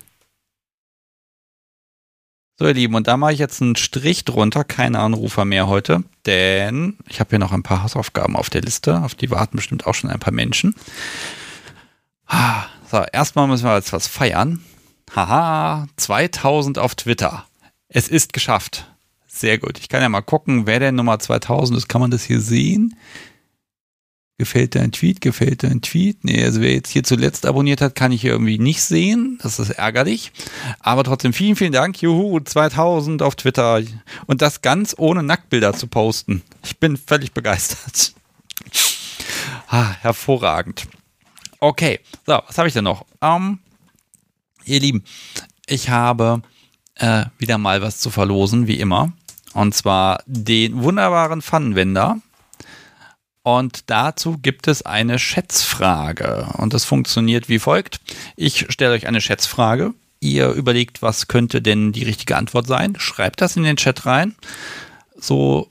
So, ihr Lieben, und da mache ich jetzt einen Strich drunter, keine Anrufer mehr heute, denn ich habe hier noch ein paar Hausaufgaben auf der Liste, auf die warten bestimmt auch schon ein paar Menschen. Ah, so, erstmal müssen wir jetzt was feiern. Haha, 2000 auf Twitter. Es ist geschafft. Sehr gut. Ich kann ja mal gucken, wer der Nummer 2000 ist. Kann man das hier sehen? Gefällt dein Tweet? Gefällt dein Tweet? Nee, also wer jetzt hier zuletzt abonniert hat, kann ich hier irgendwie nicht sehen. Das ist ärgerlich. Aber trotzdem vielen, vielen Dank. Juhu, 2000 auf Twitter. Und das ganz ohne Nacktbilder zu posten. Ich bin völlig begeistert. Ah, hervorragend. Okay, so, was habe ich denn noch? Ähm, ihr Lieben, ich habe äh, wieder mal was zu verlosen, wie immer. Und zwar den wunderbaren Pfannenwender und dazu gibt es eine Schätzfrage. Und das funktioniert wie folgt. Ich stelle euch eine Schätzfrage. Ihr überlegt, was könnte denn die richtige Antwort sein. Schreibt das in den Chat rein. So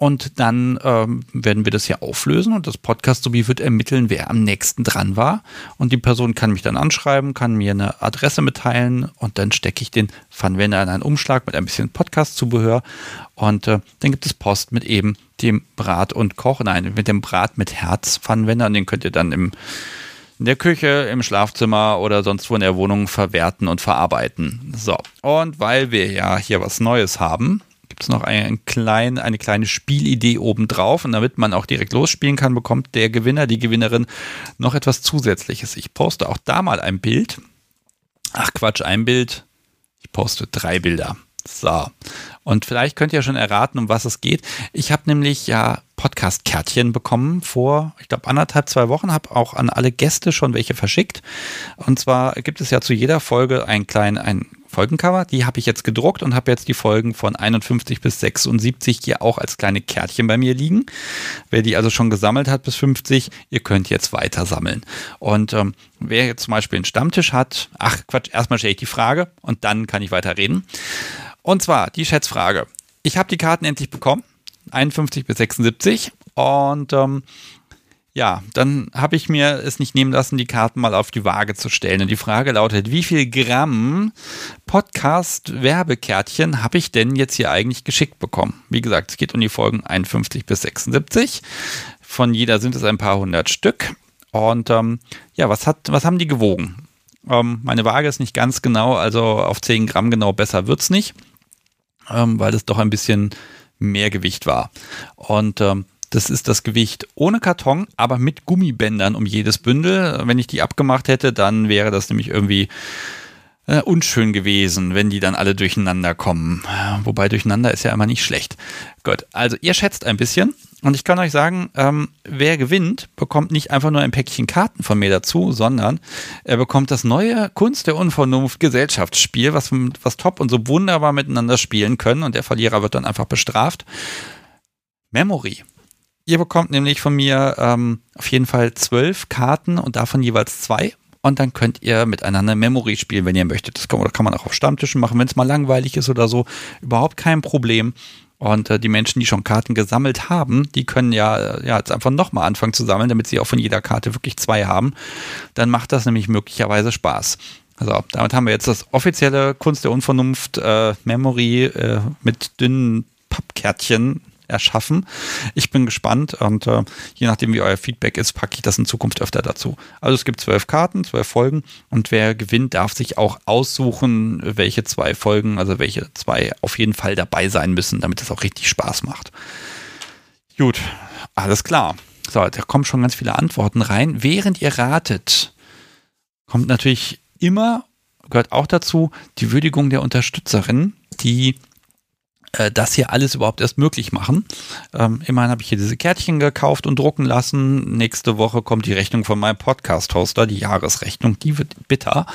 und dann ähm, werden wir das hier auflösen und das Podcast sowie wird ermitteln, wer am nächsten dran war. Und die Person kann mich dann anschreiben, kann mir eine Adresse mitteilen und dann stecke ich den Funwender in einen Umschlag mit ein bisschen Podcast-Zubehör. Und äh, dann gibt es Post mit eben dem Brat und Koch, nein, mit dem Brat mit Herz Funwender. Und den könnt ihr dann im in der Küche, im Schlafzimmer oder sonst wo in der Wohnung verwerten und verarbeiten. So, und weil wir ja hier was Neues haben, gibt es noch ein klein, eine kleine Spielidee obendrauf. Und damit man auch direkt losspielen kann, bekommt der Gewinner, die Gewinnerin noch etwas Zusätzliches. Ich poste auch da mal ein Bild. Ach Quatsch, ein Bild. Ich poste drei Bilder. So. Und vielleicht könnt ihr schon erraten, um was es geht. Ich habe nämlich ja Podcast-Kärtchen bekommen vor, ich glaube, anderthalb, zwei Wochen, habe auch an alle Gäste schon welche verschickt. Und zwar gibt es ja zu jeder Folge ein klein, ein Folgencover. Die habe ich jetzt gedruckt und habe jetzt die Folgen von 51 bis 76 hier auch als kleine Kärtchen bei mir liegen. Wer die also schon gesammelt hat bis 50, ihr könnt jetzt weiter sammeln. Und ähm, wer jetzt zum Beispiel einen Stammtisch hat, ach Quatsch, erstmal stelle ich die Frage und dann kann ich weiter reden. Und zwar die Schätzfrage. Ich habe die Karten endlich bekommen, 51 bis 76 und ähm, ja, dann habe ich mir es nicht nehmen lassen, die Karten mal auf die Waage zu stellen. Und die Frage lautet, wie viel Gramm Podcast-Werbekärtchen habe ich denn jetzt hier eigentlich geschickt bekommen? Wie gesagt, es geht um die Folgen 51 bis 76. Von jeder sind es ein paar hundert Stück. Und ähm, ja, was, hat, was haben die gewogen? Ähm, meine Waage ist nicht ganz genau, also auf 10 Gramm genau besser wird es nicht, ähm, weil es doch ein bisschen mehr Gewicht war. Und ähm, das ist das Gewicht ohne Karton, aber mit Gummibändern um jedes Bündel. Wenn ich die abgemacht hätte, dann wäre das nämlich irgendwie äh, unschön gewesen, wenn die dann alle durcheinander kommen. Wobei durcheinander ist ja immer nicht schlecht. Gut, also ihr schätzt ein bisschen. Und ich kann euch sagen, ähm, wer gewinnt, bekommt nicht einfach nur ein Päckchen Karten von mir dazu, sondern er bekommt das neue Kunst der Unvernunft Gesellschaftsspiel, was, was top und so wunderbar miteinander spielen können. Und der Verlierer wird dann einfach bestraft. Memory. Ihr bekommt nämlich von mir ähm, auf jeden Fall zwölf Karten und davon jeweils zwei. Und dann könnt ihr miteinander Memory spielen, wenn ihr möchtet. Das kann, kann man auch auf Stammtischen machen, wenn es mal langweilig ist oder so. Überhaupt kein Problem. Und äh, die Menschen, die schon Karten gesammelt haben, die können ja, äh, ja jetzt einfach nochmal anfangen zu sammeln, damit sie auch von jeder Karte wirklich zwei haben. Dann macht das nämlich möglicherweise Spaß. Also damit haben wir jetzt das offizielle Kunst der Unvernunft äh, Memory äh, mit dünnen Pappkärtchen erschaffen. Ich bin gespannt und äh, je nachdem, wie euer Feedback ist, packe ich das in Zukunft öfter dazu. Also es gibt zwölf Karten, zwölf Folgen und wer gewinnt, darf sich auch aussuchen, welche zwei Folgen, also welche zwei auf jeden Fall dabei sein müssen, damit es auch richtig Spaß macht. Gut, alles klar. So, da kommen schon ganz viele Antworten rein. Während ihr ratet, kommt natürlich immer, gehört auch dazu, die Würdigung der Unterstützerin, die äh, das hier alles überhaupt erst möglich machen. Ähm, immerhin habe ich hier diese Kärtchen gekauft und drucken lassen. Nächste Woche kommt die Rechnung von meinem Podcast-Hoster, die Jahresrechnung. Die wird bitter,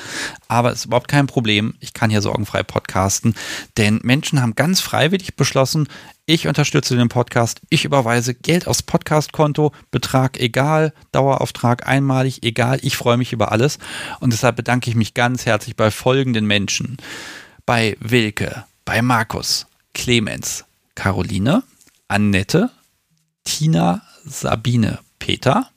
aber ist überhaupt kein Problem. Ich kann hier sorgenfrei podcasten, denn Menschen haben ganz freiwillig beschlossen, ich unterstütze den Podcast, ich überweise Geld aufs Podcast-Konto, Betrag egal, Dauerauftrag einmalig, egal, ich freue mich über alles und deshalb bedanke ich mich ganz herzlich bei folgenden Menschen. Bei Wilke, bei Markus, Clemens, Caroline, Annette, Tina, Sabine, Peter,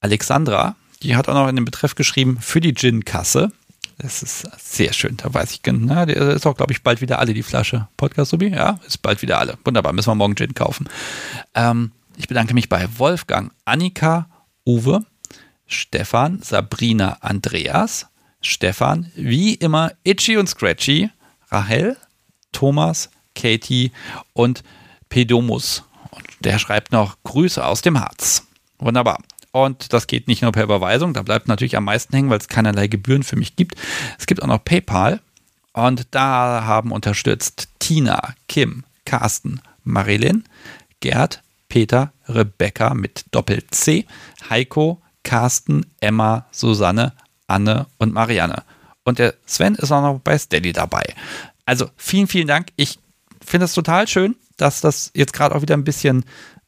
Alexandra, die hat auch noch in den Betreff geschrieben für die Gin-Kasse. Das ist sehr schön, da weiß ich genau. Ist auch, glaube ich, bald wieder alle, die Flasche. Podcast Subi? Ja, ist bald wieder alle. Wunderbar, müssen wir morgen Gin kaufen. Ähm, ich bedanke mich bei Wolfgang, Annika, Uwe, Stefan, Sabrina, Andreas, Stefan, wie immer Itchy und Scratchy, Rahel, Thomas, Katie und Pedomus. Und der schreibt noch Grüße aus dem Harz. Wunderbar. Und das geht nicht nur per Überweisung, da bleibt natürlich am meisten hängen, weil es keinerlei Gebühren für mich gibt. Es gibt auch noch PayPal. Und da haben unterstützt Tina, Kim, Carsten, Marilyn, Gerd, Peter, Rebecca mit Doppel-C, Heiko, Carsten, Emma, Susanne, Anne und Marianne. Und der Sven ist auch noch bei Steady dabei. Also vielen, vielen Dank. Ich finde es total schön, dass das jetzt gerade auch wieder ein bisschen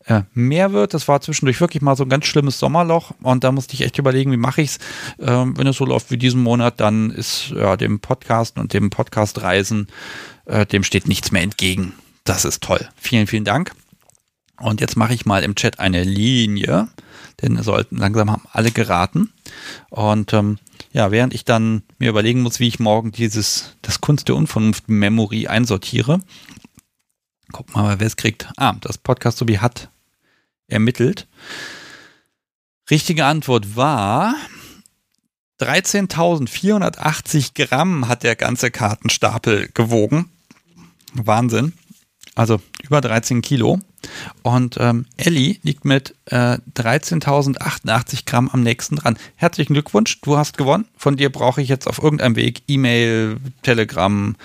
äh, mehr wird. Das war zwischendurch wirklich mal so ein ganz schlimmes Sommerloch und da musste ich echt überlegen, wie mache ich es. Ähm, wenn es so läuft wie diesen Monat, dann ist ja, dem Podcast und dem Podcast-Reisen, äh, dem steht nichts mehr entgegen. Das ist toll. Vielen, vielen Dank. Und jetzt mache ich mal im Chat eine Linie, denn sollten langsam haben alle geraten. Und ähm, ja, während ich dann mir überlegen muss, wie ich morgen dieses das Kunst der Unvernunft Memory einsortiere, guck mal, wer es kriegt. Ah, das Podcast Sobi hat ermittelt. Richtige Antwort war 13.480 Gramm hat der ganze Kartenstapel gewogen. Wahnsinn. Also über 13 Kilo. Und ähm, Ellie liegt mit äh, 13.088 Gramm am nächsten dran. Herzlichen Glückwunsch, du hast gewonnen. Von dir brauche ich jetzt auf irgendeinem Weg E-Mail, Telegram,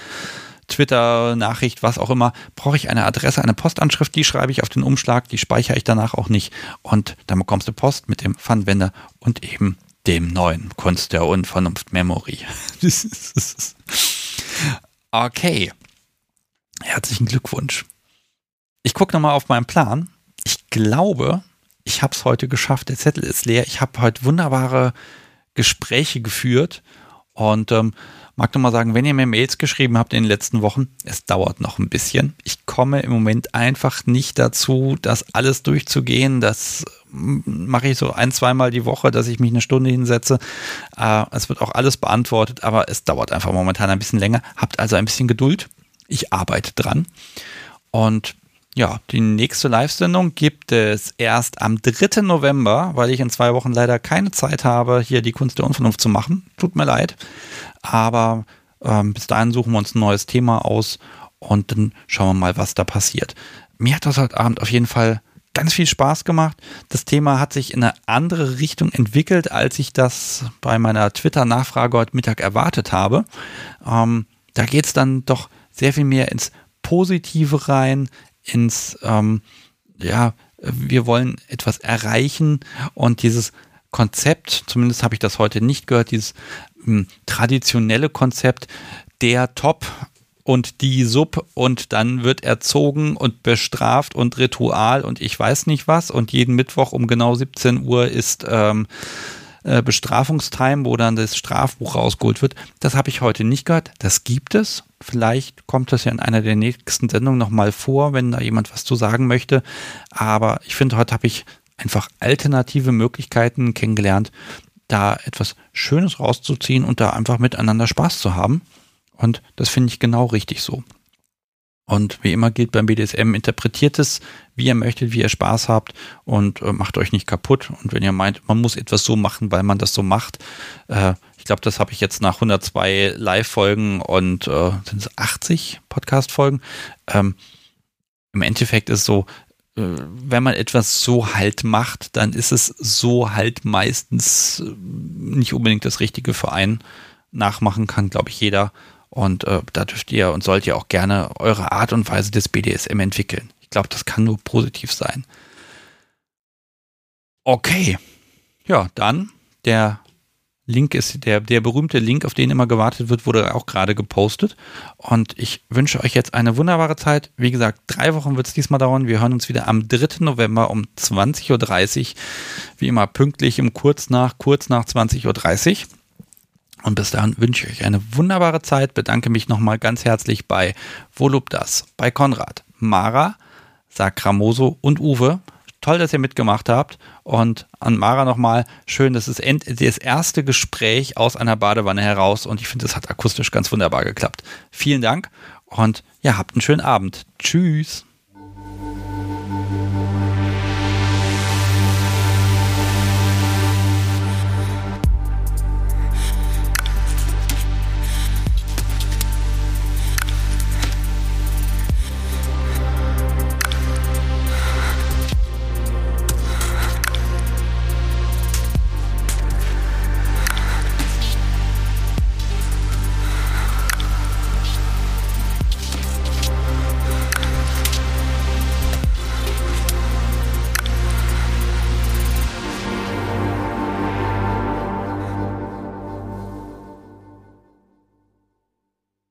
Twitter, Nachricht, was auch immer, brauche ich eine Adresse, eine Postanschrift, die schreibe ich auf den Umschlag, die speichere ich danach auch nicht. Und dann bekommst du Post mit dem Pfandwender und eben dem neuen Kunst der Unvernunft Memory. okay. Herzlichen Glückwunsch. Ich gucke nochmal auf meinen Plan. Ich glaube, ich habe es heute geschafft. Der Zettel ist leer. Ich habe heute wunderbare Gespräche geführt und ähm, mag nur mal sagen, wenn ihr mir Mails geschrieben habt in den letzten Wochen, es dauert noch ein bisschen. Ich komme im Moment einfach nicht dazu, das alles durchzugehen. Das mache ich so ein, zweimal die Woche, dass ich mich eine Stunde hinsetze. Äh, es wird auch alles beantwortet, aber es dauert einfach momentan ein bisschen länger. Habt also ein bisschen Geduld. Ich arbeite dran. Und ja, die nächste Live-Sendung gibt es erst am 3. November, weil ich in zwei Wochen leider keine Zeit habe, hier die Kunst der Unvernunft zu machen. Tut mir leid. Aber ähm, bis dahin suchen wir uns ein neues Thema aus und dann schauen wir mal, was da passiert. Mir hat das heute Abend auf jeden Fall ganz viel Spaß gemacht. Das Thema hat sich in eine andere Richtung entwickelt, als ich das bei meiner Twitter-Nachfrage heute Mittag erwartet habe. Ähm, da geht es dann doch sehr viel mehr ins Positive rein, ins, ähm, ja, wir wollen etwas erreichen. Und dieses Konzept, zumindest habe ich das heute nicht gehört, dieses ähm, traditionelle Konzept, der Top und die Sub und dann wird erzogen und bestraft und Ritual und ich weiß nicht was. Und jeden Mittwoch um genau 17 Uhr ist ähm, äh, Bestrafungstime, wo dann das Strafbuch rausgeholt wird. Das habe ich heute nicht gehört. Das gibt es. Vielleicht kommt das ja in einer der nächsten Sendungen nochmal vor, wenn da jemand was zu sagen möchte. Aber ich finde, heute habe ich einfach alternative Möglichkeiten kennengelernt, da etwas Schönes rauszuziehen und da einfach miteinander Spaß zu haben. Und das finde ich genau richtig so. Und wie immer gilt beim BDSM, interpretiert es, wie ihr möchtet, wie ihr Spaß habt und äh, macht euch nicht kaputt. Und wenn ihr meint, man muss etwas so machen, weil man das so macht, äh, ich glaube, das habe ich jetzt nach 102 Live-Folgen und äh, sind es 80 Podcast-Folgen. Ähm, Im Endeffekt ist es so, äh, wenn man etwas so halt macht, dann ist es so halt meistens äh, nicht unbedingt das Richtige für einen. Nachmachen kann, glaube ich, jeder. Und äh, da dürft ihr und sollt ihr auch gerne eure Art und Weise des BDSM entwickeln. Ich glaube, das kann nur positiv sein. Okay. Ja, dann der Link ist der, der berühmte Link, auf den immer gewartet wird, wurde auch gerade gepostet. Und ich wünsche euch jetzt eine wunderbare Zeit. Wie gesagt, drei Wochen wird es diesmal dauern. Wir hören uns wieder am 3. November um 20.30 Uhr. Wie immer pünktlich im kurz nach, kurz nach 20.30 Uhr. Und bis dahin wünsche ich euch eine wunderbare Zeit. Bedanke mich nochmal ganz herzlich bei Voluptas, bei Konrad, Mara, Sakramoso und Uwe. toll, dass ihr mitgemacht habt. Und an Mara nochmal, schön, das ist das erste Gespräch aus einer Badewanne heraus und ich finde, das hat akustisch ganz wunderbar geklappt. Vielen Dank und ja, habt einen schönen Abend. Tschüss.